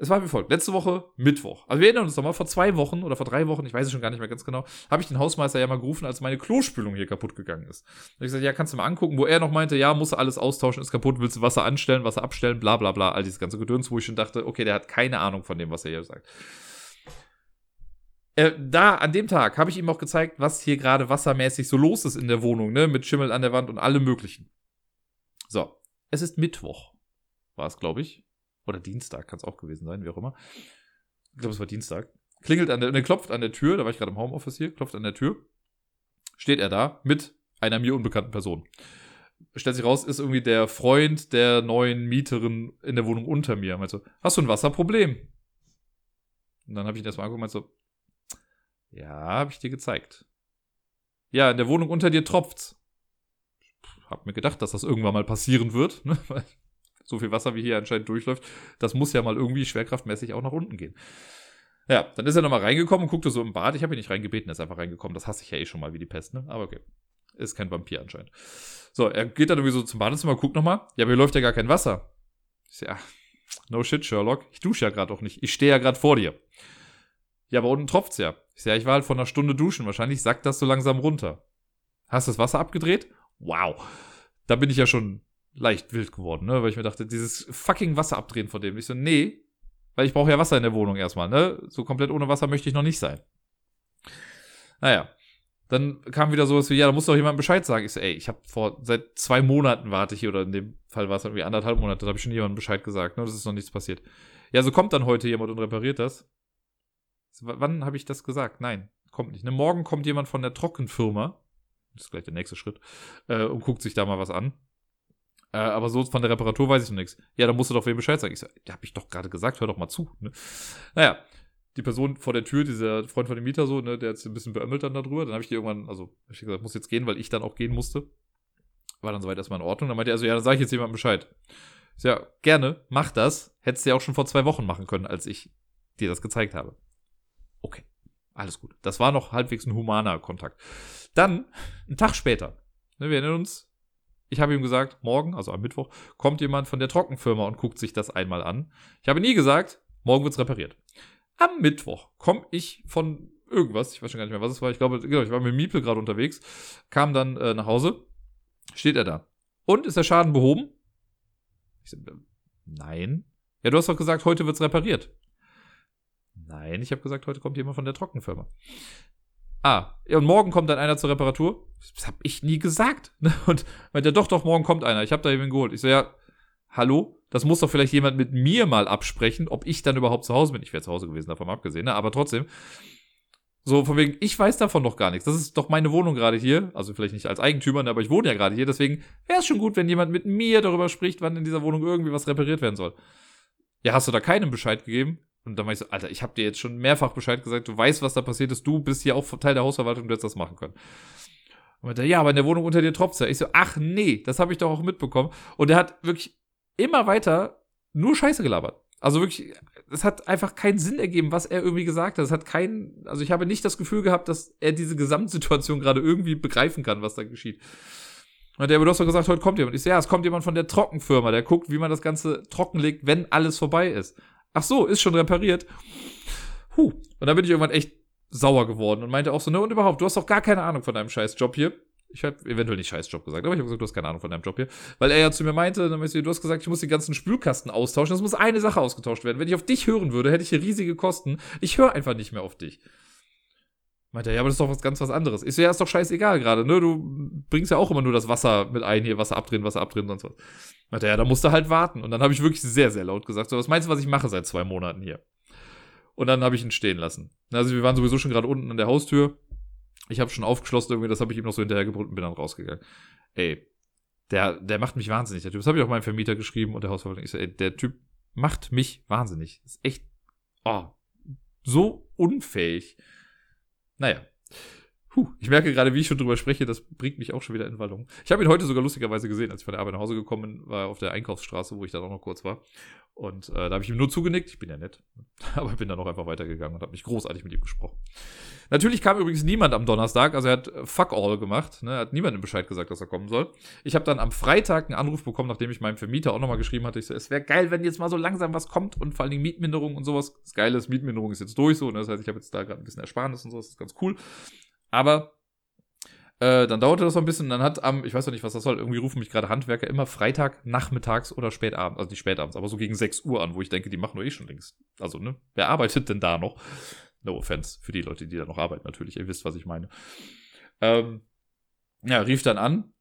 Es war wie folgt. Letzte Woche Mittwoch. Also wir erinnern uns nochmal, vor zwei Wochen oder vor drei Wochen, ich weiß es schon gar nicht mehr ganz genau, habe ich den Hausmeister ja mal gerufen, als meine Klospülung hier kaputt gegangen ist. Da ich gesagt, ja, kannst du mal angucken, wo er noch meinte, ja, muss alles austauschen, ist kaputt, willst du Wasser anstellen, Wasser abstellen, bla bla bla, all dieses ganze Gedöns, wo ich schon dachte, okay, der hat keine Ahnung von dem, was er hier sagt. Äh, da, an dem Tag, habe ich ihm auch gezeigt, was hier gerade wassermäßig so los ist in der Wohnung, ne, mit Schimmel an der Wand und allem möglichen. So, es ist Mittwoch, war es, glaube ich. Oder Dienstag, kann es auch gewesen sein, wie auch immer. Ich glaube, es war Dienstag. Klingelt an der, ne, klopft an der Tür, da war ich gerade im Homeoffice hier, klopft an der Tür. Steht er da mit einer mir unbekannten Person. Stellt sich raus, ist irgendwie der Freund der neuen Mieterin in der Wohnung unter mir. Meint so, hast du ein Wasserproblem? Und dann habe ich ihn erstmal angeguckt und meint so, ja, habe ich dir gezeigt. Ja, in der Wohnung unter dir tropft's. Hab mir gedacht, dass das irgendwann mal passieren wird, ne? Weil so viel Wasser wie hier anscheinend durchläuft, das muss ja mal irgendwie schwerkraftmäßig auch nach unten gehen. Ja, dann ist er nochmal reingekommen und guckte so im Bad. Ich habe ihn nicht reingebeten, er ist einfach reingekommen. Das hasse ich ja eh schon mal wie die Pest, ne? Aber okay. Ist kein Vampir anscheinend. So, er geht dann irgendwie so zum Badezimmer, guckt nochmal. Ja, aber hier läuft ja gar kein Wasser. Ich sag, ja, no shit, Sherlock. Ich dusche ja gerade auch nicht. Ich stehe ja gerade vor dir. Ja, aber unten tropft's ja. Ich sag, ich war halt vor einer Stunde duschen. Wahrscheinlich sackt das so langsam runter. Hast du das Wasser abgedreht? Wow. Da bin ich ja schon leicht wild geworden, ne? Weil ich mir dachte, dieses fucking Wasser abdrehen von dem. Ich so, nee, weil ich brauche ja Wasser in der Wohnung erstmal, ne? So komplett ohne Wasser möchte ich noch nicht sein. Naja. Dann kam wieder sowas wie, ja, da muss doch jemand Bescheid sagen. Ich so, ey, ich habe vor, seit zwei Monaten warte ich hier, oder in dem Fall war es irgendwie anderthalb Monate, da habe ich schon jemandem Bescheid gesagt, ne? Das ist noch nichts passiert. Ja, so kommt dann heute jemand und repariert das. So, wann habe ich das gesagt? Nein, kommt nicht. Ne? Morgen kommt jemand von der Trockenfirma. Das ist gleich der nächste Schritt. Äh, und guckt sich da mal was an. Äh, aber so von der Reparatur weiß ich noch nichts. Ja, dann musst du doch wem Bescheid sagen. Ich ja, hab ich doch gerade gesagt, hör doch mal zu. Ne? Naja, die Person vor der Tür, dieser Freund von dem Mieter so, ne, der hat ein bisschen beömmelt dann darüber. Dann habe ich die irgendwann, also hab ich gesagt, muss jetzt gehen, weil ich dann auch gehen musste. War dann soweit erstmal in Ordnung. Dann meinte er also, ja, dann sage ich jetzt jemandem Bescheid. Ich so, ja, gerne, mach das. Hättest du ja auch schon vor zwei Wochen machen können, als ich dir das gezeigt habe. Okay, alles gut. Das war noch halbwegs ein humaner Kontakt. Dann, einen Tag später, ne, wir erinnern uns, ich habe ihm gesagt, morgen, also am Mittwoch, kommt jemand von der Trockenfirma und guckt sich das einmal an. Ich habe nie gesagt, morgen wird's repariert. Am Mittwoch komme ich von irgendwas, ich weiß schon gar nicht mehr, was es war. Ich glaube, genau, ich war mit Miepel gerade unterwegs, kam dann äh, nach Hause, steht er da. Und ist der Schaden behoben? Ich sag, nein. Ja, du hast doch gesagt, heute wird's repariert. Nein, ich habe gesagt, heute kommt jemand von der Trockenfirma. Ah, und morgen kommt dann einer zur Reparatur. Das habe ich nie gesagt. Ne? Und meinte, doch, doch, morgen kommt einer. Ich habe da jemanden geholt. Ich so, ja, hallo? Das muss doch vielleicht jemand mit mir mal absprechen, ob ich dann überhaupt zu Hause bin. Ich wäre zu Hause gewesen, davon abgesehen, ne? aber trotzdem. So, von wegen, ich weiß davon doch gar nichts. Das ist doch meine Wohnung gerade hier. Also vielleicht nicht als Eigentümer, ne, aber ich wohne ja gerade hier. Deswegen wäre es schon gut, wenn jemand mit mir darüber spricht, wann in dieser Wohnung irgendwie was repariert werden soll. Ja, hast du da keinen Bescheid gegeben? Und dann war ich so, Alter, ich habe dir jetzt schon mehrfach Bescheid gesagt, du weißt, was da passiert ist, du bist hier auch Teil der Hausverwaltung, du hättest das machen können. Und meinte, ja, aber in der Wohnung unter dir tropft ja. Ich so, ach nee, das habe ich doch auch mitbekommen. Und er hat wirklich immer weiter nur Scheiße gelabert. Also wirklich, es hat einfach keinen Sinn ergeben, was er irgendwie gesagt hat. Es hat keinen, also ich habe nicht das Gefühl gehabt, dass er diese Gesamtsituation gerade irgendwie begreifen kann, was da geschieht. Und der, aber du hast doch gesagt, heute kommt jemand. Ich so, ja, es kommt jemand von der Trockenfirma, der guckt, wie man das Ganze trockenlegt, wenn alles vorbei ist. Ach so, ist schon repariert. Huh. Und dann bin ich irgendwann echt sauer geworden und meinte auch so, ne, und überhaupt, du hast doch gar keine Ahnung von deinem scheiß Job hier. Ich habe eventuell nicht scheiß Job gesagt, aber ich habe gesagt, du hast keine Ahnung von deinem Job hier. Weil er ja zu mir meinte, du, du hast gesagt, ich muss die ganzen Spülkasten austauschen. Das muss eine Sache ausgetauscht werden. Wenn ich auf dich hören würde, hätte ich hier riesige Kosten. Ich höre einfach nicht mehr auf dich. Meinte er, ja, aber das ist doch was ganz was anderes. Ich so, ja, ist doch scheißegal gerade, ne? Du bringst ja auch immer nur das Wasser mit ein, hier Wasser abdrehen, Wasser abdrehen, sonst was. Meinte er, ja, da musst du halt warten. Und dann habe ich wirklich sehr, sehr laut gesagt, so, was meinst du, was ich mache seit zwei Monaten hier? Und dann habe ich ihn stehen lassen. Also wir waren sowieso schon gerade unten an der Haustür. Ich habe schon aufgeschlossen irgendwie, das habe ich ihm noch so hinterhergebrüllt und bin dann rausgegangen. Ey, der, der macht mich wahnsinnig, der Typ. Das habe ich auch meinem Vermieter geschrieben und der Hausverwaltung. Ich so, ey, der Typ macht mich wahnsinnig. ist echt, oh, so unfähig. Naja. Puh, ich merke gerade, wie ich schon drüber spreche, das bringt mich auch schon wieder in Wallung. Ich habe ihn heute sogar lustigerweise gesehen, als ich von der Arbeit nach Hause gekommen bin, war auf der Einkaufsstraße, wo ich dann auch noch kurz war. Und äh, da habe ich ihm nur zugenickt, ich bin ja nett, aber bin dann auch einfach weitergegangen und habe mich großartig mit ihm gesprochen. Natürlich kam übrigens niemand am Donnerstag, also er hat Fuck All gemacht, ne? er hat niemandem Bescheid gesagt, dass er kommen soll. Ich habe dann am Freitag einen Anruf bekommen, nachdem ich meinem Vermieter auch nochmal geschrieben hatte, ich so, es wäre geil, wenn jetzt mal so langsam was kommt und vor allen Dingen Mietminderung und sowas. Das Geile ist, Mietminderung ist jetzt durch so, ne? das heißt, ich habe jetzt da gerade ein bisschen Ersparnis und sowas, das ist ganz cool. Aber äh, dann dauerte das so ein bisschen dann hat am, ich weiß noch nicht, was das soll, irgendwie rufen mich gerade Handwerker immer Freitag, nachmittags oder spätabends, also nicht spätabends, aber so gegen 6 Uhr an, wo ich denke, die machen nur eh schon links. Also, ne, wer arbeitet denn da noch? No offense für die Leute, die da noch arbeiten, natürlich. Ihr wisst, was ich meine. Ähm, ja, rief dann an.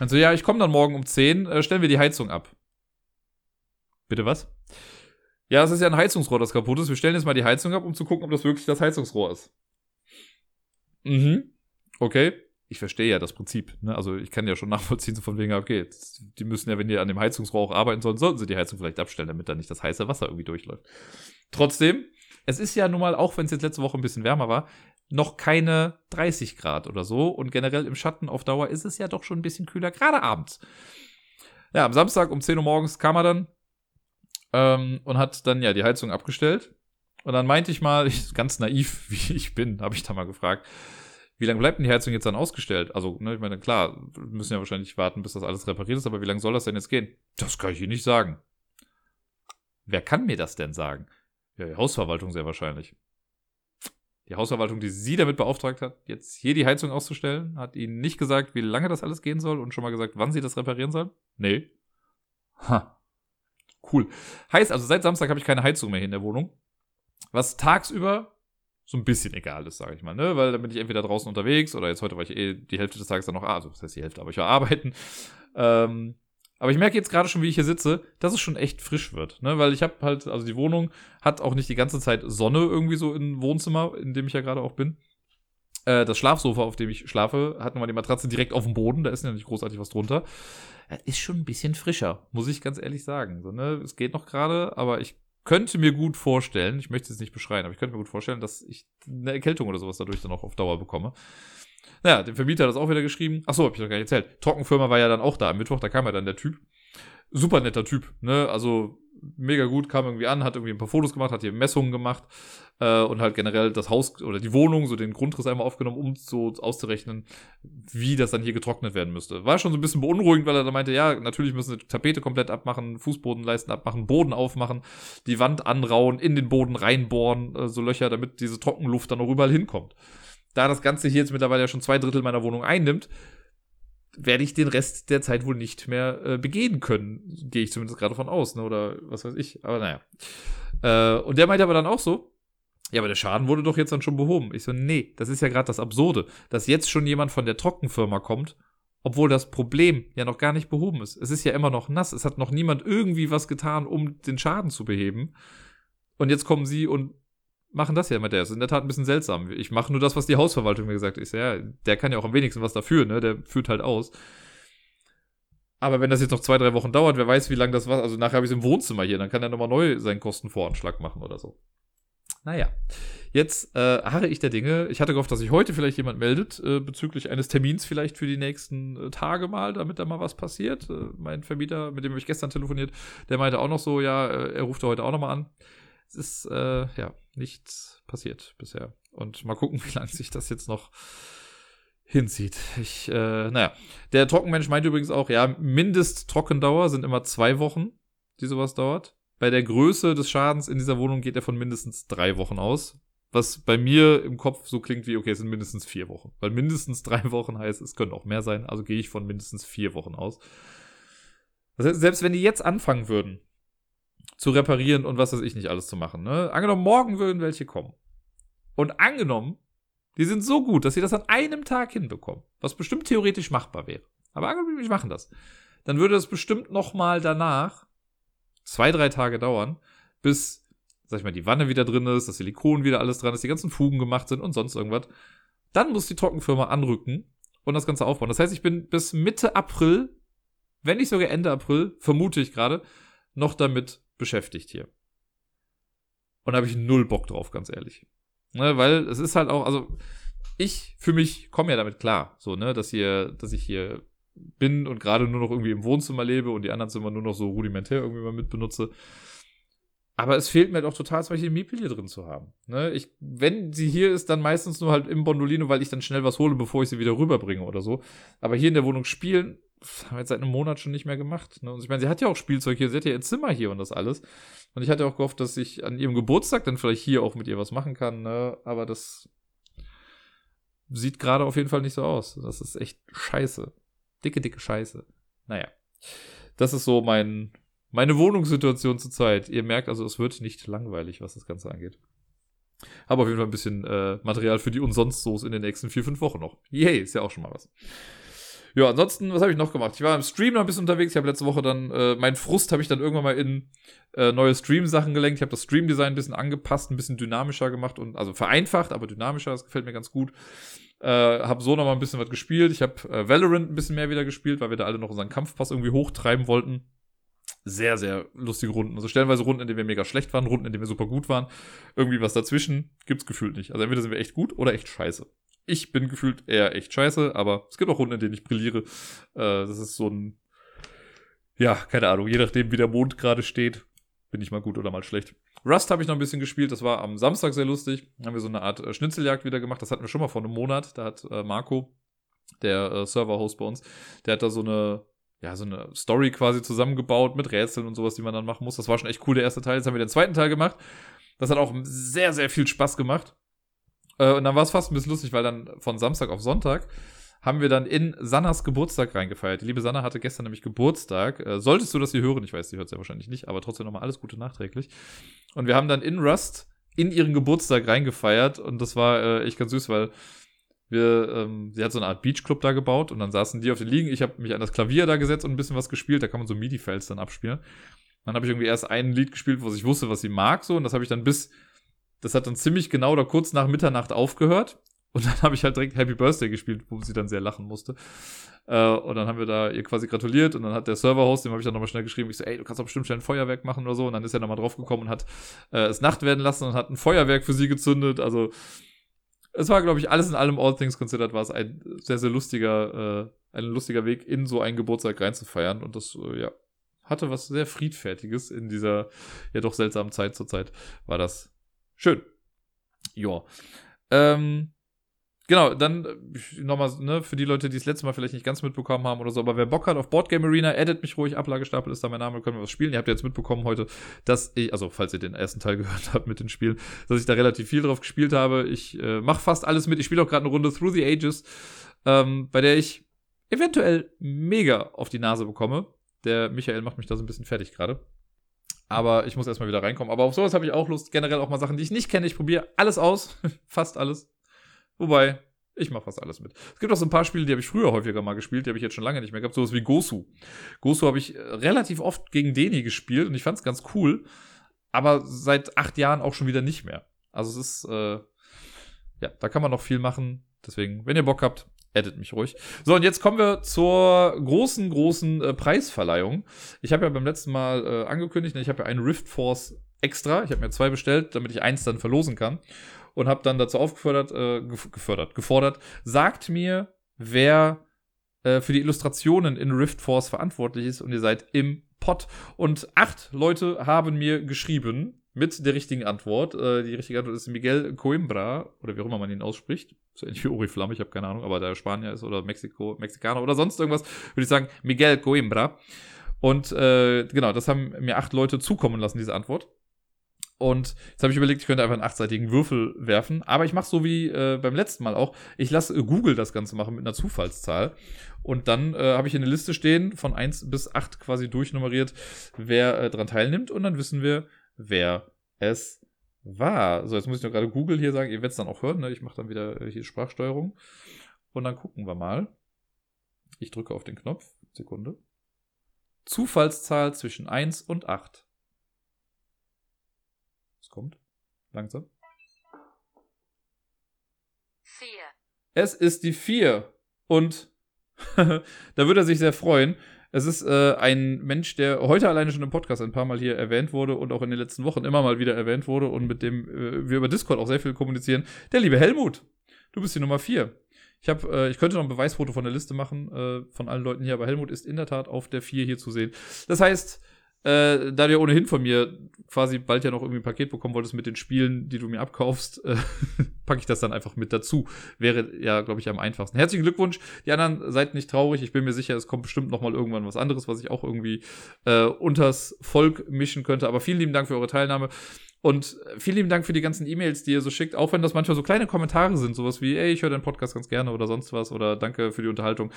Und so, ja, ich komme dann morgen um 10, äh, stellen wir die Heizung ab. Bitte was? Ja, es ist ja ein Heizungsrohr, das kaputt ist. Wir stellen jetzt mal die Heizung ab, um zu gucken, ob das wirklich das Heizungsrohr ist. Mhm. Okay ich verstehe ja das Prinzip. Ne? Also ich kann ja schon nachvollziehen, so von wegen, okay, die müssen ja, wenn die an dem Heizungsrohr auch arbeiten sollen, sollten sie die Heizung vielleicht abstellen, damit da nicht das heiße Wasser irgendwie durchläuft. Trotzdem, es ist ja nun mal, auch wenn es jetzt letzte Woche ein bisschen wärmer war, noch keine 30 Grad oder so. Und generell im Schatten auf Dauer ist es ja doch schon ein bisschen kühler, gerade abends. Ja, am Samstag um 10 Uhr morgens kam er dann ähm, und hat dann ja die Heizung abgestellt. Und dann meinte ich mal, ich, ganz naiv wie ich bin, habe ich da mal gefragt, wie lange bleibt denn die Heizung jetzt dann ausgestellt? Also, ne, ich meine, klar, wir müssen ja wahrscheinlich warten, bis das alles repariert ist, aber wie lange soll das denn jetzt gehen? Das kann ich Ihnen nicht sagen. Wer kann mir das denn sagen? Ja, die Hausverwaltung sehr wahrscheinlich. Die Hausverwaltung, die Sie damit beauftragt hat, jetzt hier die Heizung auszustellen, hat Ihnen nicht gesagt, wie lange das alles gehen soll und schon mal gesagt, wann Sie das reparieren sollen? Nee. Ha. Cool. Heißt also, seit Samstag habe ich keine Heizung mehr hier in der Wohnung. Was tagsüber so ein bisschen egal ist, sage ich mal, ne? Weil dann bin ich entweder draußen unterwegs oder jetzt heute war ich eh die Hälfte des Tages dann noch, also das heißt die Hälfte, aber ich war arbeiten. Ähm, aber ich merke jetzt gerade schon, wie ich hier sitze, dass es schon echt frisch wird, ne? Weil ich habe halt, also die Wohnung hat auch nicht die ganze Zeit Sonne irgendwie so im Wohnzimmer, in dem ich ja gerade auch bin. Äh, das Schlafsofa, auf dem ich schlafe, hat nochmal die Matratze direkt auf dem Boden, da ist ja nicht großartig was drunter. Ist schon ein bisschen frischer, muss ich ganz ehrlich sagen. So, ne? Es geht noch gerade, aber ich könnte mir gut vorstellen, ich möchte es nicht beschreien, aber ich könnte mir gut vorstellen, dass ich eine Erkältung oder sowas dadurch dann auch auf Dauer bekomme. Naja, dem Vermieter hat das auch wieder geschrieben. Achso, hab ich doch gar nicht erzählt. Trockenfirma war ja dann auch da am Mittwoch, da kam ja dann der Typ. Super netter Typ, ne? Also mega gut, kam irgendwie an, hat irgendwie ein paar Fotos gemacht, hat hier Messungen gemacht äh, und halt generell das Haus oder die Wohnung, so den Grundriss einmal aufgenommen, um so auszurechnen, wie das dann hier getrocknet werden müsste. War schon so ein bisschen beunruhigend, weil er da meinte, ja, natürlich müssen sie Tapete komplett abmachen, Fußbodenleisten abmachen, Boden aufmachen, die Wand anrauen, in den Boden reinbohren, äh, so Löcher, damit diese Trockenluft dann auch überall hinkommt. Da das Ganze hier jetzt mittlerweile ja schon zwei Drittel meiner Wohnung einnimmt, werde ich den Rest der Zeit wohl nicht mehr äh, begehen können. Gehe ich zumindest gerade von aus, ne? Oder was weiß ich. Aber naja. Äh, und der meinte aber dann auch so, ja, aber der Schaden wurde doch jetzt dann schon behoben. Ich so, nee, das ist ja gerade das Absurde, dass jetzt schon jemand von der Trockenfirma kommt, obwohl das Problem ja noch gar nicht behoben ist. Es ist ja immer noch nass. Es hat noch niemand irgendwie was getan, um den Schaden zu beheben. Und jetzt kommen sie und machen das ja mit der. Ist in der Tat ein bisschen seltsam. Ich mache nur das, was die Hausverwaltung mir gesagt hat. Ich so, ja, der kann ja auch am wenigsten was dafür, ne? Der führt halt aus. Aber wenn das jetzt noch zwei, drei Wochen dauert, wer weiß, wie lange das war. Also nachher habe ich es im Wohnzimmer hier, dann kann er nochmal neu seinen Kostenvoranschlag machen oder so. Naja. Jetzt äh, harre ich der Dinge. Ich hatte gehofft, dass sich heute vielleicht jemand meldet, äh, bezüglich eines Termins vielleicht für die nächsten äh, Tage mal, damit da mal was passiert. Äh, mein Vermieter, mit dem habe ich gestern telefoniert, der meinte auch noch so, ja, äh, er ruft heute auch nochmal an. Es ist, äh, ja, nichts passiert bisher. Und mal gucken, wie lange sich das jetzt noch hinzieht. Ich, äh, naja. Der Trockenmensch meint übrigens auch, ja, Mindesttrockendauer sind immer zwei Wochen, die sowas dauert. Bei der Größe des Schadens in dieser Wohnung geht er von mindestens drei Wochen aus. Was bei mir im Kopf so klingt wie, okay, es sind mindestens vier Wochen. Weil mindestens drei Wochen heißt, es können auch mehr sein. Also gehe ich von mindestens vier Wochen aus. Das heißt, selbst wenn die jetzt anfangen würden, zu reparieren und was weiß ich nicht alles zu machen. Ne? Angenommen, morgen würden welche kommen. Und angenommen, die sind so gut, dass sie das an einem Tag hinbekommen, was bestimmt theoretisch machbar wäre. Aber angenommen, die machen das. Dann würde das bestimmt nochmal danach zwei, drei Tage dauern, bis, sag ich mal, die Wanne wieder drin ist, das Silikon wieder alles dran ist, die ganzen Fugen gemacht sind und sonst irgendwas. Dann muss die Trockenfirma anrücken und das Ganze aufbauen. Das heißt, ich bin bis Mitte April, wenn nicht sogar Ende April, vermute ich gerade, noch damit beschäftigt hier. Und da habe ich null Bock drauf, ganz ehrlich. Ne, weil es ist halt auch, also ich für mich komme ja damit klar, so, ne, dass hier, dass ich hier bin und gerade nur noch irgendwie im Wohnzimmer lebe und die anderen Zimmer nur noch so rudimentär irgendwie mal mit benutze. Aber es fehlt mir halt auch total, zum Beispiel Miepel hier drin zu haben. Ne? Ich, wenn sie hier ist, dann meistens nur halt im Bondolino, weil ich dann schnell was hole, bevor ich sie wieder rüberbringe oder so. Aber hier in der Wohnung spielen, haben wir jetzt seit einem Monat schon nicht mehr gemacht. Ne? Und ich meine, sie hat ja auch Spielzeug hier, sie hat ja ihr Zimmer hier und das alles. Und ich hatte auch gehofft, dass ich an ihrem Geburtstag dann vielleicht hier auch mit ihr was machen kann. Ne? Aber das sieht gerade auf jeden Fall nicht so aus. Das ist echt scheiße. Dicke, dicke Scheiße. Naja. Das ist so mein, meine Wohnungssituation zurzeit. Ihr merkt also, es wird nicht langweilig, was das Ganze angeht. Habe auf jeden Fall ein bisschen äh, Material für die und sonst so in den nächsten vier, fünf Wochen noch. Yay, ist ja auch schon mal was. Ja, ansonsten, was habe ich noch gemacht? Ich war im Stream noch ein bisschen unterwegs. Ich habe letzte Woche dann, äh, meinen Frust habe ich dann irgendwann mal in äh, neue Stream-Sachen gelenkt. Ich habe das Stream-Design ein bisschen angepasst, ein bisschen dynamischer gemacht und also vereinfacht, aber dynamischer. Das gefällt mir ganz gut. Äh, habe so noch mal ein bisschen was gespielt. Ich habe äh, Valorant ein bisschen mehr wieder gespielt, weil wir da alle noch unseren Kampfpass irgendwie hochtreiben wollten. Sehr, sehr lustige Runden. Also stellenweise Runden, in denen wir mega schlecht waren, Runden, in denen wir super gut waren. Irgendwie was dazwischen gibt's gefühlt nicht. Also entweder sind wir echt gut oder echt scheiße. Ich bin gefühlt eher echt scheiße, aber es gibt auch Runden, in denen ich brilliere. Äh, das ist so ein, ja, keine Ahnung, je nachdem, wie der Mond gerade steht, bin ich mal gut oder mal schlecht. Rust habe ich noch ein bisschen gespielt, das war am Samstag sehr lustig. Da haben wir so eine Art äh, Schnitzeljagd wieder gemacht, das hatten wir schon mal vor einem Monat. Da hat äh, Marco, der äh, Server-Host bei uns, der hat da so eine, ja, so eine Story quasi zusammengebaut mit Rätseln und sowas, die man dann machen muss. Das war schon echt cool, der erste Teil. Jetzt haben wir den zweiten Teil gemacht. Das hat auch sehr, sehr viel Spaß gemacht. Äh, und dann war es fast ein bisschen lustig, weil dann von Samstag auf Sonntag haben wir dann in Sannas Geburtstag reingefeiert. Die liebe Sanna hatte gestern nämlich Geburtstag. Äh, solltest du das hier hören, ich weiß, sie hört es ja wahrscheinlich nicht, aber trotzdem nochmal alles Gute nachträglich. Und wir haben dann in Rust in ihren Geburtstag reingefeiert und das war äh, echt ganz süß, weil wir, ähm, sie hat so eine Art Beachclub da gebaut und dann saßen die auf den Liegen. Ich habe mich an das Klavier da gesetzt und ein bisschen was gespielt. Da kann man so MIDI-Files dann abspielen. Dann habe ich irgendwie erst ein Lied gespielt, wo ich wusste, was sie mag, so und das habe ich dann bis das hat dann ziemlich genau oder kurz nach Mitternacht aufgehört. Und dann habe ich halt direkt Happy Birthday gespielt, wo sie dann sehr lachen musste. Äh, und dann haben wir da ihr quasi gratuliert und dann hat der Server-Host, dem habe ich dann nochmal schnell geschrieben, ich so, ey, du kannst doch bestimmt schnell ein Feuerwerk machen oder so. Und dann ist er nochmal draufgekommen und hat äh, es Nacht werden lassen und hat ein Feuerwerk für sie gezündet. Also es war, glaube ich, alles in allem, all things considered, war es ein sehr, sehr lustiger, äh, ein lustiger Weg, in so einen Geburtstag reinzufeiern. Und das, äh, ja, hatte was sehr Friedfertiges in dieser ja doch seltsamen Zeit zur Zeit. War das Schön. Ja. Ähm, genau, dann äh, nochmal, ne, für die Leute, die es letzte Mal vielleicht nicht ganz mitbekommen haben oder so, aber wer Bock hat auf Boardgame Arena, edit mich ruhig, Ablagestapel ist da mein Name, können wir was spielen. Ihr habt jetzt mitbekommen heute, dass ich, also falls ihr den ersten Teil gehört habt mit den Spielen, dass ich da relativ viel drauf gespielt habe. Ich äh, mache fast alles mit. Ich spiele auch gerade eine Runde Through the Ages, ähm, bei der ich eventuell mega auf die Nase bekomme. Der Michael macht mich da so ein bisschen fertig gerade. Aber ich muss erstmal wieder reinkommen. Aber auf sowas habe ich auch Lust. Generell auch mal Sachen, die ich nicht kenne. Ich probiere alles aus. fast alles. Wobei, ich mache fast alles mit. Es gibt auch so ein paar Spiele, die habe ich früher häufiger mal gespielt, die habe ich jetzt schon lange nicht mehr gehabt. Sowas wie Gosu. Gosu habe ich äh, relativ oft gegen Deni gespielt und ich fand es ganz cool. Aber seit acht Jahren auch schon wieder nicht mehr. Also es ist, äh, ja, da kann man noch viel machen. Deswegen, wenn ihr Bock habt, Edit mich ruhig. So, und jetzt kommen wir zur großen, großen äh, Preisverleihung. Ich habe ja beim letzten Mal äh, angekündigt, ne, ich habe ja einen Rift Force extra. Ich habe mir zwei bestellt, damit ich eins dann verlosen kann. Und habe dann dazu aufgefordert, äh, gefördert, gefordert, sagt mir, wer äh, für die Illustrationen in Rift Force verantwortlich ist und ihr seid im Pot. Und acht Leute haben mir geschrieben, mit der richtigen Antwort. Äh, die richtige Antwort ist Miguel Coimbra, oder wie auch immer man ihn ausspricht. So ähnlich wie Oriflamme, ich habe keine Ahnung, aber der Spanier ist oder Mexiko, Mexikaner oder sonst irgendwas, würde ich sagen, Miguel Coimbra. Und äh, genau, das haben mir acht Leute zukommen lassen, diese Antwort. Und jetzt habe ich überlegt, ich könnte einfach einen achtseitigen Würfel werfen. Aber ich mache so wie äh, beim letzten Mal auch. Ich lasse Google das Ganze machen mit einer Zufallszahl. Und dann äh, habe ich eine Liste stehen von 1 bis 8 quasi durchnummeriert, wer äh, dran teilnimmt. Und dann wissen wir, wer es war. So, jetzt muss ich nur gerade Google hier sagen, ihr werdet es dann auch hören, ne? ich mache dann wieder hier Sprachsteuerung. Und dann gucken wir mal. Ich drücke auf den Knopf. Sekunde. Zufallszahl zwischen 1 und 8. Es kommt. Langsam. 4. Es ist die 4. Und da würde er sich sehr freuen. Es ist äh, ein Mensch, der heute alleine schon im Podcast ein paar Mal hier erwähnt wurde und auch in den letzten Wochen immer mal wieder erwähnt wurde und mit dem äh, wir über Discord auch sehr viel kommunizieren. Der liebe Helmut. Du bist die Nummer vier. Ich habe, äh, ich könnte noch ein Beweisfoto von der Liste machen äh, von allen Leuten hier, aber Helmut ist in der Tat auf der vier hier zu sehen. Das heißt, äh, da du ja ohnehin von mir quasi bald ja noch irgendwie ein Paket bekommen wolltest mit den Spielen, die du mir abkaufst, äh, packe ich das dann einfach mit dazu. Wäre ja, glaube ich, am einfachsten. Herzlichen Glückwunsch. Die anderen seid nicht traurig. Ich bin mir sicher, es kommt bestimmt noch mal irgendwann was anderes, was ich auch irgendwie äh, unters Volk mischen könnte. Aber vielen lieben Dank für eure Teilnahme. Und vielen lieben Dank für die ganzen E-Mails, die ihr so schickt, auch wenn das manchmal so kleine Kommentare sind, sowas wie, ey, ich höre deinen Podcast ganz gerne oder sonst was oder danke für die Unterhaltung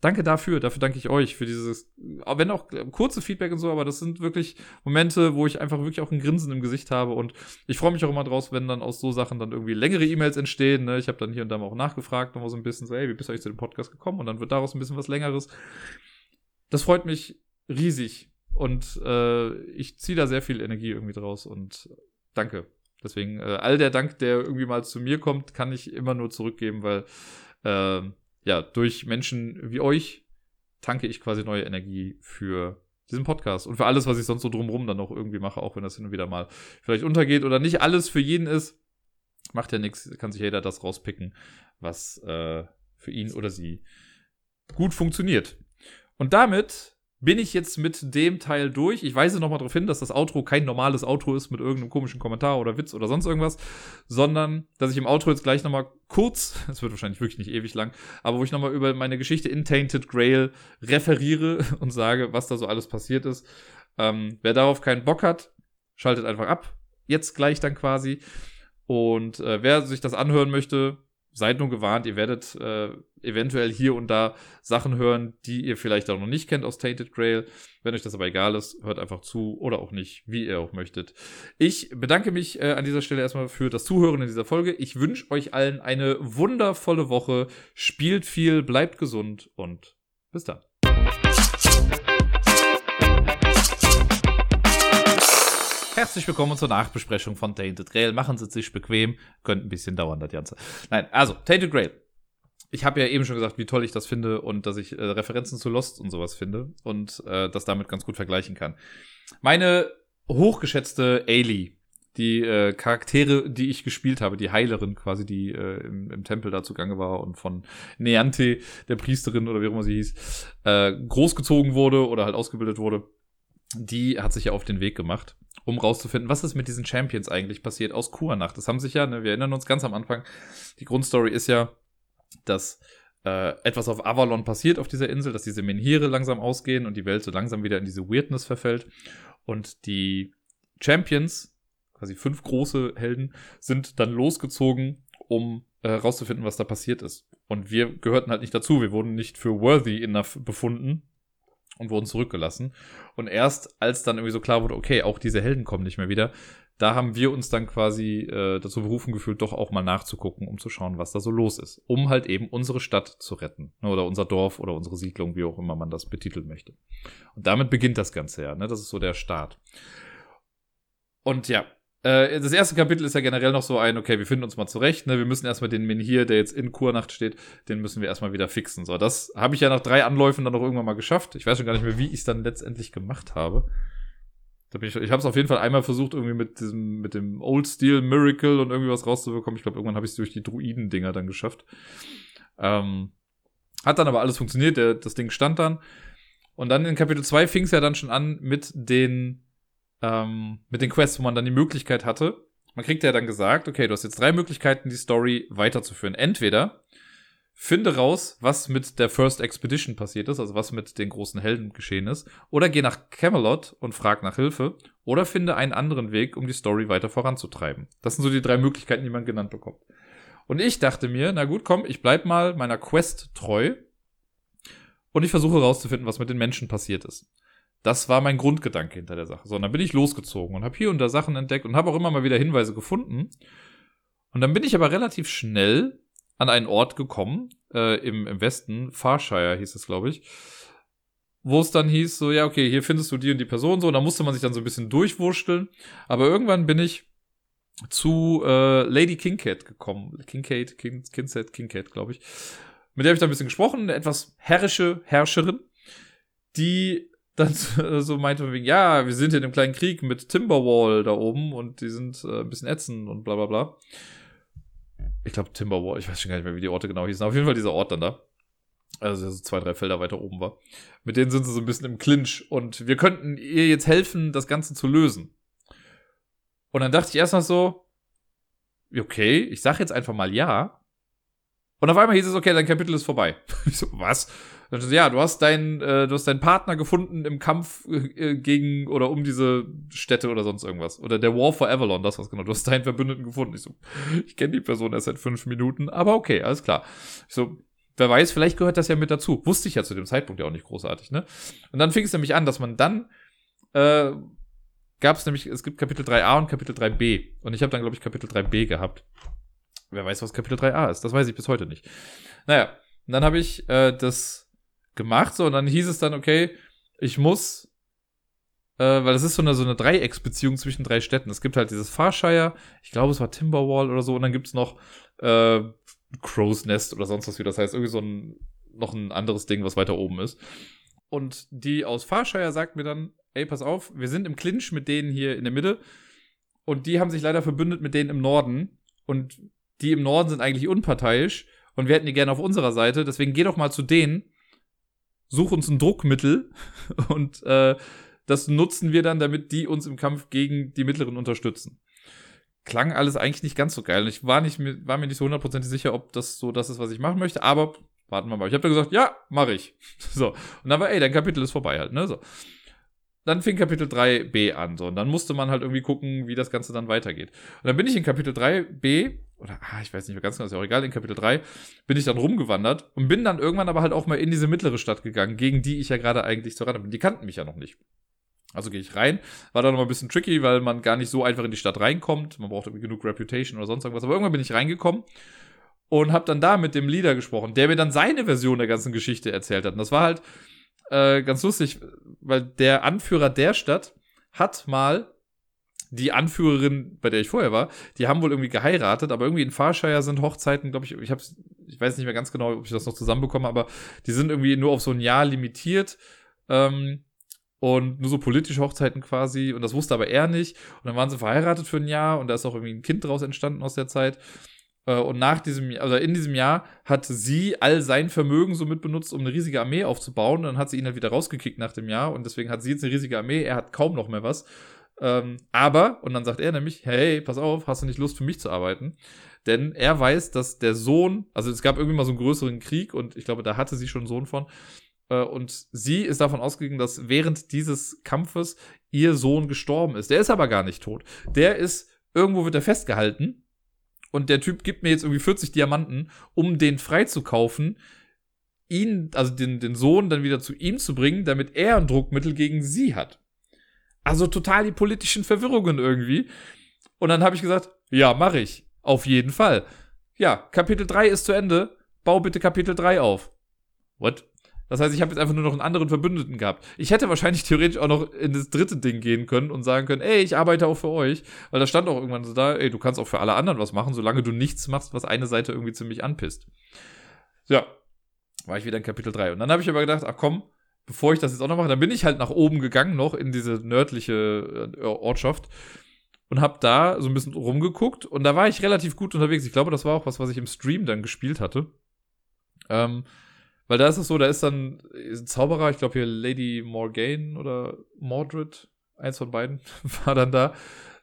danke dafür, dafür danke ich euch für dieses, wenn auch kurze Feedback und so, aber das sind wirklich Momente, wo ich einfach wirklich auch ein Grinsen im Gesicht habe und ich freue mich auch immer draus, wenn dann aus so Sachen dann irgendwie längere E-Mails entstehen. Ne? Ich habe dann hier und da mal auch nachgefragt, nochmal so ein bisschen so, hey, wie bist du eigentlich zu dem Podcast gekommen? Und dann wird daraus ein bisschen was längeres. Das freut mich riesig und äh, ich ziehe da sehr viel Energie irgendwie draus und danke. Deswegen, äh, all der Dank, der irgendwie mal zu mir kommt, kann ich immer nur zurückgeben, weil äh, ja, durch Menschen wie euch tanke ich quasi neue Energie für diesen Podcast und für alles, was ich sonst so drumherum dann noch irgendwie mache, auch wenn das hin und wieder mal vielleicht untergeht oder nicht alles für jeden ist. Macht ja nichts, kann sich jeder das rauspicken, was äh, für ihn oder sie gut funktioniert. Und damit bin ich jetzt mit dem Teil durch. Ich weise nochmal darauf hin, dass das Outro kein normales Outro ist mit irgendeinem komischen Kommentar oder Witz oder sonst irgendwas, sondern dass ich im Outro jetzt gleich nochmal kurz, es wird wahrscheinlich wirklich nicht ewig lang, aber wo ich nochmal über meine Geschichte in Tainted Grail referiere und sage, was da so alles passiert ist. Ähm, wer darauf keinen Bock hat, schaltet einfach ab. Jetzt gleich dann quasi. Und äh, wer sich das anhören möchte, seid nur gewarnt, ihr werdet äh, eventuell hier und da Sachen hören, die ihr vielleicht auch noch nicht kennt aus Tainted Grail. Wenn euch das aber egal ist, hört einfach zu oder auch nicht, wie ihr auch möchtet. Ich bedanke mich äh, an dieser Stelle erstmal für das Zuhören in dieser Folge. Ich wünsche euch allen eine wundervolle Woche. Spielt viel, bleibt gesund und bis dann. Herzlich willkommen zur Nachbesprechung von Tainted Grail. Machen Sie es sich bequem. Könnte ein bisschen dauern, das Ganze. Nein, also, Tainted Grail. Ich habe ja eben schon gesagt, wie toll ich das finde und dass ich äh, Referenzen zu Lost und sowas finde und äh, das damit ganz gut vergleichen kann. Meine hochgeschätzte Ailey, die äh, Charaktere, die ich gespielt habe, die Heilerin quasi, die äh, im, im Tempel da zugange war und von Neante, der Priesterin oder wie auch immer sie hieß, äh, großgezogen wurde oder halt ausgebildet wurde, die hat sich ja auf den Weg gemacht um rauszufinden, was ist mit diesen Champions eigentlich passiert aus Kurnacht. Das haben sich ja, ne, wir erinnern uns ganz am Anfang, die Grundstory ist ja, dass äh, etwas auf Avalon passiert auf dieser Insel, dass diese Menhire langsam ausgehen und die Welt so langsam wieder in diese Weirdness verfällt. Und die Champions, quasi fünf große Helden, sind dann losgezogen, um äh, rauszufinden, was da passiert ist. Und wir gehörten halt nicht dazu. Wir wurden nicht für worthy enough befunden, und wurden zurückgelassen. Und erst als dann irgendwie so klar wurde, okay, auch diese Helden kommen nicht mehr wieder, da haben wir uns dann quasi äh, dazu berufen gefühlt, doch auch mal nachzugucken, um zu schauen, was da so los ist. Um halt eben unsere Stadt zu retten. Ne, oder unser Dorf oder unsere Siedlung, wie auch immer man das betiteln möchte. Und damit beginnt das Ganze ja. Ne? Das ist so der Start. Und ja, äh, das erste Kapitel ist ja generell noch so ein, okay, wir finden uns mal zurecht, ne? Wir müssen erstmal den Menhir, der jetzt in Kurnacht steht, den müssen wir erstmal wieder fixen. So, das habe ich ja nach drei Anläufen dann noch irgendwann mal geschafft. Ich weiß schon gar nicht mehr, wie ich es dann letztendlich gemacht habe. Da bin ich ich habe es auf jeden Fall einmal versucht, irgendwie mit diesem, mit dem Old Steel Miracle und irgendwie was rauszubekommen. Ich glaube, irgendwann habe ich es durch die Druiden-Dinger dann geschafft. Ähm, hat dann aber alles funktioniert, der, das Ding stand dann. Und dann in Kapitel 2 fing es ja dann schon an mit den ähm, mit den Quests, wo man dann die Möglichkeit hatte, man kriegt ja dann gesagt, okay, du hast jetzt drei Möglichkeiten, die Story weiterzuführen. Entweder finde raus, was mit der First Expedition passiert ist, also was mit den großen Helden geschehen ist, oder geh nach Camelot und frag nach Hilfe, oder finde einen anderen Weg, um die Story weiter voranzutreiben. Das sind so die drei Möglichkeiten, die man genannt bekommt. Und ich dachte mir, na gut, komm, ich bleib mal meiner Quest treu und ich versuche herauszufinden, was mit den Menschen passiert ist. Das war mein Grundgedanke hinter der Sache. So, und dann bin ich losgezogen und habe hier und da Sachen entdeckt und habe auch immer mal wieder Hinweise gefunden. Und dann bin ich aber relativ schnell an einen Ort gekommen, äh, im, im Westen, Farshire hieß es, glaube ich, wo es dann hieß, so, ja, okay, hier findest du die und die Person, so, und da musste man sich dann so ein bisschen durchwurschteln. Aber irgendwann bin ich zu äh, Lady Kingcat gekommen. Kingcat, King, Kinset, glaube ich Mit der habe ich dann ein bisschen gesprochen, eine etwas herrische Herrscherin, die dann so meinte wegen, ja, wir sind hier in einem kleinen Krieg mit Timberwall da oben und die sind äh, ein bisschen ätzend und bla bla bla. Ich glaube Timberwall, ich weiß schon gar nicht mehr, wie die Orte genau hießen. Auf jeden Fall dieser Ort dann da. Also so zwei, drei Felder weiter oben war. Mit denen sind sie so ein bisschen im Clinch und wir könnten ihr jetzt helfen, das Ganze zu lösen. Und dann dachte ich erstmal so, okay, ich sag jetzt einfach mal ja. Und auf einmal hieß es, okay, dein Kapitel ist vorbei. Ich so, was? Ja, du hast deinen, äh, du hast deinen Partner gefunden im Kampf äh, gegen oder um diese Städte oder sonst irgendwas. Oder der War for Avalon, das was genau. Du hast deinen Verbündeten gefunden. Ich so, ich kenne die Person erst seit fünf Minuten, aber okay, alles klar. Ich so, wer weiß, vielleicht gehört das ja mit dazu. Wusste ich ja zu dem Zeitpunkt ja auch nicht großartig, ne? Und dann fing es nämlich an, dass man dann äh, gab es nämlich, es gibt Kapitel 3a und Kapitel 3b. Und ich habe dann, glaube ich, Kapitel 3b gehabt. Wer weiß, was Kapitel 3a ist. Das weiß ich bis heute nicht. Naja, und dann habe ich äh, das gemacht. So, und dann hieß es dann, okay, ich muss, äh, weil das ist so eine, so eine Dreiecksbeziehung zwischen drei Städten. Es gibt halt dieses Farshire, ich glaube, es war Timberwall oder so, und dann gibt's noch äh, Crow's Nest oder sonst was, wie das heißt. Irgendwie so ein, noch ein anderes Ding, was weiter oben ist. Und die aus Farshire sagt mir dann, ey, pass auf, wir sind im Clinch mit denen hier in der Mitte. Und die haben sich leider verbündet mit denen im Norden. Und die im Norden sind eigentlich unparteiisch. Und wir hätten die gerne auf unserer Seite. Deswegen geh doch mal zu denen such uns ein Druckmittel und äh, das nutzen wir dann, damit die uns im Kampf gegen die Mittleren unterstützen. Klang alles eigentlich nicht ganz so geil. Ich war, nicht, war mir nicht so hundertprozentig sicher, ob das so das ist, was ich machen möchte, aber warten wir mal. Ich habe dann gesagt, ja, mache ich. So. Und dann war, ey, dein Kapitel ist vorbei halt, ne? So. Dann fing Kapitel 3b an, so. Und dann musste man halt irgendwie gucken, wie das Ganze dann weitergeht. Und dann bin ich in Kapitel 3b oder ah, ich weiß nicht mehr ganz genau, ist ja auch egal, in Kapitel 3 bin ich dann rumgewandert und bin dann irgendwann aber halt auch mal in diese mittlere Stadt gegangen, gegen die ich ja gerade eigentlich zur Rande bin. Die kannten mich ja noch nicht. Also gehe ich rein, war dann noch mal ein bisschen tricky, weil man gar nicht so einfach in die Stadt reinkommt. Man braucht irgendwie genug Reputation oder sonst irgendwas. Aber irgendwann bin ich reingekommen und habe dann da mit dem Leader gesprochen, der mir dann seine Version der ganzen Geschichte erzählt hat. Und das war halt äh, ganz lustig, weil der Anführer der Stadt hat mal die Anführerin, bei der ich vorher war, die haben wohl irgendwie geheiratet, aber irgendwie in Farshire sind Hochzeiten, glaube ich, ich hab's, ich weiß nicht mehr ganz genau, ob ich das noch zusammenbekomme, aber die sind irgendwie nur auf so ein Jahr limitiert. Ähm, und nur so politische Hochzeiten quasi und das wusste aber er nicht und dann waren sie verheiratet für ein Jahr und da ist auch irgendwie ein Kind draus entstanden aus der Zeit äh, und nach diesem, also in diesem Jahr hat sie all sein Vermögen so mit benutzt, um eine riesige Armee aufzubauen. Und dann hat sie ihn halt wieder rausgekickt nach dem Jahr und deswegen hat sie jetzt eine riesige Armee. Er hat kaum noch mehr was. Ähm, aber, und dann sagt er nämlich, hey, pass auf, hast du nicht Lust für mich zu arbeiten? Denn er weiß, dass der Sohn, also es gab irgendwie mal so einen größeren Krieg und ich glaube, da hatte sie schon einen Sohn von. Äh, und sie ist davon ausgegangen, dass während dieses Kampfes ihr Sohn gestorben ist. Der ist aber gar nicht tot. Der ist, irgendwo wird er festgehalten. Und der Typ gibt mir jetzt irgendwie 40 Diamanten, um den freizukaufen, ihn, also den, den Sohn dann wieder zu ihm zu bringen, damit er ein Druckmittel gegen sie hat. Also total die politischen Verwirrungen irgendwie. Und dann habe ich gesagt, ja, mache ich. Auf jeden Fall. Ja, Kapitel 3 ist zu Ende. Bau bitte Kapitel 3 auf. What? Das heißt, ich habe jetzt einfach nur noch einen anderen Verbündeten gehabt. Ich hätte wahrscheinlich theoretisch auch noch in das dritte Ding gehen können und sagen können, ey, ich arbeite auch für euch. Weil da stand auch irgendwann so da, ey, du kannst auch für alle anderen was machen, solange du nichts machst, was eine Seite irgendwie ziemlich anpisst. Ja, war ich wieder in Kapitel 3. Und dann habe ich aber gedacht, ach komm, bevor ich das jetzt auch noch mache, dann bin ich halt nach oben gegangen noch in diese nördliche äh, Ortschaft und habe da so ein bisschen rumgeguckt und da war ich relativ gut unterwegs. Ich glaube, das war auch was, was ich im Stream dann gespielt hatte. Ähm, weil da ist es so, da ist dann ein Zauberer, ich glaube hier Lady Morgane oder Mordred, eins von beiden, war dann da.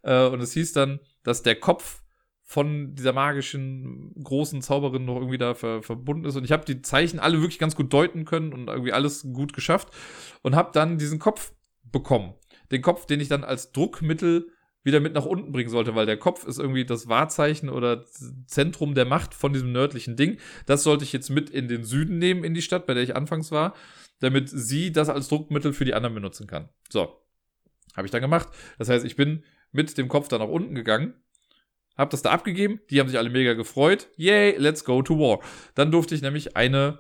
Äh, und es hieß dann, dass der Kopf von dieser magischen großen Zauberin noch irgendwie da ver verbunden ist. Und ich habe die Zeichen alle wirklich ganz gut deuten können und irgendwie alles gut geschafft und habe dann diesen Kopf bekommen. Den Kopf, den ich dann als Druckmittel wieder mit nach unten bringen sollte, weil der Kopf ist irgendwie das Wahrzeichen oder Zentrum der Macht von diesem nördlichen Ding. Das sollte ich jetzt mit in den Süden nehmen, in die Stadt, bei der ich anfangs war, damit sie das als Druckmittel für die anderen benutzen kann. So, habe ich dann gemacht. Das heißt, ich bin mit dem Kopf da nach unten gegangen hab das da abgegeben, die haben sich alle mega gefreut. Yay, let's go to war. Dann durfte ich nämlich eine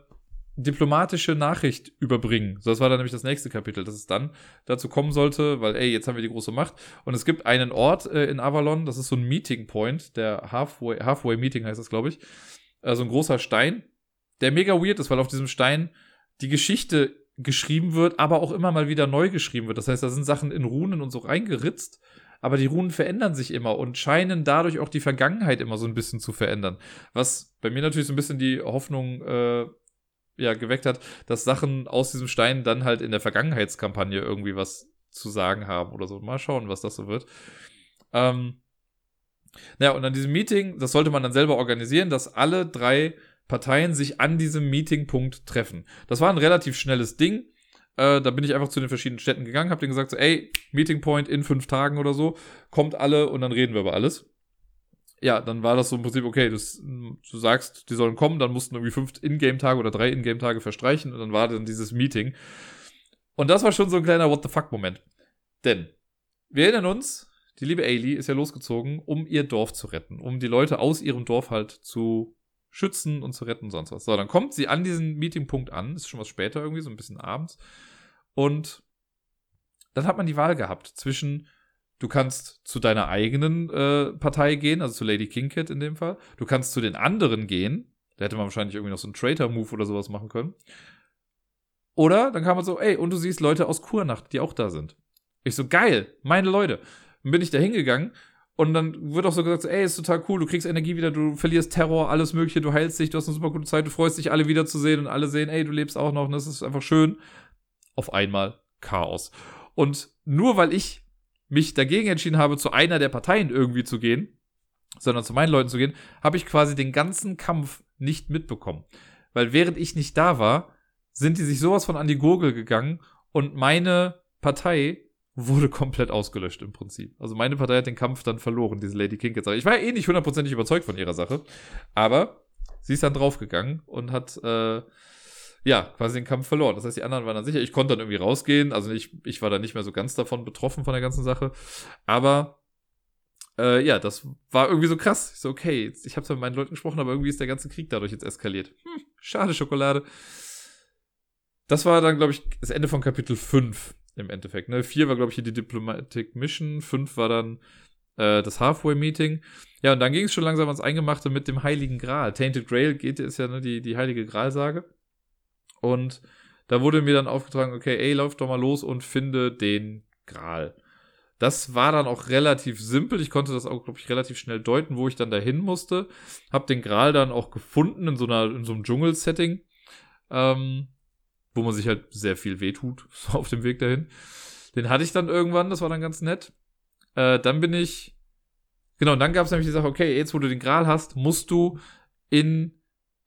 diplomatische Nachricht überbringen. So, das war dann nämlich das nächste Kapitel, dass es dann dazu kommen sollte, weil, ey, jetzt haben wir die große Macht. Und es gibt einen Ort äh, in Avalon, das ist so ein Meeting Point, der Halfway, Halfway Meeting heißt das, glaube ich. Also ein großer Stein. der mega weird ist, weil auf diesem Stein die Geschichte geschrieben wird, aber auch immer mal wieder neu geschrieben wird. Das heißt, da sind Sachen in Runen und so reingeritzt, aber die Runen verändern sich immer und scheinen dadurch auch die Vergangenheit immer so ein bisschen zu verändern. Was bei mir natürlich so ein bisschen die Hoffnung äh, ja, geweckt hat, dass Sachen aus diesem Stein dann halt in der Vergangenheitskampagne irgendwie was zu sagen haben oder so. Mal schauen, was das so wird. Ähm, naja, und an diesem Meeting, das sollte man dann selber organisieren, dass alle drei Parteien sich an diesem Meetingpunkt treffen. Das war ein relativ schnelles Ding. Äh, da bin ich einfach zu den verschiedenen Städten gegangen, hab denen gesagt, so, ey, Meeting Point in fünf Tagen oder so, kommt alle und dann reden wir über alles. Ja, dann war das so im Prinzip, okay, das, du sagst, die sollen kommen, dann mussten irgendwie fünf Ingame-Tage oder drei Ingame-Tage verstreichen und dann war dann dieses Meeting. Und das war schon so ein kleiner What the fuck-Moment. Denn wir erinnern uns, die liebe Ailey ist ja losgezogen, um ihr Dorf zu retten, um die Leute aus ihrem Dorf halt zu schützen und zu retten und sonst was. So, dann kommt sie an diesen Meetingpunkt an, ist schon was später irgendwie, so ein bisschen abends. Und dann hat man die Wahl gehabt zwischen, du kannst zu deiner eigenen äh, Partei gehen, also zu Lady Kingcat in dem Fall. Du kannst zu den anderen gehen. Da hätte man wahrscheinlich irgendwie noch so einen Traitor-Move oder sowas machen können. Oder dann kam man so, ey, und du siehst Leute aus Kurnacht, die auch da sind. Ich so, geil, meine Leute. Dann bin ich da hingegangen und dann wird auch so gesagt, ey, ist total cool, du kriegst Energie wieder, du verlierst Terror, alles mögliche, du heilst dich, du hast eine super gute Zeit, du freust dich, alle wiederzusehen und alle sehen, ey, du lebst auch noch und das ist einfach schön. Auf einmal Chaos. Und nur weil ich mich dagegen entschieden habe, zu einer der Parteien irgendwie zu gehen, sondern zu meinen Leuten zu gehen, habe ich quasi den ganzen Kampf nicht mitbekommen. Weil während ich nicht da war, sind die sich sowas von an die Gurgel gegangen und meine Partei wurde komplett ausgelöscht im Prinzip. Also meine Partei hat den Kampf dann verloren, diese Lady King jetzt. Ich war eh nicht hundertprozentig überzeugt von ihrer Sache, aber sie ist dann draufgegangen und hat äh, ja quasi den Kampf verloren. Das heißt, die anderen waren dann sicher. Ich konnte dann irgendwie rausgehen. Also ich, ich war dann nicht mehr so ganz davon betroffen von der ganzen Sache. Aber äh, ja, das war irgendwie so krass. Ich so, okay, ich habe zwar mit meinen Leuten gesprochen, aber irgendwie ist der ganze Krieg dadurch jetzt eskaliert. Hm, schade Schokolade. Das war dann, glaube ich, das Ende von Kapitel 5 im Endeffekt. Ne? Vier war, glaube ich, hier die Diplomatic Mission, fünf war dann äh, das Halfway-Meeting. Ja, und dann ging es schon langsam ans Eingemachte mit dem Heiligen Gral. Tainted Grail geht, ist ja ne, die, die Heilige Gralsage. Und da wurde mir dann aufgetragen, okay, ey, lauf doch mal los und finde den Gral. Das war dann auch relativ simpel. Ich konnte das auch, glaube ich, relativ schnell deuten, wo ich dann dahin musste. Hab den Gral dann auch gefunden in so einer, in so einem Dschungel-Setting. Ähm, wo man sich halt sehr viel wehtut, so auf dem Weg dahin. Den hatte ich dann irgendwann, das war dann ganz nett. Äh, dann bin ich, genau, und dann gab es nämlich die Sache, okay, jetzt wo du den Gral hast, musst du in,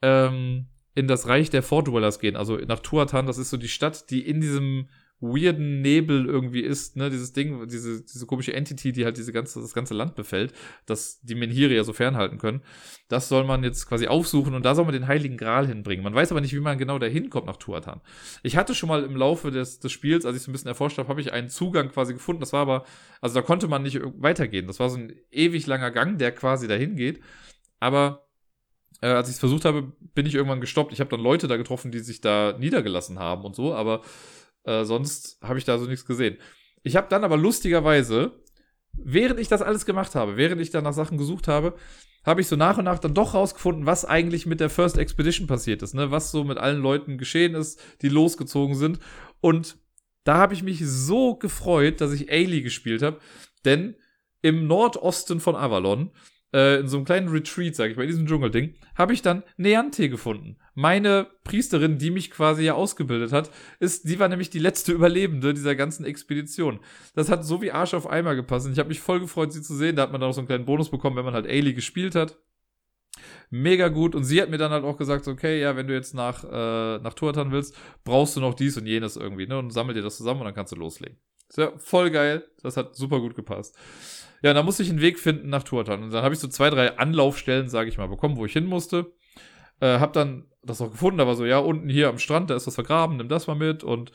ähm, in das Reich der Fordwellers gehen, also nach Tuatan, das ist so die Stadt, die in diesem weirden Nebel irgendwie ist, ne, dieses Ding, diese, diese komische Entity, die halt diese ganze, das ganze Land befällt, dass die Menhire ja so fernhalten können. Das soll man jetzt quasi aufsuchen und da soll man den Heiligen Gral hinbringen. Man weiß aber nicht, wie man genau da hinkommt nach Tuatan. Ich hatte schon mal im Laufe des, des Spiels, als ich so ein bisschen erforscht habe, habe ich einen Zugang quasi gefunden. Das war aber, also da konnte man nicht weitergehen. Das war so ein ewig langer Gang, der quasi dahin geht. Aber äh, als ich es versucht habe, bin ich irgendwann gestoppt. Ich habe dann Leute da getroffen, die sich da niedergelassen haben und so, aber äh, sonst habe ich da so nichts gesehen. Ich habe dann aber lustigerweise, während ich das alles gemacht habe, während ich dann nach Sachen gesucht habe, habe ich so nach und nach dann doch rausgefunden, was eigentlich mit der First Expedition passiert ist, ne? Was so mit allen Leuten geschehen ist, die losgezogen sind. Und da habe ich mich so gefreut, dass ich Ailey gespielt habe, denn im Nordosten von Avalon äh, in so einem kleinen Retreat, sag ich mal, in diesem Dschungelding, habe ich dann Neante gefunden. Meine Priesterin, die mich quasi ja ausgebildet hat, ist, die war nämlich die letzte Überlebende dieser ganzen Expedition. Das hat so wie Arsch auf Eimer gepasst. Und ich habe mich voll gefreut, sie zu sehen. Da hat man dann auch so einen kleinen Bonus bekommen, wenn man halt Ailey gespielt hat. Mega gut. Und sie hat mir dann halt auch gesagt, okay, ja, wenn du jetzt nach, äh, nach Tuatan willst, brauchst du noch dies und jenes irgendwie, ne? Und sammel dir das zusammen und dann kannst du loslegen. Ja voll geil. Das hat super gut gepasst. Ja, dann musste ich einen Weg finden nach Tuatan. Und dann habe ich so zwei, drei Anlaufstellen, sage ich mal, bekommen, wo ich hin musste. Äh, hab dann das auch gefunden, da war so, ja, unten hier am Strand, da ist was vergraben, nimm das mal mit und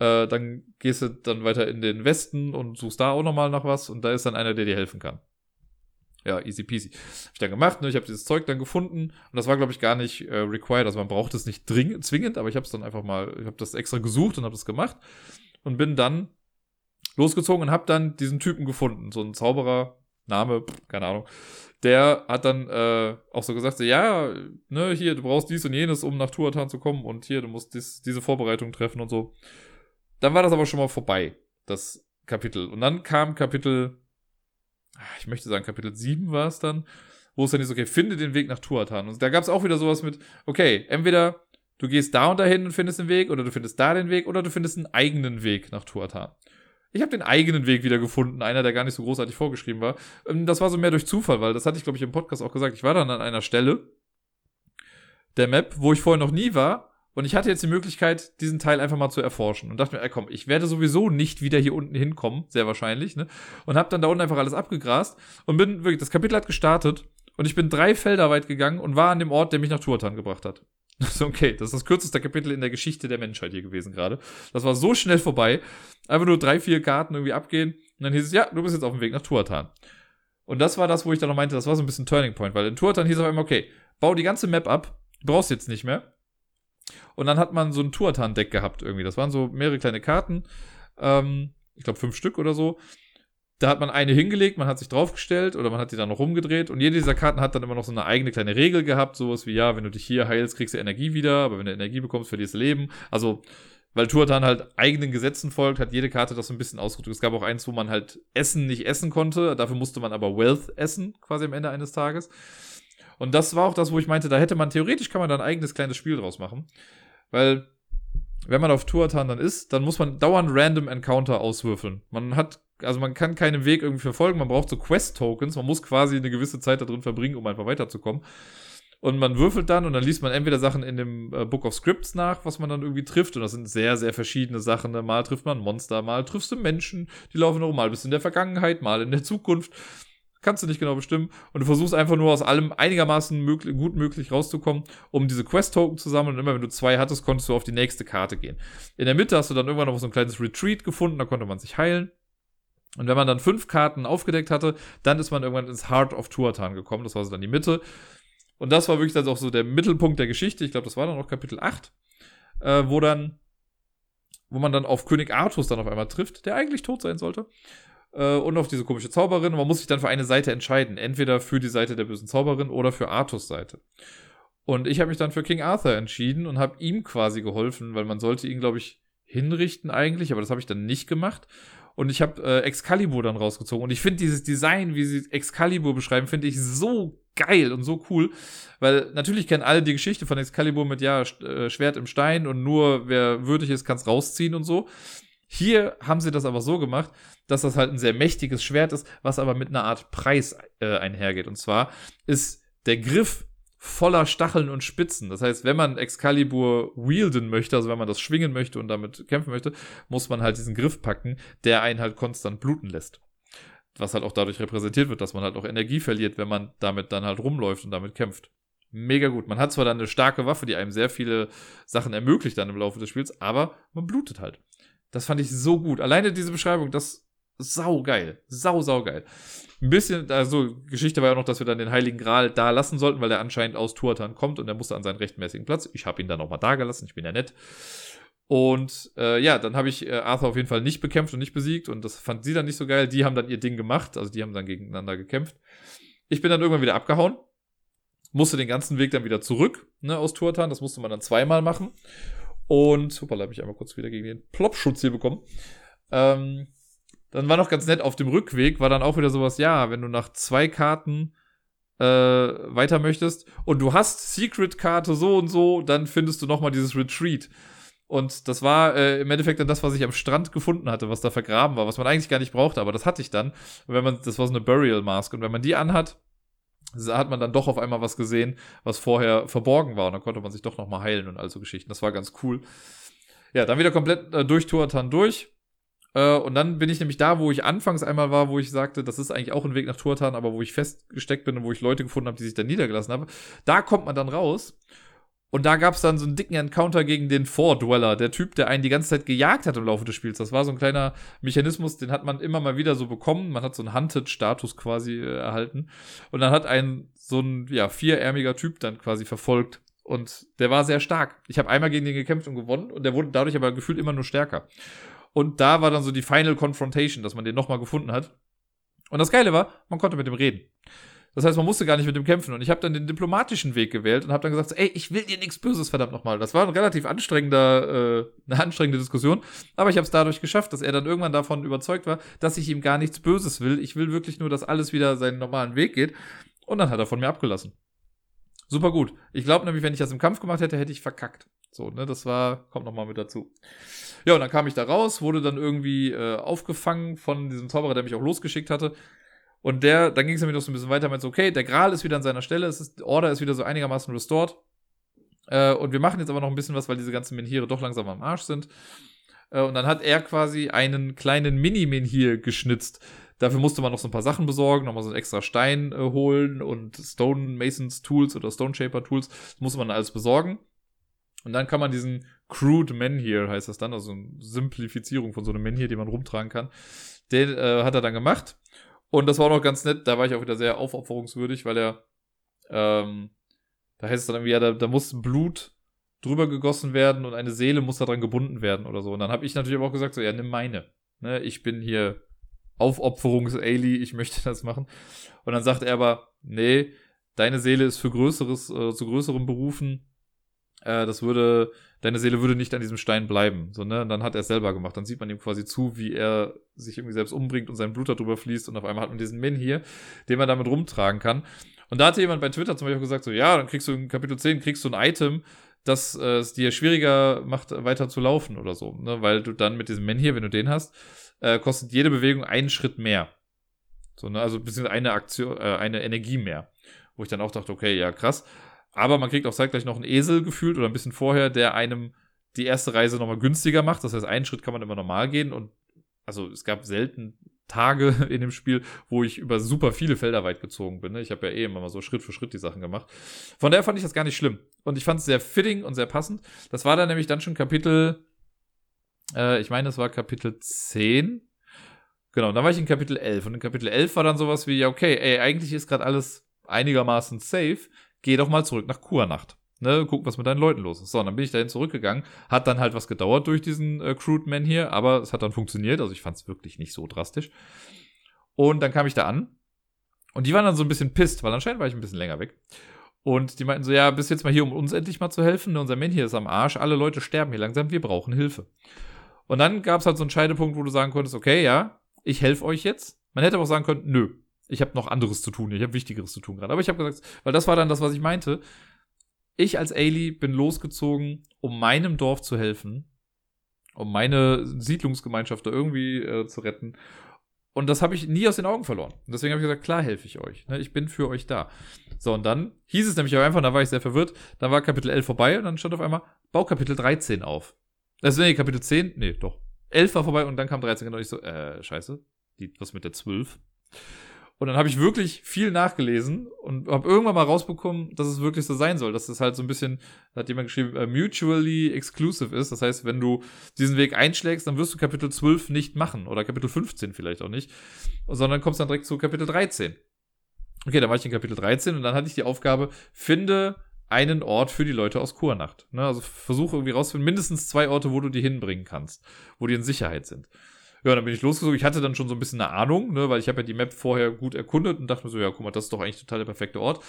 äh, dann gehst du dann weiter in den Westen und suchst da auch nochmal nach was und da ist dann einer, der dir helfen kann. Ja, easy peasy. Hab ich dann gemacht, ne? Ich habe dieses Zeug dann gefunden und das war, glaube ich, gar nicht äh, required. Also man braucht es nicht dringend, zwingend, aber ich habe es dann einfach mal, ich habe das extra gesucht und habe das gemacht und bin dann losgezogen und habe dann diesen Typen gefunden, so einen Zauberer, Name, keine Ahnung. Der hat dann äh, auch so gesagt, so, ja, ne, hier, du brauchst dies und jenes, um nach Tuatan zu kommen und hier, du musst dies, diese Vorbereitung treffen und so. Dann war das aber schon mal vorbei, das Kapitel. Und dann kam Kapitel, ah, ich möchte sagen, Kapitel 7 war es dann, wo es dann ist, okay, finde den Weg nach Tuatan. Und da gab es auch wieder sowas mit, okay, entweder du gehst da und dahin und findest den Weg, oder du findest da den Weg, oder du findest einen eigenen Weg nach Tuatan. Ich habe den eigenen Weg wieder gefunden, einer, der gar nicht so großartig vorgeschrieben war. Ähm, das war so mehr durch Zufall, weil das hatte ich, glaube ich, im Podcast auch gesagt. Ich war dann an einer Stelle der Map, wo ich vorher noch nie war. Und ich hatte jetzt die Möglichkeit, diesen Teil einfach mal zu erforschen. Und dachte mir, ey, komm, ich werde sowieso nicht wieder hier unten hinkommen, sehr wahrscheinlich. Ne? Und habe dann da unten einfach alles abgegrast. Und bin wirklich, das Kapitel hat gestartet. Und ich bin drei Felder weit gegangen und war an dem Ort, der mich nach Tuatan gebracht hat. So, okay, das ist das kürzeste Kapitel in der Geschichte der Menschheit hier gewesen gerade. Das war so schnell vorbei. Einfach nur drei, vier Karten irgendwie abgehen. Und dann hieß es, ja, du bist jetzt auf dem Weg nach Tuatan. Und das war das, wo ich dann noch meinte, das war so ein bisschen Turning Point, weil in Tuatan hieß es auf einmal, okay, bau die ganze Map ab, du brauchst jetzt nicht mehr. Und dann hat man so ein Tuatan-Deck gehabt irgendwie. Das waren so mehrere kleine Karten. Ähm, ich glaube fünf Stück oder so da hat man eine hingelegt, man hat sich draufgestellt oder man hat die dann noch rumgedreht und jede dieser Karten hat dann immer noch so eine eigene kleine Regel gehabt, sowas wie, ja, wenn du dich hier heilst, kriegst du Energie wieder, aber wenn du Energie bekommst, verlierst du Leben. Also, weil Turtan halt eigenen Gesetzen folgt, hat jede Karte das so ein bisschen ausgedrückt. Es gab auch eins, wo man halt Essen nicht essen konnte, dafür musste man aber Wealth essen, quasi am Ende eines Tages. Und das war auch das, wo ich meinte, da hätte man theoretisch kann man da ein eigenes kleines Spiel draus machen, weil wenn man auf Tuatan dann ist, dann muss man dauernd random Encounter auswürfeln. Man hat also man kann keinen Weg irgendwie verfolgen, man braucht so Quest-Tokens, man muss quasi eine gewisse Zeit da drin verbringen, um einfach weiterzukommen. Und man würfelt dann und dann liest man entweder Sachen in dem äh, Book of Scripts nach, was man dann irgendwie trifft. Und das sind sehr, sehr verschiedene Sachen. Ne? Mal trifft man Monster, mal triffst du Menschen, die laufen noch mal bist in der Vergangenheit, mal in der Zukunft. Kannst du nicht genau bestimmen. Und du versuchst einfach nur aus allem einigermaßen möglich, gut möglich rauszukommen, um diese Quest-Token zu sammeln. Und immer wenn du zwei hattest, konntest du auf die nächste Karte gehen. In der Mitte hast du dann irgendwann noch so ein kleines Retreat gefunden, da konnte man sich heilen. Und wenn man dann fünf Karten aufgedeckt hatte, dann ist man irgendwann ins Heart of Tuatan gekommen. Das war so dann die Mitte. Und das war wirklich dann auch so der Mittelpunkt der Geschichte. Ich glaube, das war dann auch Kapitel 8, äh, wo dann, wo man dann auf König Artus dann auf einmal trifft, der eigentlich tot sein sollte. Äh, und auf diese komische Zauberin. Und man muss sich dann für eine Seite entscheiden. Entweder für die Seite der bösen Zauberin oder für Artus Seite. Und ich habe mich dann für King Arthur entschieden und habe ihm quasi geholfen, weil man sollte ihn, glaube ich, hinrichten eigentlich, aber das habe ich dann nicht gemacht. Und ich habe äh, Excalibur dann rausgezogen. Und ich finde dieses Design, wie sie Excalibur beschreiben, finde ich so geil und so cool. Weil natürlich kennen alle die Geschichte von Excalibur mit, ja, äh, Schwert im Stein und nur wer würdig ist, kann es rausziehen und so. Hier haben sie das aber so gemacht, dass das halt ein sehr mächtiges Schwert ist, was aber mit einer Art Preis äh, einhergeht. Und zwar ist der Griff voller Stacheln und Spitzen. Das heißt, wenn man Excalibur wielden möchte, also wenn man das schwingen möchte und damit kämpfen möchte, muss man halt diesen Griff packen, der einen halt konstant bluten lässt. Was halt auch dadurch repräsentiert wird, dass man halt auch Energie verliert, wenn man damit dann halt rumläuft und damit kämpft. Mega gut. Man hat zwar dann eine starke Waffe, die einem sehr viele Sachen ermöglicht dann im Laufe des Spiels, aber man blutet halt. Das fand ich so gut. Alleine diese Beschreibung, das sau geil. Sau, sau geil. Ein bisschen, also Geschichte war ja noch, dass wir dann den Heiligen Gral da lassen sollten, weil er anscheinend aus Tuatan kommt und er musste an seinen rechtmäßigen Platz. Ich habe ihn dann nochmal da gelassen, ich bin ja nett. Und äh, ja, dann habe ich äh, Arthur auf jeden Fall nicht bekämpft und nicht besiegt und das fand sie dann nicht so geil. Die haben dann ihr Ding gemacht, also die haben dann gegeneinander gekämpft. Ich bin dann irgendwann wieder abgehauen, musste den ganzen Weg dann wieder zurück ne, aus Tuatan. Das musste man dann zweimal machen. Und, super, habe ich einmal kurz wieder gegen den Plopschutz hier bekommen. Ähm, dann war noch ganz nett, auf dem Rückweg war dann auch wieder sowas, ja, wenn du nach zwei Karten äh, weiter möchtest und du hast Secret-Karte so und so, dann findest du nochmal dieses Retreat. Und das war äh, im Endeffekt dann das, was ich am Strand gefunden hatte, was da vergraben war, was man eigentlich gar nicht brauchte, aber das hatte ich dann. Wenn man, das war so eine Burial Mask. Und wenn man die anhat, hat man dann doch auf einmal was gesehen, was vorher verborgen war. Und dann konnte man sich doch nochmal heilen und all so Geschichten. Das war ganz cool. Ja, dann wieder komplett äh, durch Tuatan durch. Äh, und dann bin ich nämlich da, wo ich anfangs einmal war, wo ich sagte, das ist eigentlich auch ein Weg nach Turtan, aber wo ich festgesteckt bin und wo ich Leute gefunden habe, die sich da niedergelassen haben. Da kommt man dann raus. Und da gab es dann so einen dicken Encounter gegen den Vordweller, der Typ, der einen die ganze Zeit gejagt hat im Laufe des Spiels. Das war so ein kleiner Mechanismus, den hat man immer mal wieder so bekommen. Man hat so einen Hunted-Status quasi äh, erhalten. Und dann hat ein so ein ja, vierärmiger Typ dann quasi verfolgt. Und der war sehr stark. Ich habe einmal gegen den gekämpft und gewonnen und der wurde dadurch aber gefühlt immer nur stärker. Und da war dann so die Final Confrontation, dass man den nochmal gefunden hat. Und das Geile war, man konnte mit dem reden. Das heißt, man musste gar nicht mit dem kämpfen. Und ich habe dann den diplomatischen Weg gewählt und habe dann gesagt, ey, ich will dir nichts Böses, verdammt nochmal. Das war ein relativ anstrengender, äh, eine anstrengende Diskussion. Aber ich habe es dadurch geschafft, dass er dann irgendwann davon überzeugt war, dass ich ihm gar nichts Böses will. Ich will wirklich nur, dass alles wieder seinen normalen Weg geht. Und dann hat er von mir abgelassen. Super gut. Ich glaube nämlich, wenn ich das im Kampf gemacht hätte, hätte ich verkackt. So, ne, das war, kommt nochmal mit dazu. Ja, und dann kam ich da raus, wurde dann irgendwie äh, aufgefangen von diesem Zauberer, der mich auch losgeschickt hatte. Und der, dann ging es nämlich noch so ein bisschen weiter, meinte so, okay, der Gral ist wieder an seiner Stelle, es ist, Order ist wieder so einigermaßen restored. Äh, und wir machen jetzt aber noch ein bisschen was, weil diese ganzen Menhire doch langsam am Arsch sind. Äh, und dann hat er quasi einen kleinen Mini-Menhir geschnitzt. Dafür musste man noch so ein paar Sachen besorgen, nochmal so einen extra Stein äh, holen und Stone Masons Tools oder Stone Shaper Tools. Das musste man alles besorgen. Und dann kann man diesen Crude Menhir, heißt das dann, also eine Simplifizierung von so einem Menhir, den man rumtragen kann. Den äh, hat er dann gemacht. Und das war auch noch ganz nett, da war ich auch wieder sehr aufopferungswürdig, weil er, ähm, da heißt es dann irgendwie, ja, da, da muss Blut drüber gegossen werden und eine Seele muss daran gebunden werden oder so. Und dann habe ich natürlich aber auch gesagt, so, ja, nimm meine. Ne, ich bin hier Aufopferungs-Ali, ich möchte das machen. Und dann sagt er aber, nee, deine Seele ist für Größeres, äh, zu größeren Berufen. Äh, das würde deine Seele würde nicht an diesem Stein bleiben. So, ne? Und dann hat er es selber gemacht. Dann sieht man ihm quasi zu, wie er sich irgendwie selbst umbringt und sein Blut darüber fließt und auf einmal hat man diesen Min hier, den man damit rumtragen kann. Und da hatte jemand bei Twitter zum Beispiel gesagt, so, ja, dann kriegst du in Kapitel 10, kriegst du ein Item, das äh, es dir schwieriger macht, weiter zu laufen oder so. Ne? Weil du dann mit diesem Men hier, wenn du den hast, äh, kostet jede Bewegung einen Schritt mehr. So, ne? Also beziehungsweise eine Aktion, äh, eine Energie mehr. Wo ich dann auch dachte, okay, ja, krass. Aber man kriegt auch zeitgleich noch einen Esel gefühlt oder ein bisschen vorher, der einem die erste Reise nochmal günstiger macht. Das heißt, einen Schritt kann man immer normal gehen und also es gab selten Tage in dem Spiel, wo ich über super viele Felder weit gezogen bin. Ne? Ich habe ja eh immer mal so Schritt für Schritt die Sachen gemacht. Von daher fand ich das gar nicht schlimm. Und ich fand es sehr fitting und sehr passend. Das war dann nämlich dann schon Kapitel, äh, ich meine, das war Kapitel 10. Genau, dann war ich in Kapitel 11. Und in Kapitel 11 war dann sowas wie, ja, okay, ey, eigentlich ist gerade alles einigermaßen safe geh doch mal zurück nach Kurnacht. Ne, guck, was mit deinen Leuten los ist. So, und dann bin ich dahin zurückgegangen. Hat dann halt was gedauert durch diesen äh, Crude Man hier, aber es hat dann funktioniert. Also ich fand es wirklich nicht so drastisch. Und dann kam ich da an. Und die waren dann so ein bisschen pisst, weil anscheinend war ich ein bisschen länger weg. Und die meinten so, ja, bist jetzt mal hier, um uns endlich mal zu helfen. Unser Man hier ist am Arsch. Alle Leute sterben hier langsam. Wir brauchen Hilfe. Und dann gab es halt so einen Scheidepunkt, wo du sagen konntest, okay, ja, ich helfe euch jetzt. Man hätte aber auch sagen können, nö, ich habe noch anderes zu tun, ich habe Wichtigeres zu tun gerade. Aber ich habe gesagt, weil das war dann das, was ich meinte. Ich als Ailey bin losgezogen, um meinem Dorf zu helfen, um meine Siedlungsgemeinschaft da irgendwie äh, zu retten. Und das habe ich nie aus den Augen verloren. Und deswegen habe ich gesagt, klar helfe ich euch. Ne? Ich bin für euch da. So, und dann hieß es nämlich auch einfach, da war ich sehr verwirrt, dann war Kapitel 11 vorbei und dann stand auf einmal Baukapitel 13 auf. Also, nee, Kapitel 10, nee, doch. 11 war vorbei und dann kam 13 genau. Ich so, äh, scheiße. Die, was mit der 12? Und dann habe ich wirklich viel nachgelesen und habe irgendwann mal rausbekommen, dass es wirklich so sein soll. Dass es halt so ein bisschen, hat jemand geschrieben, uh, mutually exclusive ist. Das heißt, wenn du diesen Weg einschlägst, dann wirst du Kapitel 12 nicht machen oder Kapitel 15 vielleicht auch nicht, sondern kommst dann direkt zu Kapitel 13. Okay, dann war ich in Kapitel 13 und dann hatte ich die Aufgabe, finde einen Ort für die Leute aus Kurnacht. Ne, also versuche irgendwie rauszufinden, mindestens zwei Orte, wo du die hinbringen kannst, wo die in Sicherheit sind. Ja, dann bin ich losgezogen. Ich hatte dann schon so ein bisschen eine Ahnung, ne, weil ich habe ja die Map vorher gut erkundet und dachte mir so, ja, guck mal, das ist doch eigentlich total der perfekte Ort.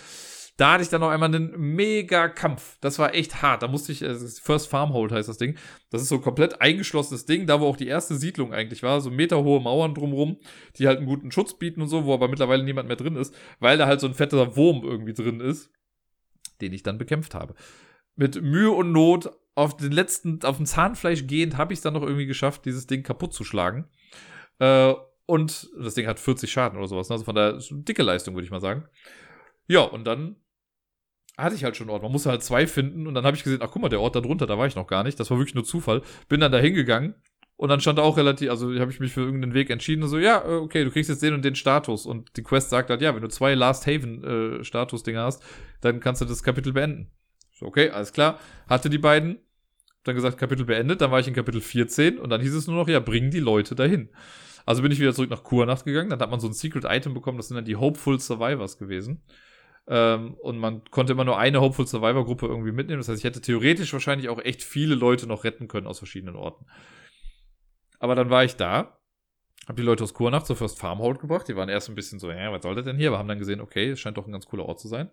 Da hatte ich dann noch einmal einen mega Kampf. Das war echt hart. Da musste ich, also First Farmhold heißt das Ding. Das ist so ein komplett eingeschlossenes Ding, da wo auch die erste Siedlung eigentlich war. So meterhohe Mauern drumrum, die halt einen guten Schutz bieten und so, wo aber mittlerweile niemand mehr drin ist, weil da halt so ein fetter Wurm irgendwie drin ist, den ich dann bekämpft habe. Mit Mühe und Not auf den letzten, auf dem Zahnfleisch gehend, habe ich es dann noch irgendwie geschafft, dieses Ding kaputt zu schlagen. Äh, und das Ding hat 40 Schaden oder sowas. Ne? Also von der dicke Leistung, würde ich mal sagen. Ja, und dann hatte ich halt schon einen Ort. Man musste halt zwei finden und dann habe ich gesehen, ach guck mal, der Ort da drunter, da war ich noch gar nicht. Das war wirklich nur Zufall. Bin dann da hingegangen und dann stand auch relativ, also habe ich mich für irgendeinen Weg entschieden so, ja, äh, okay, du kriegst jetzt den und den Status. Und die Quest sagt halt, ja, wenn du zwei Last Haven äh, hast, dann kannst du das Kapitel beenden. So, okay, alles klar. Hatte die beiden, dann gesagt, Kapitel beendet, dann war ich in Kapitel 14 und dann hieß es nur noch, ja, bring die Leute dahin. Also bin ich wieder zurück nach Kurnacht gegangen, dann hat man so ein Secret Item bekommen, das sind dann die Hopeful Survivors gewesen. Ähm, und man konnte immer nur eine Hopeful Survivor Gruppe irgendwie mitnehmen. Das heißt, ich hätte theoretisch wahrscheinlich auch echt viele Leute noch retten können aus verschiedenen Orten. Aber dann war ich da Hab die Leute aus Kurnacht zur First Farmhold gebracht. Die waren erst ein bisschen so, ja, was soll das denn hier? Aber haben dann gesehen, okay, es scheint doch ein ganz cooler Ort zu sein.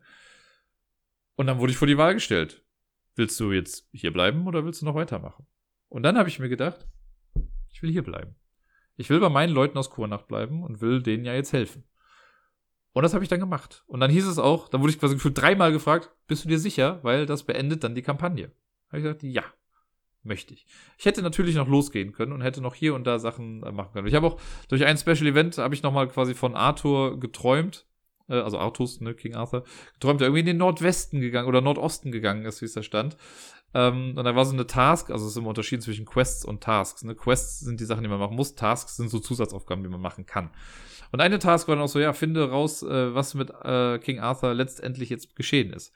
Und dann wurde ich vor die Wahl gestellt. Willst du jetzt hier bleiben oder willst du noch weitermachen? Und dann habe ich mir gedacht, ich will hier bleiben. Ich will bei meinen Leuten aus Kurnacht bleiben und will denen ja jetzt helfen. Und das habe ich dann gemacht. Und dann hieß es auch, dann wurde ich quasi gefühlt dreimal gefragt, bist du dir sicher? Weil das beendet dann die Kampagne. Habe ich gesagt, ja, möchte ich. Ich hätte natürlich noch losgehen können und hätte noch hier und da Sachen äh, machen können. Ich habe auch durch ein Special Event habe ich nochmal quasi von Arthur geträumt, äh, also Artus, ne, King Arthur, geträumt, der irgendwie in den Nordwesten gegangen oder Nordosten gegangen ist, wie es da stand. Ähm, und da war so eine Task, also es ist immer Unterschied zwischen Quests und Tasks. Ne? Quests sind die Sachen, die man machen muss, Tasks sind so Zusatzaufgaben, die man machen kann. Und eine Task war dann auch so, ja, finde raus, äh, was mit äh, King Arthur letztendlich jetzt geschehen ist.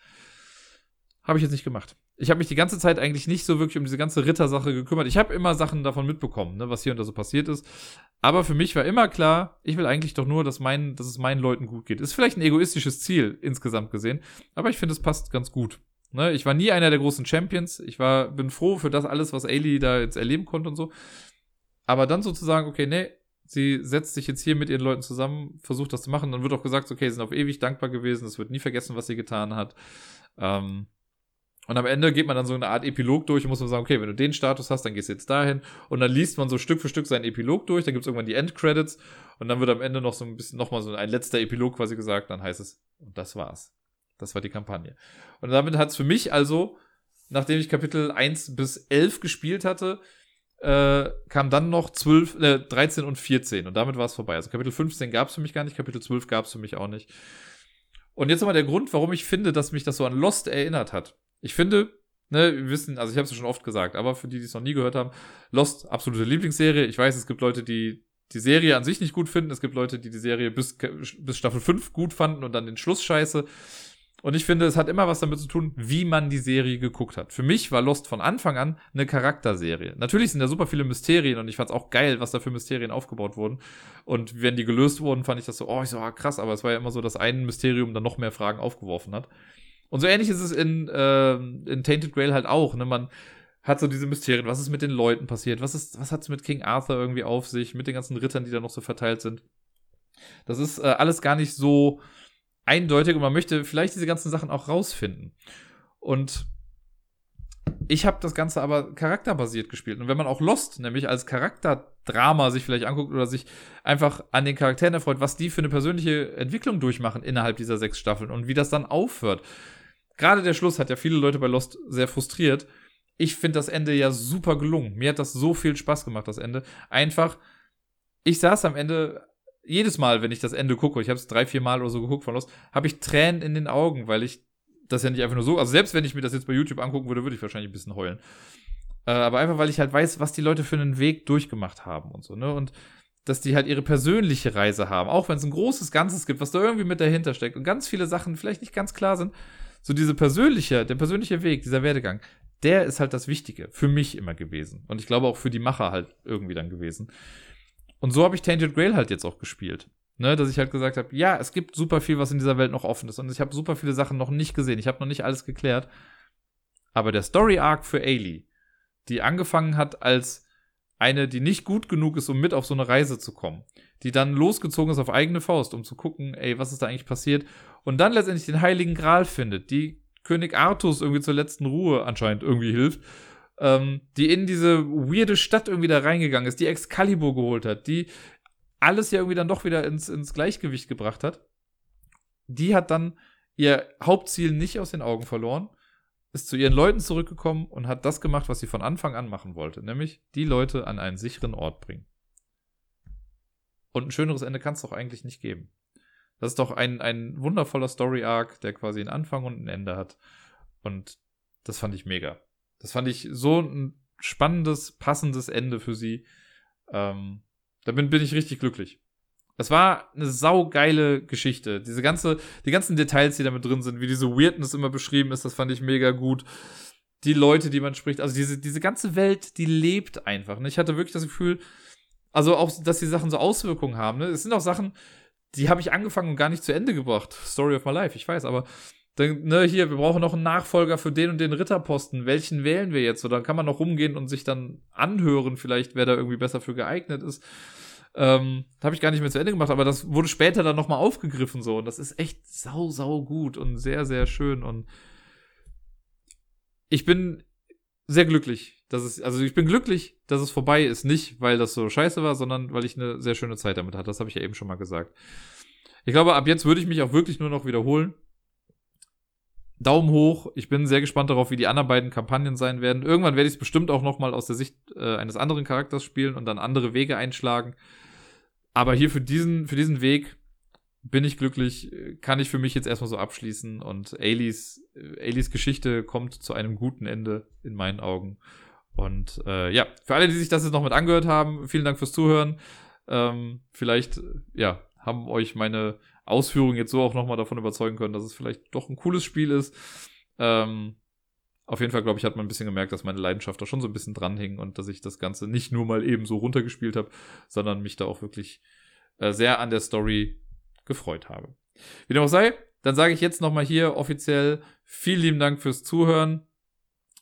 Habe ich jetzt nicht gemacht. Ich habe mich die ganze Zeit eigentlich nicht so wirklich um diese ganze Rittersache gekümmert. Ich habe immer Sachen davon mitbekommen, ne, was hier und da so passiert ist. Aber für mich war immer klar, ich will eigentlich doch nur, dass, mein, dass es meinen Leuten gut geht. Ist vielleicht ein egoistisches Ziel insgesamt gesehen, aber ich finde, es passt ganz gut. Ne, ich war nie einer der großen Champions. Ich war, bin froh für das alles, was Ailey da jetzt erleben konnte und so. Aber dann sozusagen, okay, nee, sie setzt sich jetzt hier mit ihren Leuten zusammen, versucht das zu machen. Dann wird auch gesagt, okay, sie sind auf ewig dankbar gewesen. Es wird nie vergessen, was sie getan hat. Ähm, und am Ende geht man dann so eine Art Epilog durch und muss man sagen, okay, wenn du den Status hast, dann gehst du jetzt dahin. Und dann liest man so Stück für Stück seinen Epilog durch. Dann gibt es irgendwann die Endcredits. Und dann wird am Ende noch so ein bisschen, nochmal so ein letzter Epilog quasi gesagt. Dann heißt es, und das war's. Das war die Kampagne. Und damit hat es für mich also, nachdem ich Kapitel 1 bis 11 gespielt hatte, äh, kam dann noch 12, äh, 13 und 14 und damit war es vorbei. Also Kapitel 15 gab es für mich gar nicht, Kapitel 12 gab es für mich auch nicht. Und jetzt nochmal der Grund, warum ich finde, dass mich das so an Lost erinnert hat. Ich finde, ne, wir wissen, also ich habe es ja schon oft gesagt, aber für die, die es noch nie gehört haben, Lost, absolute Lieblingsserie. Ich weiß, es gibt Leute, die die Serie an sich nicht gut finden. Es gibt Leute, die die Serie bis, bis Staffel 5 gut fanden und dann den Schluss scheiße. Und ich finde, es hat immer was damit zu tun, wie man die Serie geguckt hat. Für mich war Lost von Anfang an eine Charakterserie. Natürlich sind da super viele Mysterien und ich fand es auch geil, was da für Mysterien aufgebaut wurden. Und wenn die gelöst wurden, fand ich das so, oh, ich so, ah, krass, aber es war ja immer so, dass ein Mysterium dann noch mehr Fragen aufgeworfen hat. Und so ähnlich ist es in, äh, in Tainted Grail halt auch. Ne? Man hat so diese Mysterien. Was ist mit den Leuten passiert? Was, was hat es mit King Arthur irgendwie auf sich? Mit den ganzen Rittern, die da noch so verteilt sind? Das ist äh, alles gar nicht so eindeutig und man möchte vielleicht diese ganzen Sachen auch rausfinden. Und ich habe das Ganze aber charakterbasiert gespielt. Und wenn man auch Lost nämlich als Charakterdrama sich vielleicht anguckt oder sich einfach an den Charakteren erfreut, was die für eine persönliche Entwicklung durchmachen innerhalb dieser sechs Staffeln und wie das dann aufhört. Gerade der Schluss hat ja viele Leute bei Lost sehr frustriert. Ich finde das Ende ja super gelungen. Mir hat das so viel Spaß gemacht, das Ende. Einfach, ich saß am Ende jedes Mal, wenn ich das Ende gucke, ich habe es drei, vier Mal oder so geguckt von Lost, habe ich Tränen in den Augen, weil ich das ja nicht einfach nur so, also selbst wenn ich mir das jetzt bei YouTube angucken würde, würde ich wahrscheinlich ein bisschen heulen. Äh, aber einfach, weil ich halt weiß, was die Leute für einen Weg durchgemacht haben und so, ne? Und dass die halt ihre persönliche Reise haben, auch wenn es ein großes Ganzes gibt, was da irgendwie mit dahinter steckt und ganz viele Sachen vielleicht nicht ganz klar sind. So diese persönliche, der persönliche Weg, dieser Werdegang, der ist halt das Wichtige für mich immer gewesen. Und ich glaube auch für die Macher halt irgendwie dann gewesen. Und so habe ich Tainted Grail halt jetzt auch gespielt. Ne, dass ich halt gesagt habe, ja, es gibt super viel, was in dieser Welt noch offen ist. Und ich habe super viele Sachen noch nicht gesehen. Ich habe noch nicht alles geklärt. Aber der Story Arc für Ailey, die angefangen hat als eine, die nicht gut genug ist, um mit auf so eine Reise zu kommen, die dann losgezogen ist auf eigene Faust, um zu gucken, ey, was ist da eigentlich passiert, und dann letztendlich den Heiligen Gral findet, die König Artus irgendwie zur letzten Ruhe anscheinend irgendwie hilft ähm, die in diese weirde Stadt irgendwie da reingegangen ist, die Excalibur geholt hat, die alles ja irgendwie dann doch wieder ins, ins Gleichgewicht gebracht hat. Die hat dann ihr Hauptziel nicht aus den Augen verloren, ist zu ihren Leuten zurückgekommen und hat das gemacht, was sie von Anfang an machen wollte, nämlich die Leute an einen sicheren Ort bringen. Und ein schöneres Ende kann es doch eigentlich nicht geben. Das ist doch ein, ein wundervoller Story-Arc, der quasi einen Anfang und ein Ende hat. Und das fand ich mega. Das fand ich so ein spannendes, passendes Ende für sie. Ähm, da bin, ich richtig glücklich. Das war eine saugeile Geschichte. Diese ganze, die ganzen Details, die da mit drin sind, wie diese Weirdness immer beschrieben ist, das fand ich mega gut. Die Leute, die man spricht, also diese, diese ganze Welt, die lebt einfach. Ne? Ich hatte wirklich das Gefühl, also auch, dass die Sachen so Auswirkungen haben. Ne? Es sind auch Sachen, die habe ich angefangen und gar nicht zu Ende gebracht. Story of my life, ich weiß, aber dann, ne, hier, wir brauchen noch einen Nachfolger für den und den Ritterposten. Welchen wählen wir jetzt? Oder kann man noch rumgehen und sich dann anhören, vielleicht, wer da irgendwie besser für geeignet ist. Ähm, habe ich gar nicht mehr zu Ende gemacht, aber das wurde später dann nochmal aufgegriffen so. Und das ist echt sau, sau gut und sehr, sehr schön. Und ich bin sehr glücklich, dass es, also ich bin glücklich, dass es vorbei ist. Nicht, weil das so scheiße war, sondern weil ich eine sehr schöne Zeit damit hatte. Das habe ich ja eben schon mal gesagt. Ich glaube, ab jetzt würde ich mich auch wirklich nur noch wiederholen. Daumen hoch. Ich bin sehr gespannt darauf, wie die anderen beiden Kampagnen sein werden. Irgendwann werde ich es bestimmt auch noch mal aus der Sicht äh, eines anderen Charakters spielen und dann andere Wege einschlagen. Aber hier für diesen, für diesen Weg bin ich glücklich, kann ich für mich jetzt erstmal so abschließen und Ailys, Ailys Geschichte kommt zu einem guten Ende in meinen Augen. Und äh, ja, für alle, die sich das jetzt noch mit angehört haben, vielen Dank fürs Zuhören. Ähm, vielleicht, ja, haben euch meine Ausführungen jetzt so auch nochmal davon überzeugen können, dass es vielleicht doch ein cooles Spiel ist. Ähm, auf jeden Fall, glaube ich, hat man ein bisschen gemerkt, dass meine Leidenschaft da schon so ein bisschen dranhing und dass ich das Ganze nicht nur mal eben so runtergespielt habe, sondern mich da auch wirklich äh, sehr an der Story gefreut habe. Wie dem auch sei, dann sage ich jetzt nochmal hier offiziell vielen lieben Dank fürs Zuhören.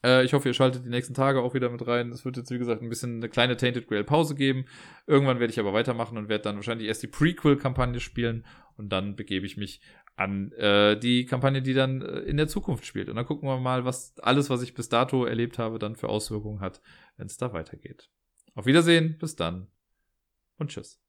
Äh, ich hoffe, ihr schaltet die nächsten Tage auch wieder mit rein. Es wird jetzt, wie gesagt, ein bisschen eine kleine Tainted Grail Pause geben. Irgendwann werde ich aber weitermachen und werde dann wahrscheinlich erst die Prequel-Kampagne spielen und dann begebe ich mich an äh, die Kampagne, die dann äh, in der Zukunft spielt. Und dann gucken wir mal, was alles, was ich bis dato erlebt habe, dann für Auswirkungen hat, wenn es da weitergeht. Auf Wiedersehen, bis dann und tschüss.